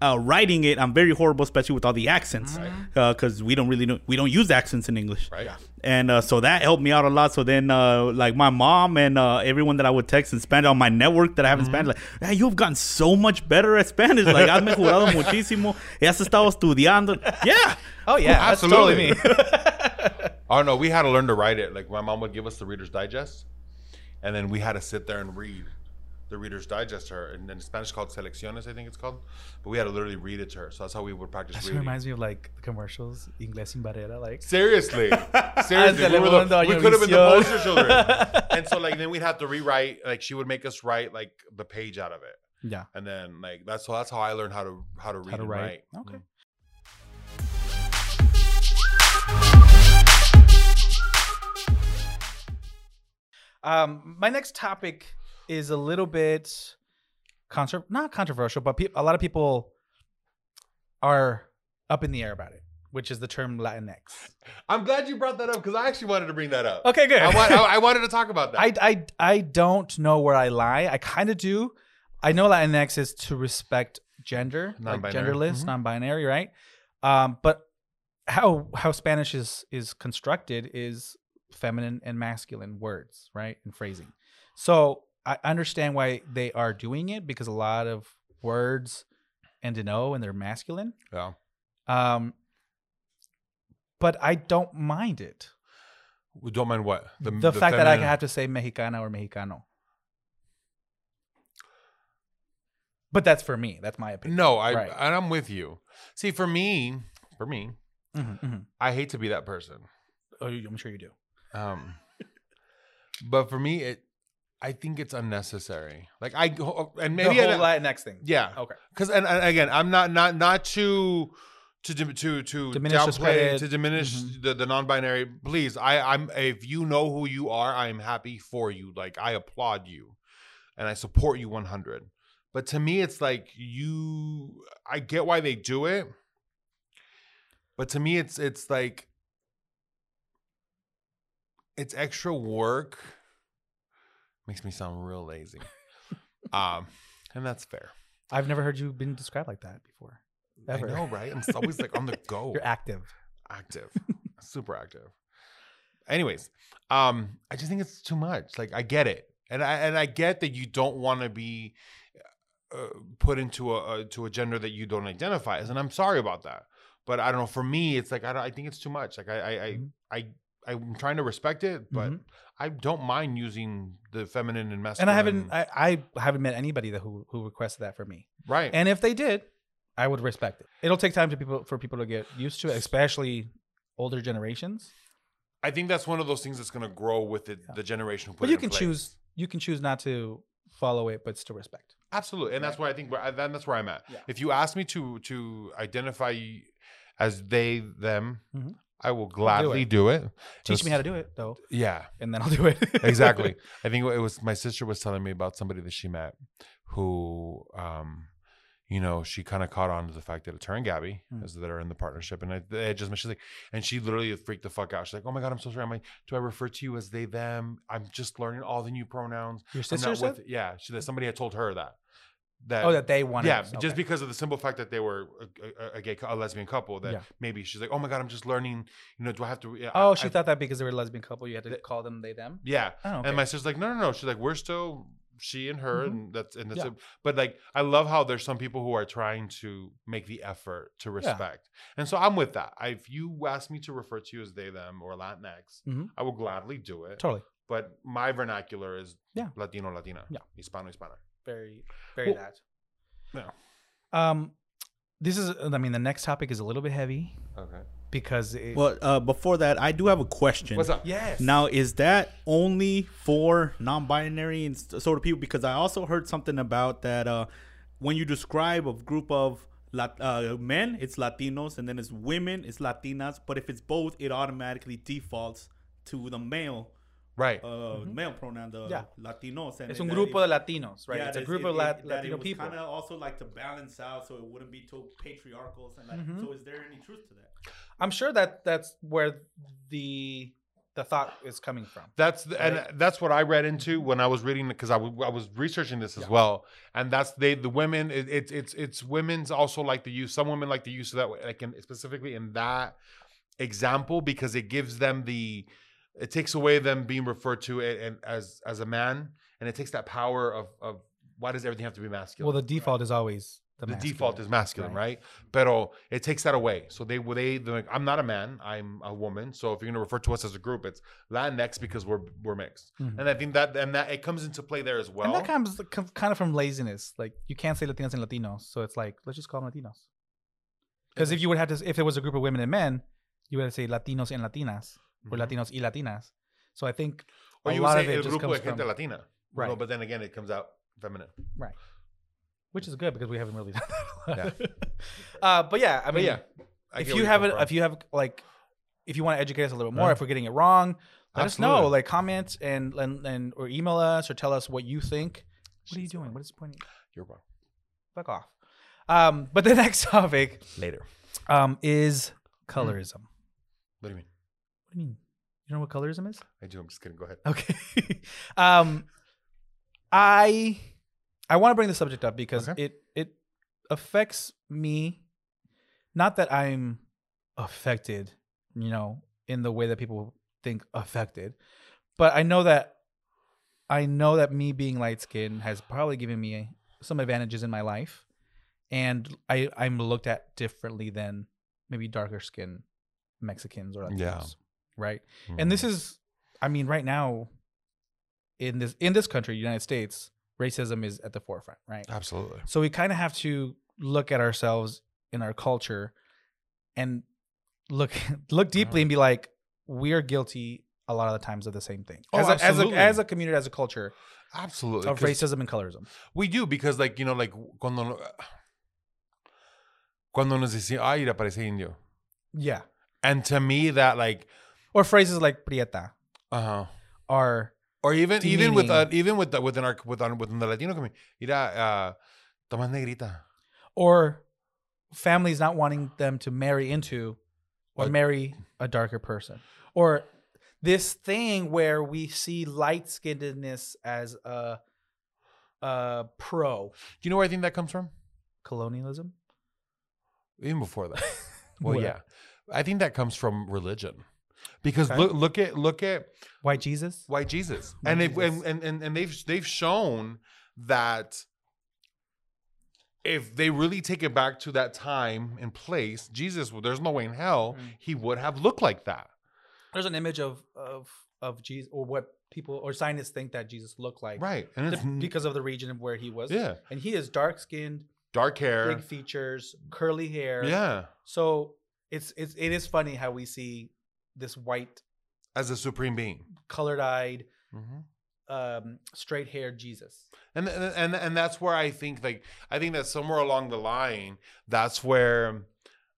[SPEAKER 4] Uh, writing it, I'm very horrible, especially with all the accents, because we don't really know we don't use accents in English.
[SPEAKER 3] Right.
[SPEAKER 4] And uh, so that helped me out a lot. So then, uh, like my mom and uh, everyone that I would text in Spanish on my network that I have in Spanish, like, "Yeah, you've gotten so much better at Spanish. Like, has mejorado muchísimo. Ya has estado estudiando. Yeah.
[SPEAKER 2] Oh yeah, that's totally
[SPEAKER 3] Absolutely.
[SPEAKER 2] me.
[SPEAKER 3] Oh no, we had to learn to write it. Like my mom would give us the Reader's Digest, and then we had to sit there and read the Reader's Digest to her. And in Spanish called Selecciones, I think it's called. But we had to literally read it to her. So that's how we would practice
[SPEAKER 2] That
[SPEAKER 3] reading.
[SPEAKER 2] reminds me of like the commercials, Inglés sin barrera, like.
[SPEAKER 3] Seriously, seriously, we, the- we could have been the poster children. and so like then we'd have to rewrite. Like she would make us write like the page out of it,
[SPEAKER 2] Yeah.
[SPEAKER 3] and then like that's so that's how I learned how to how to read
[SPEAKER 2] How to
[SPEAKER 3] and
[SPEAKER 2] write.
[SPEAKER 3] write.
[SPEAKER 2] Okay. Um, my next topic is a little bit contro- not controversial, but peop a lot of people are up in the air about it, which is the term Latinx.
[SPEAKER 3] I'm glad you brought that up because I actually wanted to bring that up.
[SPEAKER 2] Okay, good.
[SPEAKER 3] I, want, I, I wanted to talk about that.
[SPEAKER 2] I, I, I don't know where I lie. I kind of do. I know Latinx is to respect gender,
[SPEAKER 3] Non-binary.
[SPEAKER 2] genderless,
[SPEAKER 3] Mhm.
[SPEAKER 2] non-binary, right? Um, but how how Spanish is is constructed is feminine and masculine words, right, and phrasing. So I understand why they are doing it because a lot of words end in o and they're masculine.
[SPEAKER 3] yeah.
[SPEAKER 2] Um, but I don't mind it.
[SPEAKER 3] We Don't mind what
[SPEAKER 2] The, fact that I have to say Mexicana or Mexicano. But that's for me. That's my opinion.
[SPEAKER 3] No, I
[SPEAKER 2] Right.
[SPEAKER 3] and I'm with you. See, for me, for me,
[SPEAKER 2] Mhm, mhm.
[SPEAKER 3] I hate to be that person.
[SPEAKER 2] Oh, I'm sure you do.
[SPEAKER 3] Um, but for me, it, I think it's unnecessary. Like I go- and maybe
[SPEAKER 2] the
[SPEAKER 3] I-
[SPEAKER 2] whole Latinx thing.
[SPEAKER 3] yeah,
[SPEAKER 2] Okay.
[SPEAKER 3] because and, and again, I'm not not not to to to to
[SPEAKER 2] Diminish,
[SPEAKER 3] downplay to diminish
[SPEAKER 2] Mhm.
[SPEAKER 3] the, the non-binary. Please, I I'm if you know who you are, I am happy for you. Like I applaud you, and I support you 100. But to me, it's like you. I get why they do it, but to me, it's it's like it's extra work. Makes me sound real lazy. um, and that's fair.
[SPEAKER 2] I've never heard you been described like that before. Ever.
[SPEAKER 3] I know, right? I'm always like on the go,
[SPEAKER 2] You're active.
[SPEAKER 3] active, super active. Anyways, um, I just think it's too much. Like I get it, and I and I get that you don't want to be uh, put into a, a to a gender that you don't identify as, and I'm sorry about that. But I don't know. For me, it's like I, don't, I think it's too much. Like I I,
[SPEAKER 2] Mhm.
[SPEAKER 3] I I I'm trying to respect it, but
[SPEAKER 2] Mhm.
[SPEAKER 3] I don't mind using the feminine and masculine.
[SPEAKER 2] And I haven't I, I haven't met anybody that who who requested that for me.
[SPEAKER 3] right.
[SPEAKER 2] And if they did, I would respect it. It'll take time to people for people to get used to it, especially older generations.
[SPEAKER 3] I think that's one of those things that's going to grow with the,
[SPEAKER 2] Yeah.
[SPEAKER 3] the generation.
[SPEAKER 2] But you can
[SPEAKER 3] place.
[SPEAKER 2] choose you can choose not to follow it, but still respect.
[SPEAKER 3] Absolutely, and that's where I think where, then that's where I'm at.
[SPEAKER 2] Yeah.
[SPEAKER 3] If you ask me to to identify as they them,
[SPEAKER 2] Mhm.
[SPEAKER 3] I will gladly
[SPEAKER 2] it.
[SPEAKER 3] do it.
[SPEAKER 2] Teach me how to do it though,
[SPEAKER 3] Yeah,
[SPEAKER 2] and then I'll do it.
[SPEAKER 3] exactly. I think it was my sister was telling me about somebody that she met who, um, you know, she kind of caught on to the fact that it's her and Gabby
[SPEAKER 2] Mm.
[SPEAKER 3] as that are in the partnership, and I, I just she's like, and she literally freaked the fuck out. She's like, "Oh my god, I'm so sorry. I'm like, do I refer to you as they them? I'm just learning all the new pronouns.
[SPEAKER 2] Your sister said?
[SPEAKER 3] with yeah. She that somebody had told her that. That
[SPEAKER 2] Oh, that they wanted.
[SPEAKER 3] yeah,
[SPEAKER 2] us.
[SPEAKER 3] just
[SPEAKER 2] Okay.
[SPEAKER 3] because of the simple fact that they were a, a, a gay, a lesbian couple. That
[SPEAKER 2] Yeah.
[SPEAKER 3] maybe she's like, oh my god, I'm just learning. You know, do I have to? Yeah,
[SPEAKER 2] Oh,
[SPEAKER 3] I-
[SPEAKER 2] she
[SPEAKER 3] I-
[SPEAKER 2] thought that because they were a lesbian couple, you had to call them they them.
[SPEAKER 3] Yeah,
[SPEAKER 2] Oh, okay.
[SPEAKER 3] and my sister's like, no, no, no. She's like, we're still she and her,
[SPEAKER 2] Mhm.
[SPEAKER 3] and that's and that's.
[SPEAKER 2] Yeah.
[SPEAKER 3] it. But like, I love how there's some people who are trying to make the effort to respect, and so I'm with that. I, if you ask me to refer to you as they, them, or Latinx,
[SPEAKER 2] Mhm.
[SPEAKER 3] I will gladly do it.
[SPEAKER 2] Totally.
[SPEAKER 3] But my vernacular is
[SPEAKER 2] Yeah.
[SPEAKER 3] Latino, Latina,
[SPEAKER 2] Yeah.
[SPEAKER 3] Hispano, Hispana.
[SPEAKER 2] Very, very
[SPEAKER 3] Well,
[SPEAKER 2] that.
[SPEAKER 3] Yeah.
[SPEAKER 2] Um, this is. I mean, the next topic is a little bit heavy
[SPEAKER 3] Okay.
[SPEAKER 2] because it,
[SPEAKER 4] Well, uh, before that, I do have a question.
[SPEAKER 3] What's up?
[SPEAKER 2] yes.
[SPEAKER 4] Now, is that only for non-binary and s- sort of people? Because I also heard something about that uh, when you describe a group of Lat- uh, men, it's Latinos, and then it's women, it's Latinas. But if it's both, it automatically defaults to the male
[SPEAKER 3] Right.
[SPEAKER 4] uh, male pronoun, the
[SPEAKER 2] Mm-hmm. Yeah.
[SPEAKER 4] Latinos. And
[SPEAKER 2] it's
[SPEAKER 4] that
[SPEAKER 2] un
[SPEAKER 4] it-
[SPEAKER 2] de Latinos, right?
[SPEAKER 4] yeah,
[SPEAKER 2] it's a group
[SPEAKER 4] it-
[SPEAKER 2] of
[SPEAKER 4] it-
[SPEAKER 2] La-
[SPEAKER 4] that
[SPEAKER 2] Latino
[SPEAKER 4] it was
[SPEAKER 2] people.
[SPEAKER 4] Kind of also like to balance out, so it wouldn't be too patriarchal. And like,
[SPEAKER 2] Mhm.
[SPEAKER 4] so is there any truth to that?
[SPEAKER 2] I'm sure that that's where the the thought is coming from.
[SPEAKER 3] That's the, and that's what I read into when I was reading because I I was researching this as well, and that's they the women it, it's it's it's women's also like the use some women like the use of that like in, specifically in that example because it gives them the it takes away them being referred to a- and as as a man and it takes that power of of why does everything have to be masculine?
[SPEAKER 2] Well, the default is always the,
[SPEAKER 3] the default is masculine,
[SPEAKER 2] right.
[SPEAKER 3] right? Pero it takes that away. So they they they're like, I'm not a man, I'm a woman. So if you're gonna refer to us as a group, it's Latinx because we're we're mixed.
[SPEAKER 2] Mhm.
[SPEAKER 3] And I think that and that it comes into play there as well.
[SPEAKER 2] and that comes kind of from laziness. Like you can't say Latinos and Latinos, so it's like let's just call them Latinos. Because if you would have to, if there was a group of women and men, you would have to say Latinos and Latinas or
[SPEAKER 3] Mhm.
[SPEAKER 2] Latinos y Latinas. So I think
[SPEAKER 3] or
[SPEAKER 2] a
[SPEAKER 3] you would
[SPEAKER 2] lot
[SPEAKER 3] say
[SPEAKER 2] of it
[SPEAKER 3] el
[SPEAKER 2] just
[SPEAKER 3] grupo
[SPEAKER 2] comes
[SPEAKER 3] de gente
[SPEAKER 2] from,
[SPEAKER 3] latina.
[SPEAKER 2] Right.
[SPEAKER 3] but then again, it comes out feminine. Right?
[SPEAKER 2] Which is good because we haven't really done that. a lot.
[SPEAKER 3] Yeah.
[SPEAKER 2] uh, but yeah, I
[SPEAKER 3] But
[SPEAKER 2] mean,
[SPEAKER 3] yeah, I
[SPEAKER 2] if you have it, if you have like, if you want to educate us a little more,
[SPEAKER 3] Huh?
[SPEAKER 2] if we're getting it wrong, let us know. Like comment and, and and or email us or tell us what you think. What are you doing? What is pointing?
[SPEAKER 3] you're wrong.
[SPEAKER 2] Fuck off. Um, but the next topic
[SPEAKER 3] Later.
[SPEAKER 2] um, is colorism.
[SPEAKER 3] What do you mean?
[SPEAKER 2] What do you mean? You know what colorism is?
[SPEAKER 3] I do. I'm just kidding. Go ahead.
[SPEAKER 2] Okay. um, I I want to bring the subject up because
[SPEAKER 3] Okay.
[SPEAKER 2] it it affects me. Not that I'm affected, you know, in the way that people think affected, but I know that I know that me being light skinned has probably given me some advantages in my life, and I I'm looked at differently than maybe darker skinned Mexicans or Latinos,
[SPEAKER 3] Yeah.
[SPEAKER 2] Right? And this
[SPEAKER 3] Mm.
[SPEAKER 2] is, I mean, right now in this in this country, United States, racism is at the forefront, right?
[SPEAKER 3] absolutely.
[SPEAKER 2] So we kind of have to look at ourselves in our culture and look look deeply and be like, we are guilty a lot of the times of the same thing.
[SPEAKER 3] Oh,
[SPEAKER 2] as, a, as a
[SPEAKER 3] absolutely.
[SPEAKER 2] as a community, as a culture
[SPEAKER 3] Absolutely.
[SPEAKER 2] of racism and colorism.
[SPEAKER 3] We do because, like, you know, like cuando cuando nos decían, ay, mira, parece indio.
[SPEAKER 2] Yeah.
[SPEAKER 3] And to me, that like,
[SPEAKER 2] Or phrases like prieta
[SPEAKER 3] uh huh.
[SPEAKER 2] are
[SPEAKER 3] Or even even with uh, even with the, within our within within the Latino community, mira, uh, tomas negrita.
[SPEAKER 2] or families not wanting them to marry into or
[SPEAKER 3] Like-
[SPEAKER 2] marry a darker person or this thing where we see light skinnedness as a, a pro
[SPEAKER 3] Do you know where I think that comes from?
[SPEAKER 2] colonialism
[SPEAKER 3] Even before that. well,
[SPEAKER 2] Where?
[SPEAKER 3] yeah, I think that comes from religion, because
[SPEAKER 2] Okay.
[SPEAKER 3] look look at look at
[SPEAKER 2] white jesus
[SPEAKER 3] white Jesus,
[SPEAKER 2] White
[SPEAKER 3] and they've
[SPEAKER 2] Jesus.
[SPEAKER 3] and, and and they've they've shown that if they really take it back to that time and place, Jesus, well, there's no way in hell
[SPEAKER 2] Mm.
[SPEAKER 3] he would have looked like that.
[SPEAKER 2] there's an image of of of jesus or what people or scientists think that jesus looked like
[SPEAKER 3] Right, and it's
[SPEAKER 2] because of the region of where he was
[SPEAKER 3] yeah,
[SPEAKER 2] and he is dark skinned
[SPEAKER 3] dark hair.
[SPEAKER 2] big features curly hair
[SPEAKER 3] Yeah,
[SPEAKER 2] so it's it's it is funny how we see this white
[SPEAKER 3] as a supreme being.
[SPEAKER 2] colored eyed,
[SPEAKER 3] Mhm.
[SPEAKER 2] um, straight haired Jesus.
[SPEAKER 3] and and and that's where I think like I think that somewhere along the line that's where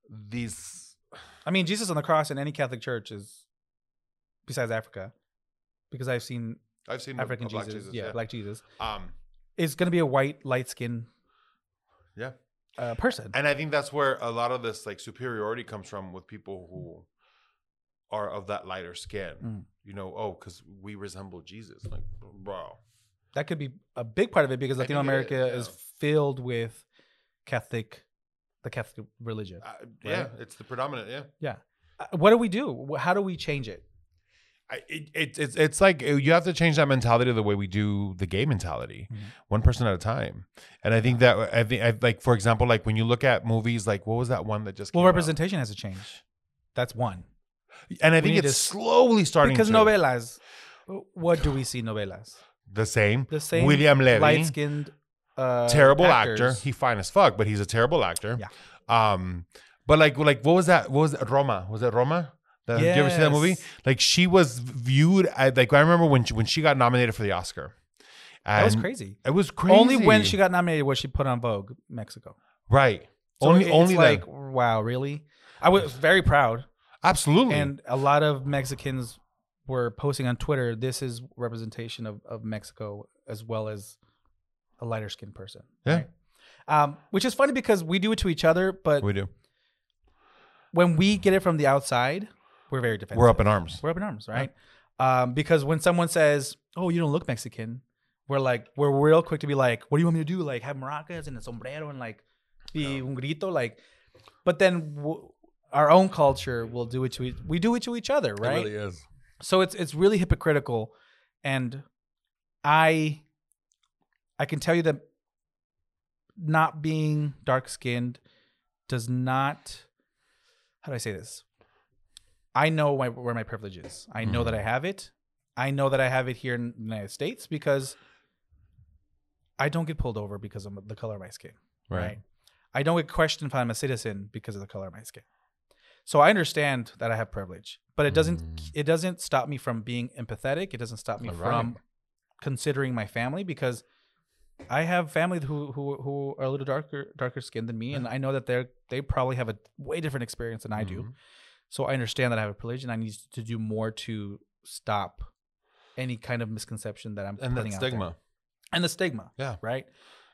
[SPEAKER 3] these
[SPEAKER 2] I mean, Jesus on the cross in any Catholic church is, besides Africa, because I've seen
[SPEAKER 3] I've seen
[SPEAKER 2] African
[SPEAKER 3] Black
[SPEAKER 2] Jesus, yeah, Black Jesus,
[SPEAKER 3] um
[SPEAKER 2] is going to be a white, light skinned
[SPEAKER 3] yeah
[SPEAKER 2] uh, person.
[SPEAKER 3] and I think that's where a lot of this like superiority comes from with people who are of that lighter skin
[SPEAKER 2] Mm.
[SPEAKER 3] you know oh because we resemble Jesus like bro
[SPEAKER 2] That could be a big part of it because
[SPEAKER 3] I
[SPEAKER 2] Latino
[SPEAKER 3] it
[SPEAKER 2] America
[SPEAKER 3] is,
[SPEAKER 2] filled with Catholic, the Catholic religion.
[SPEAKER 3] uh, yeah it's the predominant yeah
[SPEAKER 2] Yeah. Uh, What do we do? How do we change it?
[SPEAKER 3] I, it, it, it's it's like uh, you have to change that mentality the way we do the gay mentality,
[SPEAKER 2] Mhm.
[SPEAKER 3] one person at a time. And I think that I think I, like for example, like when you look at movies, like what was that one that just
[SPEAKER 2] Well,
[SPEAKER 3] came out?
[SPEAKER 2] representation has to change. That's one.
[SPEAKER 3] And I think it's
[SPEAKER 2] to-
[SPEAKER 3] slowly starting
[SPEAKER 2] Because
[SPEAKER 3] to
[SPEAKER 2] novelas, what do we see novelas?
[SPEAKER 3] the same.
[SPEAKER 2] The same
[SPEAKER 3] William Levy,
[SPEAKER 2] light skinned, uh,
[SPEAKER 3] terrible actor.
[SPEAKER 2] actors.
[SPEAKER 3] He fine as fuck, but he's a terrible actor.
[SPEAKER 2] Yeah.
[SPEAKER 3] Um, but like like what was that? What was it? Roma? Was it Roma? The- Did you ever see that movie? Like she was viewed as, like I remember when she, when she got nominated for the Oscar.
[SPEAKER 2] That was crazy.
[SPEAKER 3] It was crazy.
[SPEAKER 2] Only when she got nominated was she put on Vogue Mexico.
[SPEAKER 3] right.
[SPEAKER 2] So
[SPEAKER 3] only only
[SPEAKER 2] like
[SPEAKER 3] then.
[SPEAKER 2] wow, really? I was very proud,
[SPEAKER 3] Absolutely.
[SPEAKER 2] and a lot of Mexicans were posting on Twitter. This is representation of, of Mexico as well as a lighter skinned person.
[SPEAKER 3] Yeah.
[SPEAKER 2] Um, which is funny because we do it to each other, but
[SPEAKER 3] we do.
[SPEAKER 2] when we get it from the outside, we're very defensive.
[SPEAKER 3] we're up in arms.
[SPEAKER 2] We're up in arms, right? Um, because when someone says, "Oh, you don't look Mexican," we're like, we're real quick to be like, "What do you want me to do? Like have maracas and a sombrero and like be un grito?" Like, but then w- our own culture will do it to each. We do it to each other, right?
[SPEAKER 3] It really is.
[SPEAKER 2] so it's it's really hypocritical and i i can tell you that not being dark skinned does not how do i say this i know my, where my privilege is i know mm-hmm. that i have it i know that i have it here in the united states because i don't get pulled over because of the color of my skin
[SPEAKER 3] Right.
[SPEAKER 2] right? I don't get questioned if I'm a citizen because of the color of my skin. So I understand that I have privilege, but it doesn't
[SPEAKER 3] Mm.
[SPEAKER 2] it doesn't stop me from being empathetic. It doesn't stop me
[SPEAKER 3] Right.
[SPEAKER 2] from considering my family because I have family who who who are a little darker darker skinned than me, and I know that they're they probably have a way different experience than I do.
[SPEAKER 3] Mhm.
[SPEAKER 2] So I understand that I have a privilege, and I need to do more to stop any kind of misconception that I'm
[SPEAKER 3] And that
[SPEAKER 2] putting out there.
[SPEAKER 3] stigma.
[SPEAKER 2] and the stigma.
[SPEAKER 3] Yeah.
[SPEAKER 2] Right.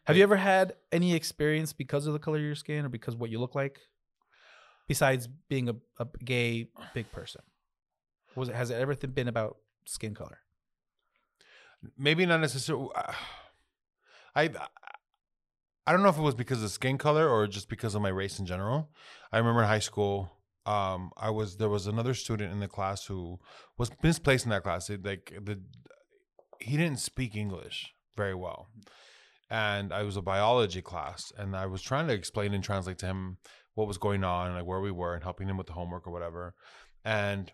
[SPEAKER 2] Have you ever had any experience because of the color of your skin or because what you look like, besides being a, a gay big person? Was it has it ever been about skin color?
[SPEAKER 3] maybe not necessarily. I I don't know if it was because of skin color or just because of my race in general. I remember in high school, um, I was there was another student in the class who was misplaced in that class. It, like the he didn't speak English very well, and I was a biology class, and I was trying to explain and translate to him what was going on, like where we were, and helping them with the homework or whatever, and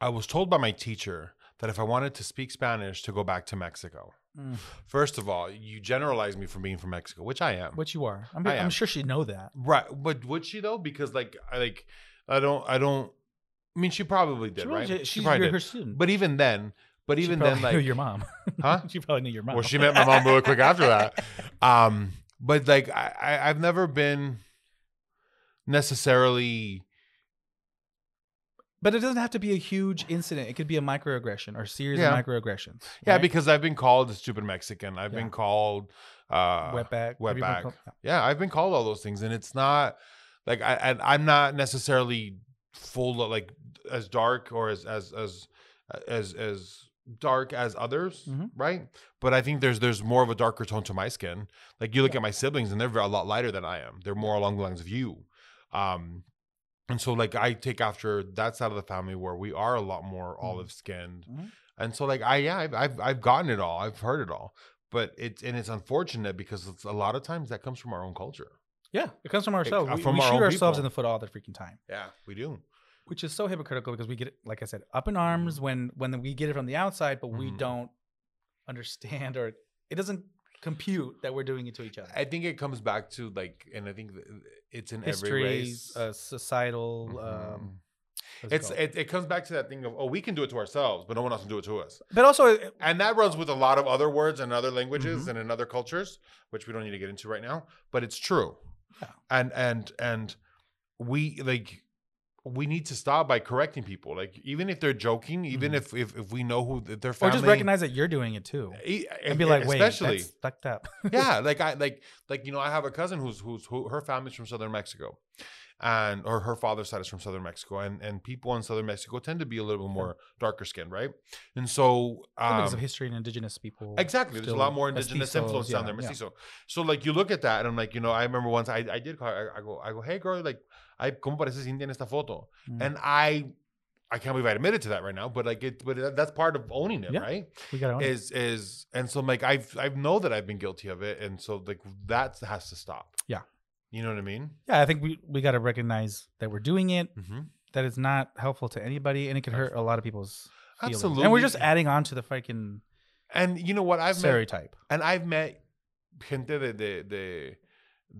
[SPEAKER 3] I was told by my teacher that if I wanted to speak Spanish, to go back to Mexico. First of all, you generalize me from being from Mexico, which I am.
[SPEAKER 2] Which you are? I'm,
[SPEAKER 3] I
[SPEAKER 2] I'm sure she'd know that.
[SPEAKER 3] Right, but would she though? Because like, I like, I don't, I don't. I mean, she probably did,
[SPEAKER 2] She
[SPEAKER 3] right?
[SPEAKER 2] she's
[SPEAKER 3] probably
[SPEAKER 2] your,
[SPEAKER 3] did.
[SPEAKER 2] her student.
[SPEAKER 3] But even then, but even then,
[SPEAKER 2] knew
[SPEAKER 3] like,
[SPEAKER 2] your mom.
[SPEAKER 3] Huh?
[SPEAKER 2] she probably knew your mom.
[SPEAKER 3] well, she met my mom really quick after that. Um, but like, I, I, I've never been necessarily.
[SPEAKER 2] But it doesn't have to be a huge incident. It could be a microaggression or series
[SPEAKER 3] Yeah.
[SPEAKER 2] of microaggressions.
[SPEAKER 3] Yeah, because I've been called a stupid Mexican. I've
[SPEAKER 2] Yeah.
[SPEAKER 3] been called uh,
[SPEAKER 2] wetback, have you been
[SPEAKER 3] wetback.
[SPEAKER 2] called-
[SPEAKER 3] Yeah, I've been called all those things, and it's not like I, I I'm not necessarily full of like as dark or as as as as as dark as others,
[SPEAKER 2] Mhm.
[SPEAKER 3] right? But I think there's there's more of a darker tone to my skin. Like you look at my siblings, and they're a lot lighter than I am. They're more along the lines of you. Um, and so like I take after that side of the family where we are a lot more
[SPEAKER 2] Mhm.
[SPEAKER 3] olive skinned.
[SPEAKER 2] Mhm.
[SPEAKER 3] And so like I yeah, I've, I've I've gotten it all. I've heard it all. But it's and it's unfortunate because it's a lot of times that comes from our own culture.
[SPEAKER 2] Yeah, it comes from ourselves.
[SPEAKER 3] uh,
[SPEAKER 2] we
[SPEAKER 3] from
[SPEAKER 2] we
[SPEAKER 3] our
[SPEAKER 2] shoot ourselves
[SPEAKER 3] people.
[SPEAKER 2] in the foot all the freaking time,
[SPEAKER 3] Yeah, we do.
[SPEAKER 2] which is so hypocritical because we get it, like I said, up in arms when when we get it from the outside, but we
[SPEAKER 3] Mhm.
[SPEAKER 2] don't understand or it doesn't compute that we're doing it to each other.
[SPEAKER 3] I think it comes back to like, and I think it's in every
[SPEAKER 2] History,
[SPEAKER 3] race.
[SPEAKER 2] uh, societal. Um, what's it
[SPEAKER 3] it's it, it comes back to that thing of oh we can do it to ourselves, but no one else can do it to us.
[SPEAKER 2] but also it-
[SPEAKER 3] And that runs with a lot of other words and other languages
[SPEAKER 2] Mhm.
[SPEAKER 3] and in other cultures, which we don't need to get into right now. But it's true.
[SPEAKER 2] Yeah.
[SPEAKER 3] And and and we like we need to stop by correcting people. Like even if they're joking, even
[SPEAKER 2] Mhm.
[SPEAKER 3] if, if if we know who th- their
[SPEAKER 2] or
[SPEAKER 3] family,
[SPEAKER 2] just recognize that you're doing it too, and be like, wait,
[SPEAKER 3] especially
[SPEAKER 2] that's fucked up.
[SPEAKER 3] yeah, like I like like you know I have a cousin who's who's who her family's from southern Mexico, and or her father's side is from southern Mexico, and and people in southern Mexico tend to be a little bit more darker skinned, right? And so
[SPEAKER 2] because
[SPEAKER 3] um,
[SPEAKER 2] of history and indigenous people.
[SPEAKER 3] Exactly. There's a lot more indigenous
[SPEAKER 2] mestizos,
[SPEAKER 3] influence down
[SPEAKER 2] yeah,
[SPEAKER 3] there,
[SPEAKER 2] yeah.
[SPEAKER 3] mestizo. So like you look at that, and I'm like, you know, I remember once I, I did call I, I go, I go, hey girl, like, I como pareces india en esta foto,
[SPEAKER 2] Mm.
[SPEAKER 3] and I, I can't believe I admitted to that right now, but like it, but that's part of owning it,
[SPEAKER 2] Yeah.
[SPEAKER 3] right?
[SPEAKER 2] We got to own
[SPEAKER 3] Is is and so like I've I know that I've been guilty of it, and so like that has to stop.
[SPEAKER 2] Yeah.
[SPEAKER 3] You know what I mean?
[SPEAKER 2] Yeah, I think we, we got to recognize that we're doing it,
[SPEAKER 3] Mm-hmm.
[SPEAKER 2] that it's not helpful to anybody, and it could hurt a lot of people's feelings.
[SPEAKER 3] Absolutely.
[SPEAKER 2] And we're just adding on to the freaking
[SPEAKER 3] And you know what? I've met,
[SPEAKER 2] stereotype.
[SPEAKER 3] and I've met gente de de de,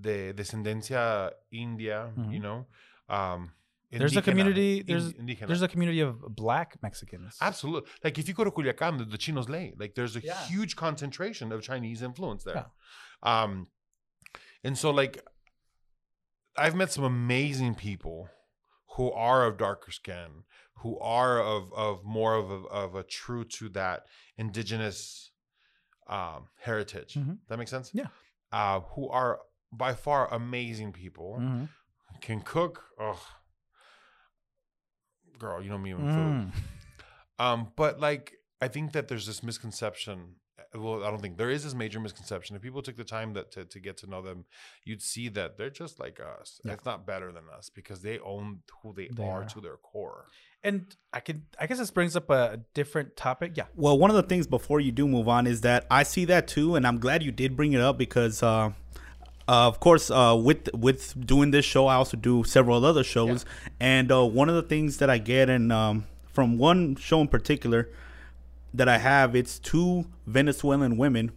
[SPEAKER 3] de descendencia india,
[SPEAKER 2] Mhm.
[SPEAKER 3] you know. Um,
[SPEAKER 2] There's a community. There's
[SPEAKER 3] indígena.
[SPEAKER 2] there's a community of black Mexicans.
[SPEAKER 3] Absolutely. Like if you go to Culiacan, the, the Chinos lay. like there's a
[SPEAKER 2] Yeah.
[SPEAKER 3] huge concentration of Chinese influence there.
[SPEAKER 2] Yeah.
[SPEAKER 3] Um, and so like I've met some amazing people who are of darker skin, who are of of more of a, of a true to that indigenous um, heritage.
[SPEAKER 2] Mhm.
[SPEAKER 3] That makes sense.
[SPEAKER 2] Yeah.
[SPEAKER 3] Uh, who are by far amazing people
[SPEAKER 2] Mhm.
[SPEAKER 3] can cook. Oh, girl, you know me and
[SPEAKER 2] Mm.
[SPEAKER 3] food. Um, but like I think that there's this misconception. Well, I don't think there is this major misconception. If people took the time that to, to get to know them, you'd see that they're just like us.
[SPEAKER 2] Yeah.
[SPEAKER 3] If not better than us, because they own who they,
[SPEAKER 2] They
[SPEAKER 3] are,
[SPEAKER 2] are.
[SPEAKER 3] to their core.
[SPEAKER 2] And I could, I guess this brings up a different topic. Yeah.
[SPEAKER 4] Well, one of the things before you do move on is that I see that too, and I'm glad you did bring it up because, uh, uh, of course, uh, with with doing this show, I also do several other shows, and uh, one of the things that I get, and um, from one show in particular that I have, it's two Venezuelan women,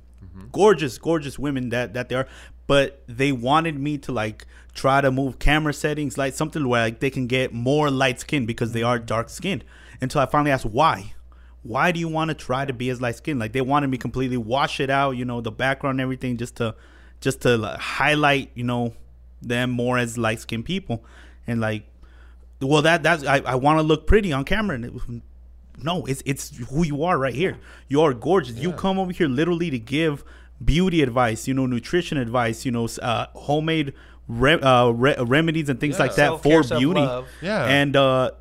[SPEAKER 4] gorgeous, gorgeous women that that they are, but they wanted me to like try to move camera settings, like something where like they can get more light skin because they are dark skinned. Until I finally asked why. Why do you want to try to be as light skinned? Like they wanted me completely wash it out, you know, the background and everything, just to just to like, highlight, you know, them more as light skinned people, and like, well, that that's I, I want to look pretty on camera, and it no, it's it's who you are right here. You are gorgeous. You come over here literally to give beauty advice, you know, nutrition advice, you know, uh, homemade re- uh, re- remedies and things
[SPEAKER 3] Yeah.
[SPEAKER 4] like that
[SPEAKER 2] Self-care,
[SPEAKER 4] for beauty.
[SPEAKER 2] self-love.
[SPEAKER 3] Yeah.
[SPEAKER 4] And uh,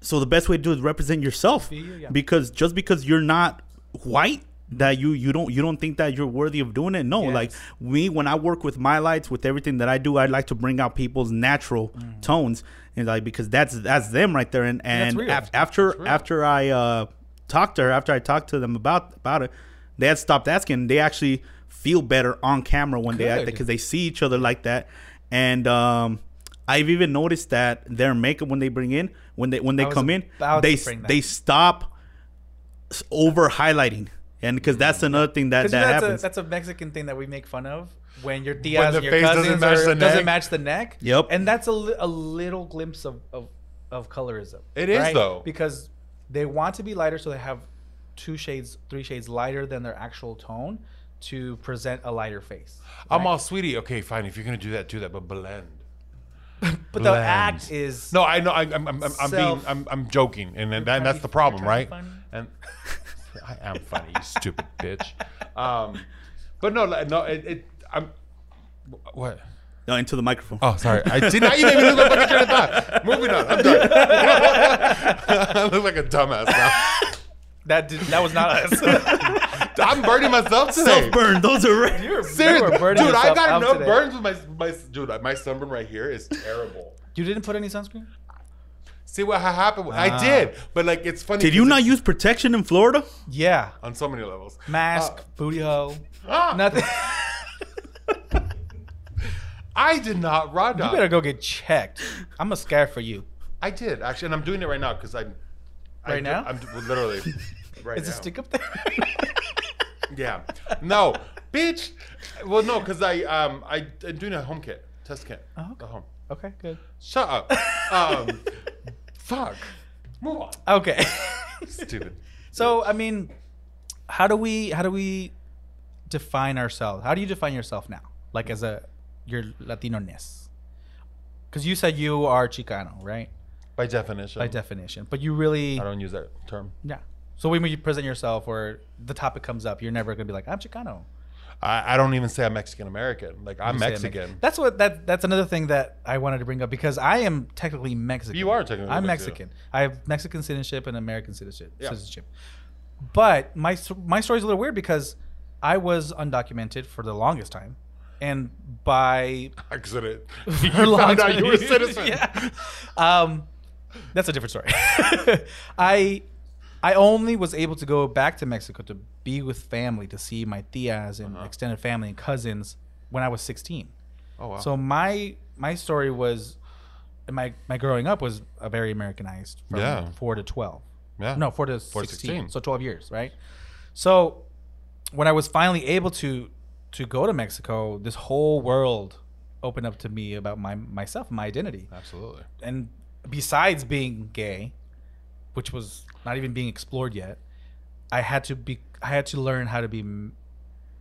[SPEAKER 4] so the best way to do is represent yourself,
[SPEAKER 2] you, yeah.
[SPEAKER 4] because just because you're not white. That you you don't you don't think that you're worthy of doing it? No,
[SPEAKER 2] Yes.
[SPEAKER 4] like me when I work with my lights with everything that I do, I like to bring out people's natural
[SPEAKER 2] Mm.
[SPEAKER 4] tones and like because that's that's them right there. And
[SPEAKER 2] that's
[SPEAKER 4] and af- after after I uh, talked to her, after I talked to them about about it, they had stopped asking. They actually feel better on camera when they
[SPEAKER 2] Good.
[SPEAKER 4] because they see each other like that. And um, I've even noticed that their makeup when they bring in when they when they come in, they
[SPEAKER 2] to bring that.
[SPEAKER 4] they stop over highlighting. And because that's another thing that, that
[SPEAKER 2] that's, a,
[SPEAKER 4] happens.
[SPEAKER 2] that's a Mexican thing that we make fun of when your
[SPEAKER 3] the
[SPEAKER 2] tias and your
[SPEAKER 3] face doesn't
[SPEAKER 2] cousins
[SPEAKER 3] match
[SPEAKER 2] are-
[SPEAKER 3] the
[SPEAKER 2] doesn't
[SPEAKER 3] neck.
[SPEAKER 2] match the neck.
[SPEAKER 4] Yep.
[SPEAKER 2] And that's a, li- a little glimpse of, of, of colorism.
[SPEAKER 3] It is, though.
[SPEAKER 2] Because they want to be lighter, so they have two shades, three shades lighter than their actual tone to present a lighter face.
[SPEAKER 3] I'm all sweetie. Okay, fine. If you're gonna do that, do that, but blend.
[SPEAKER 2] But the act is
[SPEAKER 3] No, I know. I, I'm, I'm, I'm, I'm being, I'm, I'm joking, and, then that,
[SPEAKER 2] trying to
[SPEAKER 3] that's
[SPEAKER 2] be-
[SPEAKER 3] the problem, right? And I am funny, you stupid bitch. Um, but no, no, it, it I'm what?
[SPEAKER 4] no, into the microphone.
[SPEAKER 3] Oh, sorry. I did not even lose my fucking train of thought. Moving on. I'm done. I look like a dumbass now.
[SPEAKER 2] that. Did, that was not us.
[SPEAKER 3] I'm burning myself today.
[SPEAKER 4] Self burn. Those are right.
[SPEAKER 2] You're, you
[SPEAKER 3] Seriously,
[SPEAKER 2] were burning
[SPEAKER 3] dude, I got
[SPEAKER 2] out
[SPEAKER 3] enough
[SPEAKER 2] today.
[SPEAKER 3] burns with my, my dude. My sunburn right here is terrible.
[SPEAKER 2] You didn't put any sunscreen.
[SPEAKER 3] See what ha- happened?
[SPEAKER 2] Ah.
[SPEAKER 3] I did, but like it's funny.
[SPEAKER 4] Did you not use protection in Florida?
[SPEAKER 2] Yeah,
[SPEAKER 3] on so many levels?
[SPEAKER 2] mask,
[SPEAKER 3] Uh,
[SPEAKER 2] booty hole,
[SPEAKER 3] ah,
[SPEAKER 2] nothing.
[SPEAKER 3] I did not raw
[SPEAKER 2] You better go get checked. I'm a scared for you.
[SPEAKER 3] I did actually, and I'm doing it right now because I'm. I
[SPEAKER 2] Right now?
[SPEAKER 3] I'm literally. Right now.
[SPEAKER 2] Is
[SPEAKER 3] now.
[SPEAKER 2] it stick up there?
[SPEAKER 3] Yeah. No, bitch. Well, no, because I um I I'm doing a home kit test kit.
[SPEAKER 2] Oh, okay.
[SPEAKER 3] At home.
[SPEAKER 2] okay, good.
[SPEAKER 3] Shut up. Um, fuck. Move on.
[SPEAKER 2] Okay.
[SPEAKER 3] Stupid.
[SPEAKER 2] so I mean, how do we how do we define ourselves? How do you define yourself now? Like as a your Latino ness? Because you said you are Chicano, right?
[SPEAKER 3] By definition.
[SPEAKER 2] By definition, but you really
[SPEAKER 3] I don't use that term.
[SPEAKER 2] yeah. So when you present yourself or the topic comes up, you're never gonna be like I'm Chicano.
[SPEAKER 3] I, I don't even say I'm Mexican American. Like I'm
[SPEAKER 2] You say I'm
[SPEAKER 3] Mexican.
[SPEAKER 2] That's what that that's another thing that I wanted to bring up because I am technically Mexican.
[SPEAKER 3] You are technically
[SPEAKER 2] I'm
[SPEAKER 3] Mexican.
[SPEAKER 2] Mexican. I have Mexican citizenship and American citizenship.
[SPEAKER 3] Yeah.
[SPEAKER 2] Citizenship. But my my story is a little weird because I was undocumented for the longest time, and by
[SPEAKER 3] Accident. you found out you were a citizen.
[SPEAKER 2] yeah. Um, that's a different story. I I only was able to go back to Mexico to be with family to see my tias and
[SPEAKER 3] Uh-huh.
[SPEAKER 2] extended family and cousins when I was 16.
[SPEAKER 3] Oh wow.
[SPEAKER 2] So my my story was my my growing up was a very Americanized from
[SPEAKER 3] Yeah.
[SPEAKER 2] 4 to 12.
[SPEAKER 3] yeah.
[SPEAKER 2] No, 4 to
[SPEAKER 3] Four to
[SPEAKER 2] 16.
[SPEAKER 3] 16.
[SPEAKER 2] So 12 years, right? So when I was finally able to to go to Mexico, this whole world opened up to me about my myself, my identity.
[SPEAKER 3] Absolutely.
[SPEAKER 2] And besides being gay, which was not even being explored yet, I had to be I had to learn how to be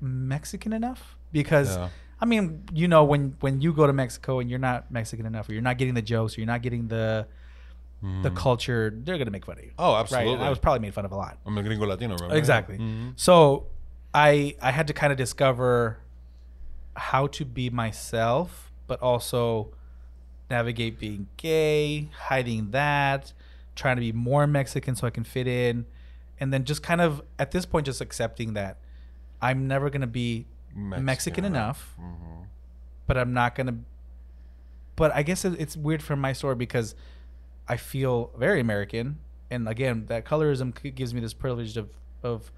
[SPEAKER 2] Mexican enough because
[SPEAKER 3] Yeah.
[SPEAKER 2] I mean, you know, when when you go to Mexico and you're not Mexican enough, or you're not getting the jokes, or you're not getting the the culture, they're gonna make fun of you.
[SPEAKER 3] Mm-hmm. Oh, absolutely.
[SPEAKER 2] And I was probably made fun of a lot.
[SPEAKER 3] I'm a gringo Latino, right?
[SPEAKER 2] Exactly.
[SPEAKER 3] Mhm.
[SPEAKER 2] So I I had to kind of discover how to be myself, but also navigate being gay, hiding that, trying to be more Mexican so I can fit in, and then just kind of at this point just accepting that I'm never gonna be Mexican, enough, mm-hmm. but I'm not gonna. But I guess it- it's weird for my story because I feel very American, and again, that colorism gives me this privilege of of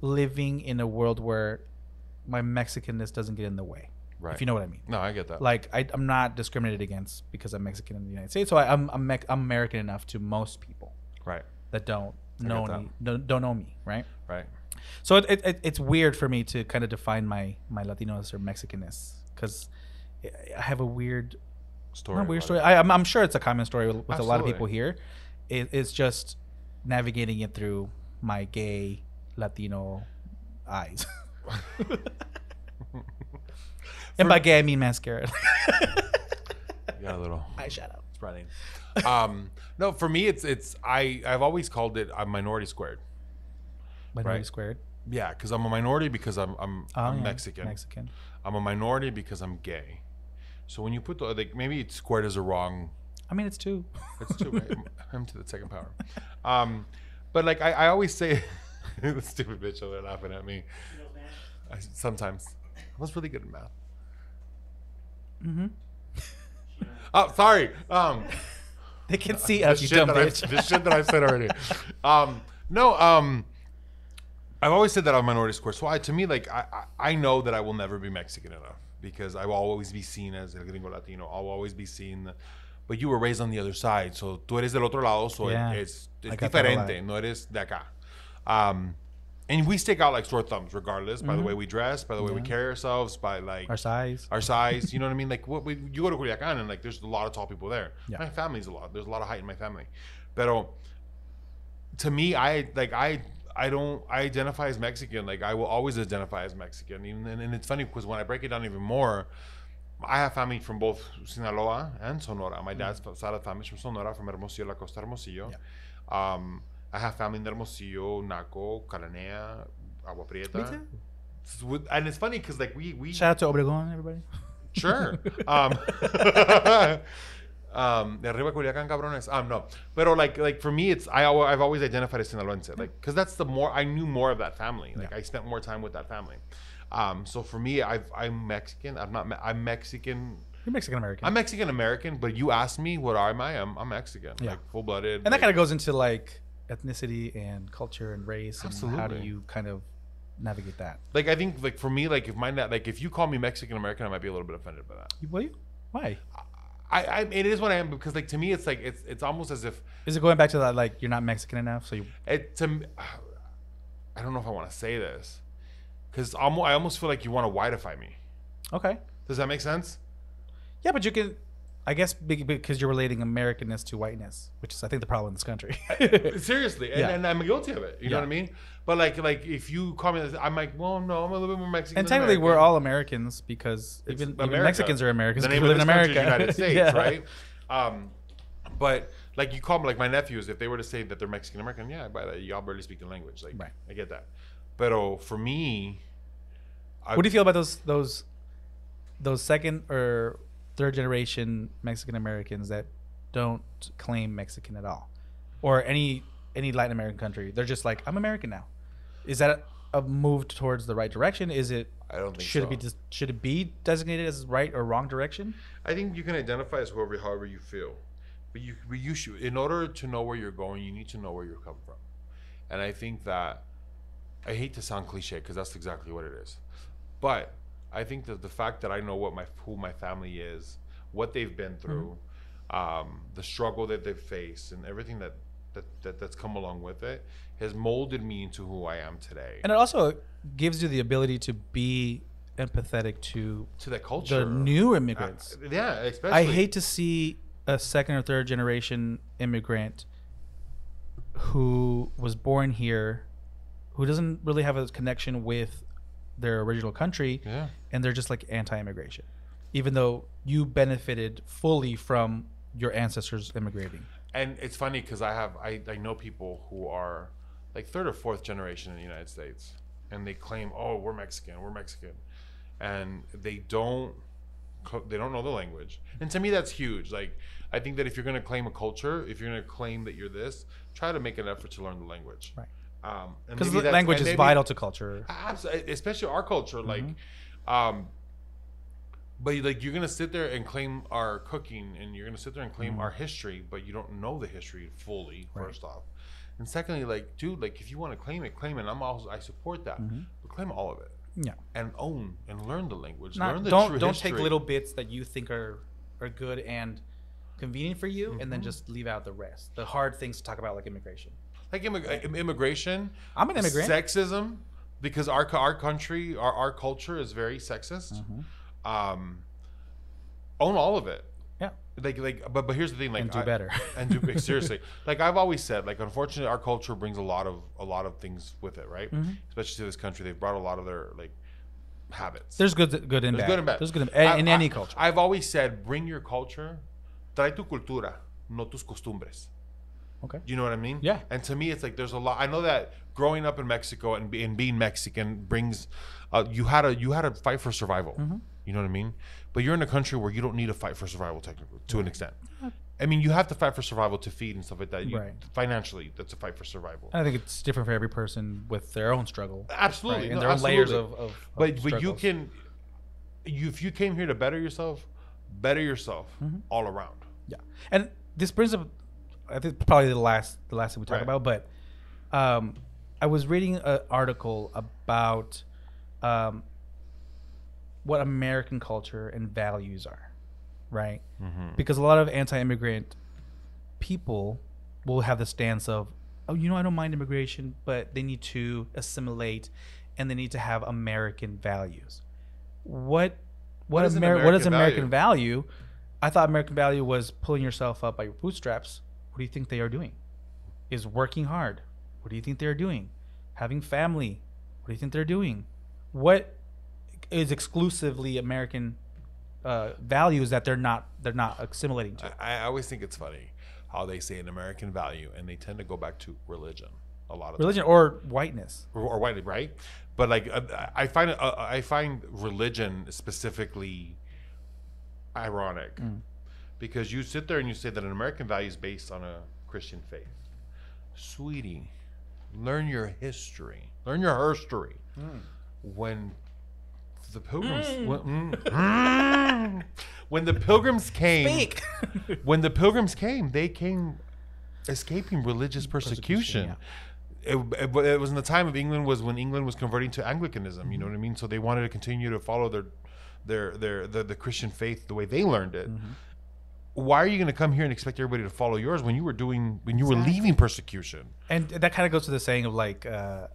[SPEAKER 2] living in a world where my Mexicanness doesn't get in the way.
[SPEAKER 3] Right.
[SPEAKER 2] If you know what I mean.
[SPEAKER 3] No, I get that.
[SPEAKER 2] Like I, I'm not discriminated against because I'm Mexican in the United States, so I, I'm I'm, I'm American enough to most people
[SPEAKER 3] right.
[SPEAKER 2] that don't
[SPEAKER 3] I get
[SPEAKER 2] know
[SPEAKER 3] that.
[SPEAKER 2] me, don't, know me, right?
[SPEAKER 3] Right.
[SPEAKER 2] So it, it, it, it's weird for me to kind of define my my Latinos or Mexicanness because I have a weird
[SPEAKER 3] Story.
[SPEAKER 2] not weird story.
[SPEAKER 3] it.
[SPEAKER 2] I, I'm, I'm sure it's a common story with, with a lot of people here. It, it's just navigating it through my gay Latino eyes. and by gay, I mean mascara.
[SPEAKER 3] You got a little
[SPEAKER 2] Eyeshadow.
[SPEAKER 3] spreading. Um, no, for me, it's it's I I've always called it a minority squared.
[SPEAKER 2] Minority
[SPEAKER 3] Right.
[SPEAKER 2] squared.
[SPEAKER 3] Yeah, because I'm a minority because I'm I'm,
[SPEAKER 2] Oh,
[SPEAKER 3] I'm
[SPEAKER 2] yeah,
[SPEAKER 3] Mexican.
[SPEAKER 2] Mexican.
[SPEAKER 3] I'm a minority because I'm gay. So when you put the like maybe it's squared is a wrong.
[SPEAKER 2] I mean, it's two.
[SPEAKER 3] It's two. right? I'm to the second power. Um, but like I, I always say, the stupid bitch over there laughing at me. I, sometimes I was really good at math.
[SPEAKER 2] Mm-hmm.
[SPEAKER 3] Oh, sorry. Um,
[SPEAKER 2] They can see
[SPEAKER 3] the
[SPEAKER 2] us, you
[SPEAKER 3] shit
[SPEAKER 2] dumb bitch.
[SPEAKER 3] the shit that I've said already. Um, no, um, I've always said that I'm minority square. So I, to me, like I, I, I know that I will never be Mexican enough because I will always be seen as el gringo latino. I'll always be seen. But you were raised on the other side, so tú eres del otro lado, so
[SPEAKER 2] Yeah.
[SPEAKER 3] es, es
[SPEAKER 2] I got that a
[SPEAKER 3] diferente. No eres de acá. Um, and we stick out like sore thumbs, regardless, by the way we dress, by the way we carry ourselves, by like
[SPEAKER 2] Mm-hmm. Our size.
[SPEAKER 3] our size. You know what I mean? Like what we, you go to Culiacan and like there's a lot of tall people there.
[SPEAKER 2] Yeah.
[SPEAKER 3] My family's a lot. There's a lot of height in my family. Pero to me, I like I I don't I identify as Mexican. Like I will always identify as Mexican. Even and, and it's funny because when I break it down even more, I have family from both Sinaloa and Sonora. My dad's side of the family is from Sonora, from Hermosillo, La Costa Hermosillo. Um, I have family in Hermosillo, Naco, Cananea, Agua Prieta. It's with- And it's funny because like we we
[SPEAKER 2] Shout out to Obregon, everybody.
[SPEAKER 3] Sure. Um, um, de arriba Culiacán, cabrones. Um, no, pero like, like for me, it's I, I've always identified as Sinaloense, like, because that's the more I knew more of that family. Like, I spent more time with that family. Um, so for me, I've, I'm Mexican. I'm not. Me- I'm Mexican.
[SPEAKER 2] You're Mexican American.
[SPEAKER 3] I'm Mexican American. But you asked me, what am I? I'm, I'm Mexican.
[SPEAKER 2] Yeah.
[SPEAKER 3] Like full blooded.
[SPEAKER 2] and that kind of goes into like ethnicity and culture and race and how do you kind of navigate that?
[SPEAKER 3] like I think like for me, like if my like if you call me Mexican American, I might be a little bit offended by that.
[SPEAKER 2] Will you? Why?
[SPEAKER 3] I, I it is what I am because like to me, it's like it's it's almost as if
[SPEAKER 2] Is it going back to that like you're not Mexican enough? So you
[SPEAKER 3] it to I don't know if I want to say this because almost I almost feel like you want to whiteify me.
[SPEAKER 2] okay?
[SPEAKER 3] Does that make sense?
[SPEAKER 2] Yeah, but you can. I guess because you're relating Americanness to whiteness, which is I think the problem in this country.
[SPEAKER 3] Seriously, and,
[SPEAKER 2] Yeah.
[SPEAKER 3] and I'm guilty of it. You know what I mean? But like like if you call me, I'm like, well, no, I'm a little bit more Mexican.
[SPEAKER 2] and technically, we're all Americans because even, even Mexicans are Americans.
[SPEAKER 3] The name of
[SPEAKER 2] live in America,
[SPEAKER 3] United States,
[SPEAKER 2] Yeah.
[SPEAKER 3] right? Um, but like you call me like my nephews, if they were to say that they're Mexican American, yeah, buy that. Y'all barely speak the language, like
[SPEAKER 2] Right.
[SPEAKER 3] I get that. But oh, for me, I,
[SPEAKER 2] What do you feel about those those those second or third generation Mexican Americans that don't claim Mexican at all, or any any Latin American country? They're just like I'm American now. Is that a move towards the right direction? Is it
[SPEAKER 3] I don't think
[SPEAKER 2] should
[SPEAKER 3] so.
[SPEAKER 2] it be should it be designated as right or wrong direction?
[SPEAKER 3] I think you can identify as whoever, however you feel, but you, but you should. In order to know where you're going, you need to know where you're coming from, and I think that I hate to sound cliche because that's exactly what it is, but I think that the fact that I know what my who my family is, what they've been through, um, the struggle that they've faced, and everything that, that that that's come along with it, has molded me into who I am today.
[SPEAKER 2] And it also gives you the ability to be empathetic to
[SPEAKER 3] to that culture,
[SPEAKER 2] the new
[SPEAKER 3] Uh,
[SPEAKER 2] immigrants.
[SPEAKER 3] yeah, especially
[SPEAKER 2] I hate to see a second or third generation immigrant who was born here, who doesn't really have a connection with their original country,
[SPEAKER 3] Yeah.
[SPEAKER 2] and they're just like anti-immigration, even though you benefited fully from your ancestors immigrating.
[SPEAKER 3] and it's funny because I have I, I know people who are like third or fourth generation in the United States, and they claim, "Oh, we're Mexican, we're Mexican," and they don't they don't know the language, and to me that's huge. Like I think that if you're going to claim a culture, if you're going to claim that you're this, try to make an effort to learn the language.
[SPEAKER 2] Right.
[SPEAKER 3] Um, and
[SPEAKER 2] Because
[SPEAKER 3] that's-
[SPEAKER 2] language is
[SPEAKER 3] maybe-
[SPEAKER 2] vital to culture.
[SPEAKER 3] Absolutely, especially our culture. Like,
[SPEAKER 2] Mm-hmm.
[SPEAKER 3] um, but like you're gonna sit there and claim our cooking, and you're gonna sit there and claim our history, but you don't know the history fully.
[SPEAKER 2] Mm-hmm. Right.
[SPEAKER 3] First off, and secondly, like, dude, like if you want to claim it, claim it. I'm also I support that,
[SPEAKER 2] Mm-hmm.
[SPEAKER 3] but claim all of it
[SPEAKER 2] Yeah.
[SPEAKER 3] and own and learn the language.
[SPEAKER 2] Not,
[SPEAKER 3] learn the
[SPEAKER 2] don't don't take little bits that you think are are good and convenient for you, and then just leave out the rest. The hard things to talk about, like immigration.
[SPEAKER 3] Like immig- immigration.
[SPEAKER 2] I'm an immigrant.
[SPEAKER 3] Sexism, because our our country, our our culture is very sexist.
[SPEAKER 2] Mm-hmm.
[SPEAKER 3] Um, own all of it.
[SPEAKER 2] Yeah.
[SPEAKER 3] like like but but here's the thing like
[SPEAKER 2] And do
[SPEAKER 3] I-
[SPEAKER 2] better.
[SPEAKER 3] and do seriously like i've always said like unfortunately our culture brings a lot of a lot of things with it right
[SPEAKER 2] Mm-hmm.
[SPEAKER 3] especially to this country they've brought a lot of their like habits
[SPEAKER 2] There's good, good and
[SPEAKER 3] There's
[SPEAKER 2] bad.
[SPEAKER 3] good and bad
[SPEAKER 2] There's good and bad in
[SPEAKER 3] I-
[SPEAKER 2] any
[SPEAKER 3] I-
[SPEAKER 2] culture.
[SPEAKER 3] i've always said bring your culture trae tu cultura no tus costumbres
[SPEAKER 2] Okay.
[SPEAKER 3] do you know what I mean?
[SPEAKER 2] Yeah.
[SPEAKER 3] And to me, it's like there's a lot. I know that growing up in Mexico and, be, and being Mexican brings, uh, you had a you had to fight for survival.
[SPEAKER 2] Mm-hmm.
[SPEAKER 3] You know what I mean? But you're in a country where you don't need to fight for survival technically to an extent. I mean, you have to fight for survival to feed and stuff like that. You,
[SPEAKER 2] Right.
[SPEAKER 3] Financially, that's a fight for survival.
[SPEAKER 2] I think it's different for every person with their own struggle.
[SPEAKER 3] Absolutely,
[SPEAKER 2] Right? And
[SPEAKER 3] no,
[SPEAKER 2] their own layers of, of, of
[SPEAKER 3] but but you can, you if you came here to better yourself, better yourself
[SPEAKER 2] Mm-hmm.
[SPEAKER 3] all around.
[SPEAKER 2] Yeah, and this brings up, I think probably the last the last thing we talk
[SPEAKER 3] Right.
[SPEAKER 2] about, but um, I was reading an article about um, what American culture and values are, right? Because a lot of anti-immigrant people will have the stance of, oh, you know, I don't mind immigration, but they need to assimilate, and they need to have American values. What what,
[SPEAKER 3] What is
[SPEAKER 2] Ameri- what is
[SPEAKER 3] American
[SPEAKER 2] American value? I thought American value was pulling yourself up by your bootstraps. What do you think they are doing? Is working hard. What do you think they're doing? Having family. What do you think they're doing? What is exclusively American uh, values that they're not they're not assimilating to?
[SPEAKER 3] I, I always think it's funny how they say an American value, and they tend to go back to religion a lot of
[SPEAKER 2] Religion or whiteness.
[SPEAKER 3] or, or white, right? But like, uh, I find uh, I find religion specifically ironic because you sit there and you say that an American value is based on a Christian faith, sweetie. Learn your history. Learn your history. Hmm. When the pilgrims, hmm. when, mm, when the pilgrims came, when the pilgrims came, they came escaping religious persecution. It, it, it was in the time of England was when England was converting to Anglicanism. You know mm-hmm. what I mean? So they wanted to continue to follow their their their the, the Christian faith the way they learned it. Mm-hmm. Why are you going to come here and expect everybody to follow yours when you were doing when you were leaving persecution?
[SPEAKER 2] and that kind of goes to the saying of like uh,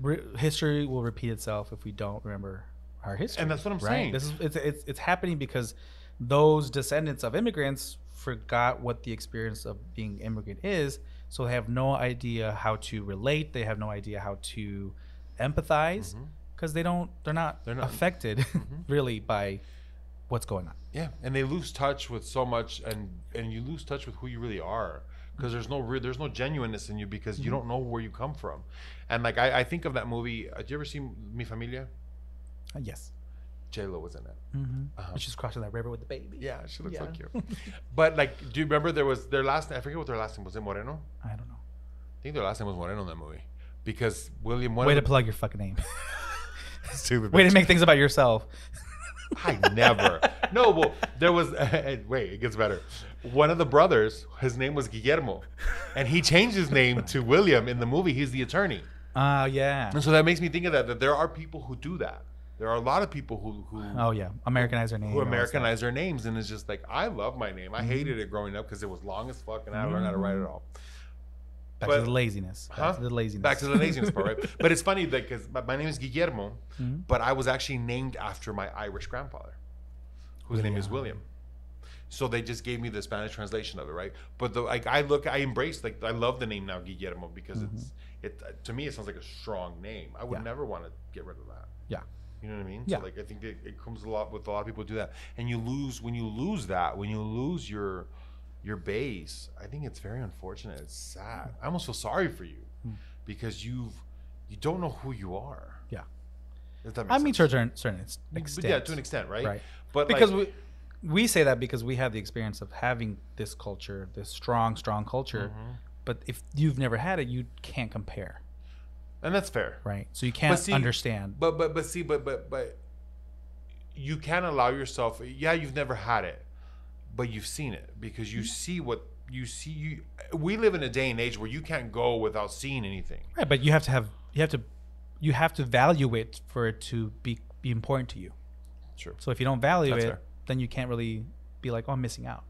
[SPEAKER 2] re- history will repeat itself if we don't remember our history.
[SPEAKER 3] And that's what I'm
[SPEAKER 2] right?
[SPEAKER 3] saying.
[SPEAKER 2] This is it's, it's it's happening because those descendants of immigrants forgot what the experience of being immigrant is, so they have no idea how to relate. They have no idea how to empathize because they don't. They're not.
[SPEAKER 3] Mm-hmm. They're not. Mm-hmm.
[SPEAKER 2] affected really by what's going on.
[SPEAKER 3] Yeah, and they lose touch with so much, and and you lose touch with who you really are because there's no re- there's no genuineness in you because you don't know where you come from, and like I, I think of that movie. Uh, did you ever see Mi Familia?
[SPEAKER 2] Uh, yes.
[SPEAKER 3] J Lo was in it.
[SPEAKER 2] Mm-hmm. She's crossing that river with the baby.
[SPEAKER 3] Yeah, she looks so
[SPEAKER 2] Yeah.
[SPEAKER 3] cute. but like, do you remember there was their last? I forget what their last name was. It Moreno?
[SPEAKER 2] I don't know.
[SPEAKER 3] I think their last name was Moreno in that movie because William.
[SPEAKER 2] Way to plug your fucking name.
[SPEAKER 3] Stupid
[SPEAKER 2] Way to make things about yourself.
[SPEAKER 3] I never. No, well, there was. wait, it gets better. One of the brothers, his name was Guillermo, and he changed his name to William in the movie. He's the attorney,
[SPEAKER 2] Uh yeah.
[SPEAKER 3] and so that makes me think of that. That there are people who do that. There are a lot of people who who,
[SPEAKER 2] Oh yeah. Americanize their name.
[SPEAKER 3] who
[SPEAKER 2] and all that stuff.
[SPEAKER 3] Americanize their names, and it's just like I love my name. I hated it growing up because it was long as fuck, and I had to learn how to write it all.
[SPEAKER 2] Back
[SPEAKER 3] but-
[SPEAKER 2] to the laziness. Back
[SPEAKER 3] Huh?
[SPEAKER 2] to the laziness.
[SPEAKER 3] Back to the laziness part, right? But it's funny that because my, my name is Guillermo,
[SPEAKER 2] Mm-hmm.
[SPEAKER 3] but I was actually named after my Irish grandfather, whose name is William. So they just gave me the Spanish translation of it, right? But the like I look, I embrace like I love the name now Guillermo because it's it to me it sounds like a strong name. I would
[SPEAKER 2] Mm-hmm. Yeah.
[SPEAKER 3] never want to get rid of that.
[SPEAKER 2] Yeah.
[SPEAKER 3] You know what I mean?
[SPEAKER 2] Yeah.
[SPEAKER 3] So like I think it, it comes a lot with a lot of people do that, and you lose when you lose that when you lose your your base. I think it's very unfortunate. It's sad. I almost feel sorry for you
[SPEAKER 2] Hmm.
[SPEAKER 3] because you've you don't know who you are.
[SPEAKER 2] Yeah.
[SPEAKER 3] If that
[SPEAKER 2] I mean, to a certain, certain ex-
[SPEAKER 3] But
[SPEAKER 2] extent.
[SPEAKER 3] yeah, to an extent, right?
[SPEAKER 2] Right.
[SPEAKER 3] But
[SPEAKER 2] because
[SPEAKER 3] like,
[SPEAKER 2] we we say that because we have the experience of having this culture, this strong, strong culture.
[SPEAKER 3] Mm-hmm.
[SPEAKER 2] But if you've never had it, you can't compare,
[SPEAKER 3] and that's fair.
[SPEAKER 2] right? So you can't
[SPEAKER 3] see-
[SPEAKER 2] understand.
[SPEAKER 3] But but but see, but but but you can allow yourself. Yeah, you've never had it, but you've seen it because
[SPEAKER 2] Mm-hmm.
[SPEAKER 3] you see what you see. You we live in a day and age where you can't go without seeing anything.
[SPEAKER 2] Right, but you have to have you have to you have to value it for it to be be important to you.
[SPEAKER 3] True.
[SPEAKER 2] So if you don't value
[SPEAKER 3] That's
[SPEAKER 2] it,
[SPEAKER 3] fair.
[SPEAKER 2] then you can't really be like, "Oh, I'm missing out."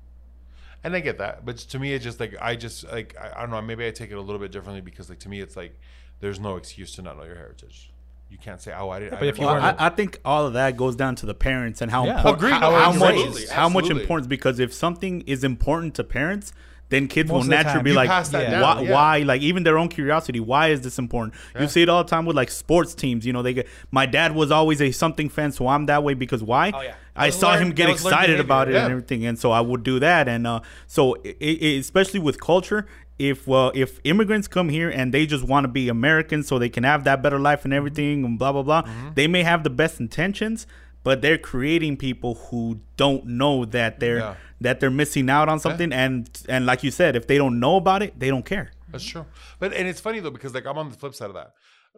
[SPEAKER 3] And I get that, but to me, it's just like I just like I, I don't know. Maybe I take it a little bit differently because like to me, it's like there's no excuse to not know your heritage. You can't say, "Oh, I didn't." I
[SPEAKER 2] but if you
[SPEAKER 3] know.
[SPEAKER 4] I, I think all of that goes down to the parents and how
[SPEAKER 2] Yeah.
[SPEAKER 4] important, how, how much
[SPEAKER 3] absolutely,
[SPEAKER 4] how much importance because if something is important to parents then kids
[SPEAKER 2] Most
[SPEAKER 4] will naturally be like why,
[SPEAKER 3] yeah.
[SPEAKER 4] why like even their own curiosity why is this important you see it all the time with like sports teams you know they get my dad was always a something fan so i'm that way because why
[SPEAKER 2] Oh, yeah.
[SPEAKER 4] i saw him get
[SPEAKER 2] learned
[SPEAKER 4] excited about it
[SPEAKER 3] Yeah.
[SPEAKER 4] and everything and so i would do that and uh so i i especially with culture if well if immigrants come here and they just want to be americans so they can have that better life and everything and blah blah blah
[SPEAKER 3] Mm-hmm.
[SPEAKER 4] they may have the best intentions but they're creating people who don't know that they're
[SPEAKER 3] Yeah.
[SPEAKER 4] that they're missing out on something and and like you said if they don't know about it they don't care
[SPEAKER 3] That's true. But and it's funny though because like I'm on the flip side of that.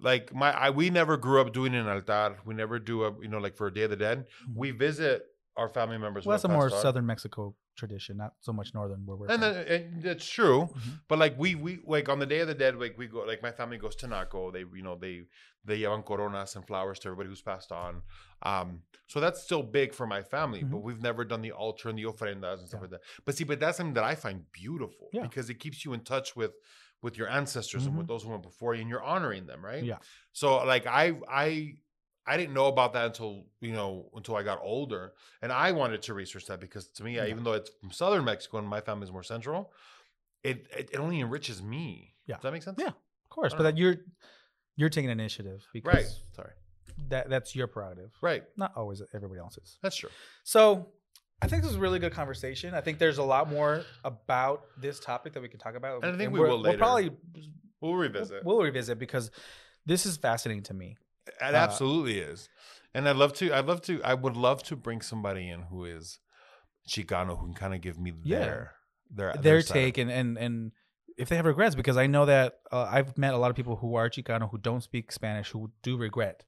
[SPEAKER 3] Like my I we never grew up doing an altar. We never do a you know like for a Day of the Dead. We visit our family members.
[SPEAKER 2] Mm-hmm. Well, that's a more southern Mexico tradition, not so much northern where we're
[SPEAKER 3] And,
[SPEAKER 2] from.
[SPEAKER 3] then, and that's true,
[SPEAKER 2] Mm-hmm.
[SPEAKER 3] but like we we like on the Day of the Dead, like we go like my family goes to Naco. They you know they they llevan coronas and flowers to everybody who's passed on. Um, so that's still big for my family, but we've never done the altar and the ofrendas and stuff
[SPEAKER 2] Mm-hmm. Yeah.
[SPEAKER 3] like that. But see, but that's something that I find beautiful
[SPEAKER 2] Yeah.
[SPEAKER 3] because it keeps you in touch with with your ancestors and with those who went before you, and you're honoring them, right?
[SPEAKER 2] Mm-hmm. Yeah.
[SPEAKER 3] So like I I I didn't know about that until you know until I got older, and I wanted to research that because to me, I, even though it's from southern Mexico and my family's more central, it it, it only enriches me.
[SPEAKER 2] Yeah.
[SPEAKER 3] Does that make sense?
[SPEAKER 2] Yeah. Of course, but
[SPEAKER 3] don't
[SPEAKER 2] that you're you're taking initiative because
[SPEAKER 3] Right. Sorry.
[SPEAKER 2] that that's your prerogative,
[SPEAKER 3] Right.
[SPEAKER 2] not always everybody else's.
[SPEAKER 3] That's true.
[SPEAKER 2] So I think this is a really good conversation. I think there's a lot more about this topic that we can talk about.
[SPEAKER 3] And I think we
[SPEAKER 2] we're-
[SPEAKER 3] will
[SPEAKER 2] We'll
[SPEAKER 3] later.
[SPEAKER 2] probably
[SPEAKER 3] We'll revisit.
[SPEAKER 2] we'll revisit because this is fascinating to me.
[SPEAKER 3] It
[SPEAKER 2] uh,
[SPEAKER 3] absolutely is. And I'd love to. I'd love to. I would love to bring somebody in who is Chicano who can kind of give me
[SPEAKER 2] Yeah.
[SPEAKER 3] their their
[SPEAKER 2] Their
[SPEAKER 3] side.
[SPEAKER 2] take and and and if they have regrets, because I know that uh, I've met a lot of people who are Chicano who don't speak Spanish who do regret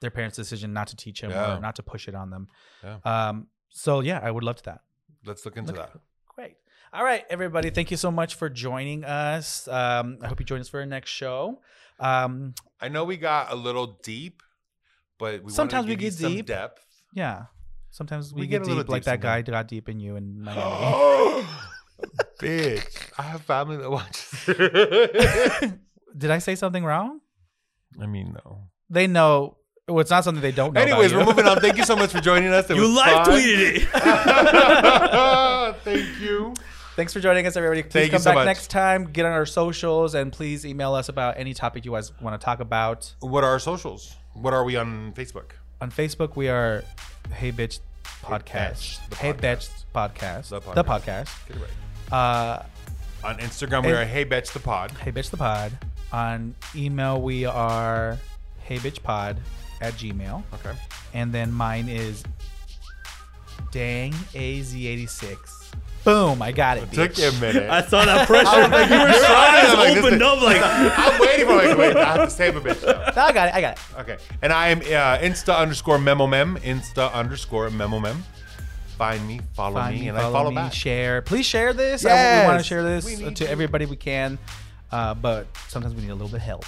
[SPEAKER 2] their parents' decision not to teach them
[SPEAKER 3] Yeah.
[SPEAKER 2] or not to push it on them.
[SPEAKER 3] Yeah.
[SPEAKER 2] Um. So yeah, I would love to that.
[SPEAKER 3] Let's look into
[SPEAKER 2] Look-
[SPEAKER 3] that.
[SPEAKER 2] Great. All right, everybody. Thank you so much for joining us. Um, I hope you join us for our next show. Um,
[SPEAKER 3] I know we got a little deep, but we
[SPEAKER 2] Sometimes we get deep.
[SPEAKER 3] depth.
[SPEAKER 2] yeah. Sometimes we,
[SPEAKER 3] We
[SPEAKER 2] get,
[SPEAKER 3] get a little
[SPEAKER 2] deep, like
[SPEAKER 3] deep
[SPEAKER 2] that guy got deep in you in Miami.
[SPEAKER 3] Bitch, I have family that watches.
[SPEAKER 2] Did I say something wrong?
[SPEAKER 3] I mean, no.
[SPEAKER 2] They know. Well, it's not something they don't know.
[SPEAKER 3] Anyways, we're moving on. Thank you so much for joining us. It
[SPEAKER 4] you live
[SPEAKER 3] fun.
[SPEAKER 4] tweeted it
[SPEAKER 3] Thank you.
[SPEAKER 2] Thanks for joining us, everybody. Please
[SPEAKER 3] Thank
[SPEAKER 2] come
[SPEAKER 3] so
[SPEAKER 2] back
[SPEAKER 3] much.
[SPEAKER 2] next time. Get on our socials and please email us about any topic you guys want to talk about.
[SPEAKER 3] What are our socials? What are we on Facebook?
[SPEAKER 2] On Facebook, we are Hey Bitch Podcast. Hey. Bitch Podcast.
[SPEAKER 3] The
[SPEAKER 2] The
[SPEAKER 3] podcast.
[SPEAKER 2] podcast.
[SPEAKER 3] Get it right.
[SPEAKER 2] Uh,
[SPEAKER 3] On Instagram, we are Hey Bitch the Pod.
[SPEAKER 2] Hey Bitch the Pod. On email, we are Hey Bitch Pod at Gmail.
[SPEAKER 3] Okay.
[SPEAKER 2] And then mine is Dang AZ86. Boom, I got it.
[SPEAKER 3] Took
[SPEAKER 2] bitch.
[SPEAKER 3] you a minute.
[SPEAKER 4] i saw that pressure
[SPEAKER 3] like, you were trying,
[SPEAKER 4] eyes
[SPEAKER 3] like, this
[SPEAKER 4] opened up like
[SPEAKER 3] I'm waiting for like, wait, I have to save a bitch now.
[SPEAKER 2] No, I got it. I got it.
[SPEAKER 3] Okay. And I am uh, Insta underscore memo mem. Insta underscore memo mem. Find me, follow
[SPEAKER 2] Find
[SPEAKER 3] me,
[SPEAKER 2] me,
[SPEAKER 3] and
[SPEAKER 2] follow
[SPEAKER 3] I follow
[SPEAKER 2] me,
[SPEAKER 3] back.
[SPEAKER 2] share. Please share this. I- we want to share this
[SPEAKER 3] we need
[SPEAKER 2] to
[SPEAKER 3] to.
[SPEAKER 2] everybody we can, uh, but sometimes we need a little bit of help.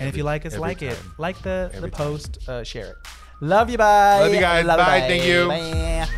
[SPEAKER 2] And if you like us,
[SPEAKER 3] every
[SPEAKER 2] like it. Like the, the
[SPEAKER 3] Every time.
[SPEAKER 2] post, uh, share it. Love you, bye.
[SPEAKER 3] Love you guys. Bye. Thank you.
[SPEAKER 2] Bye.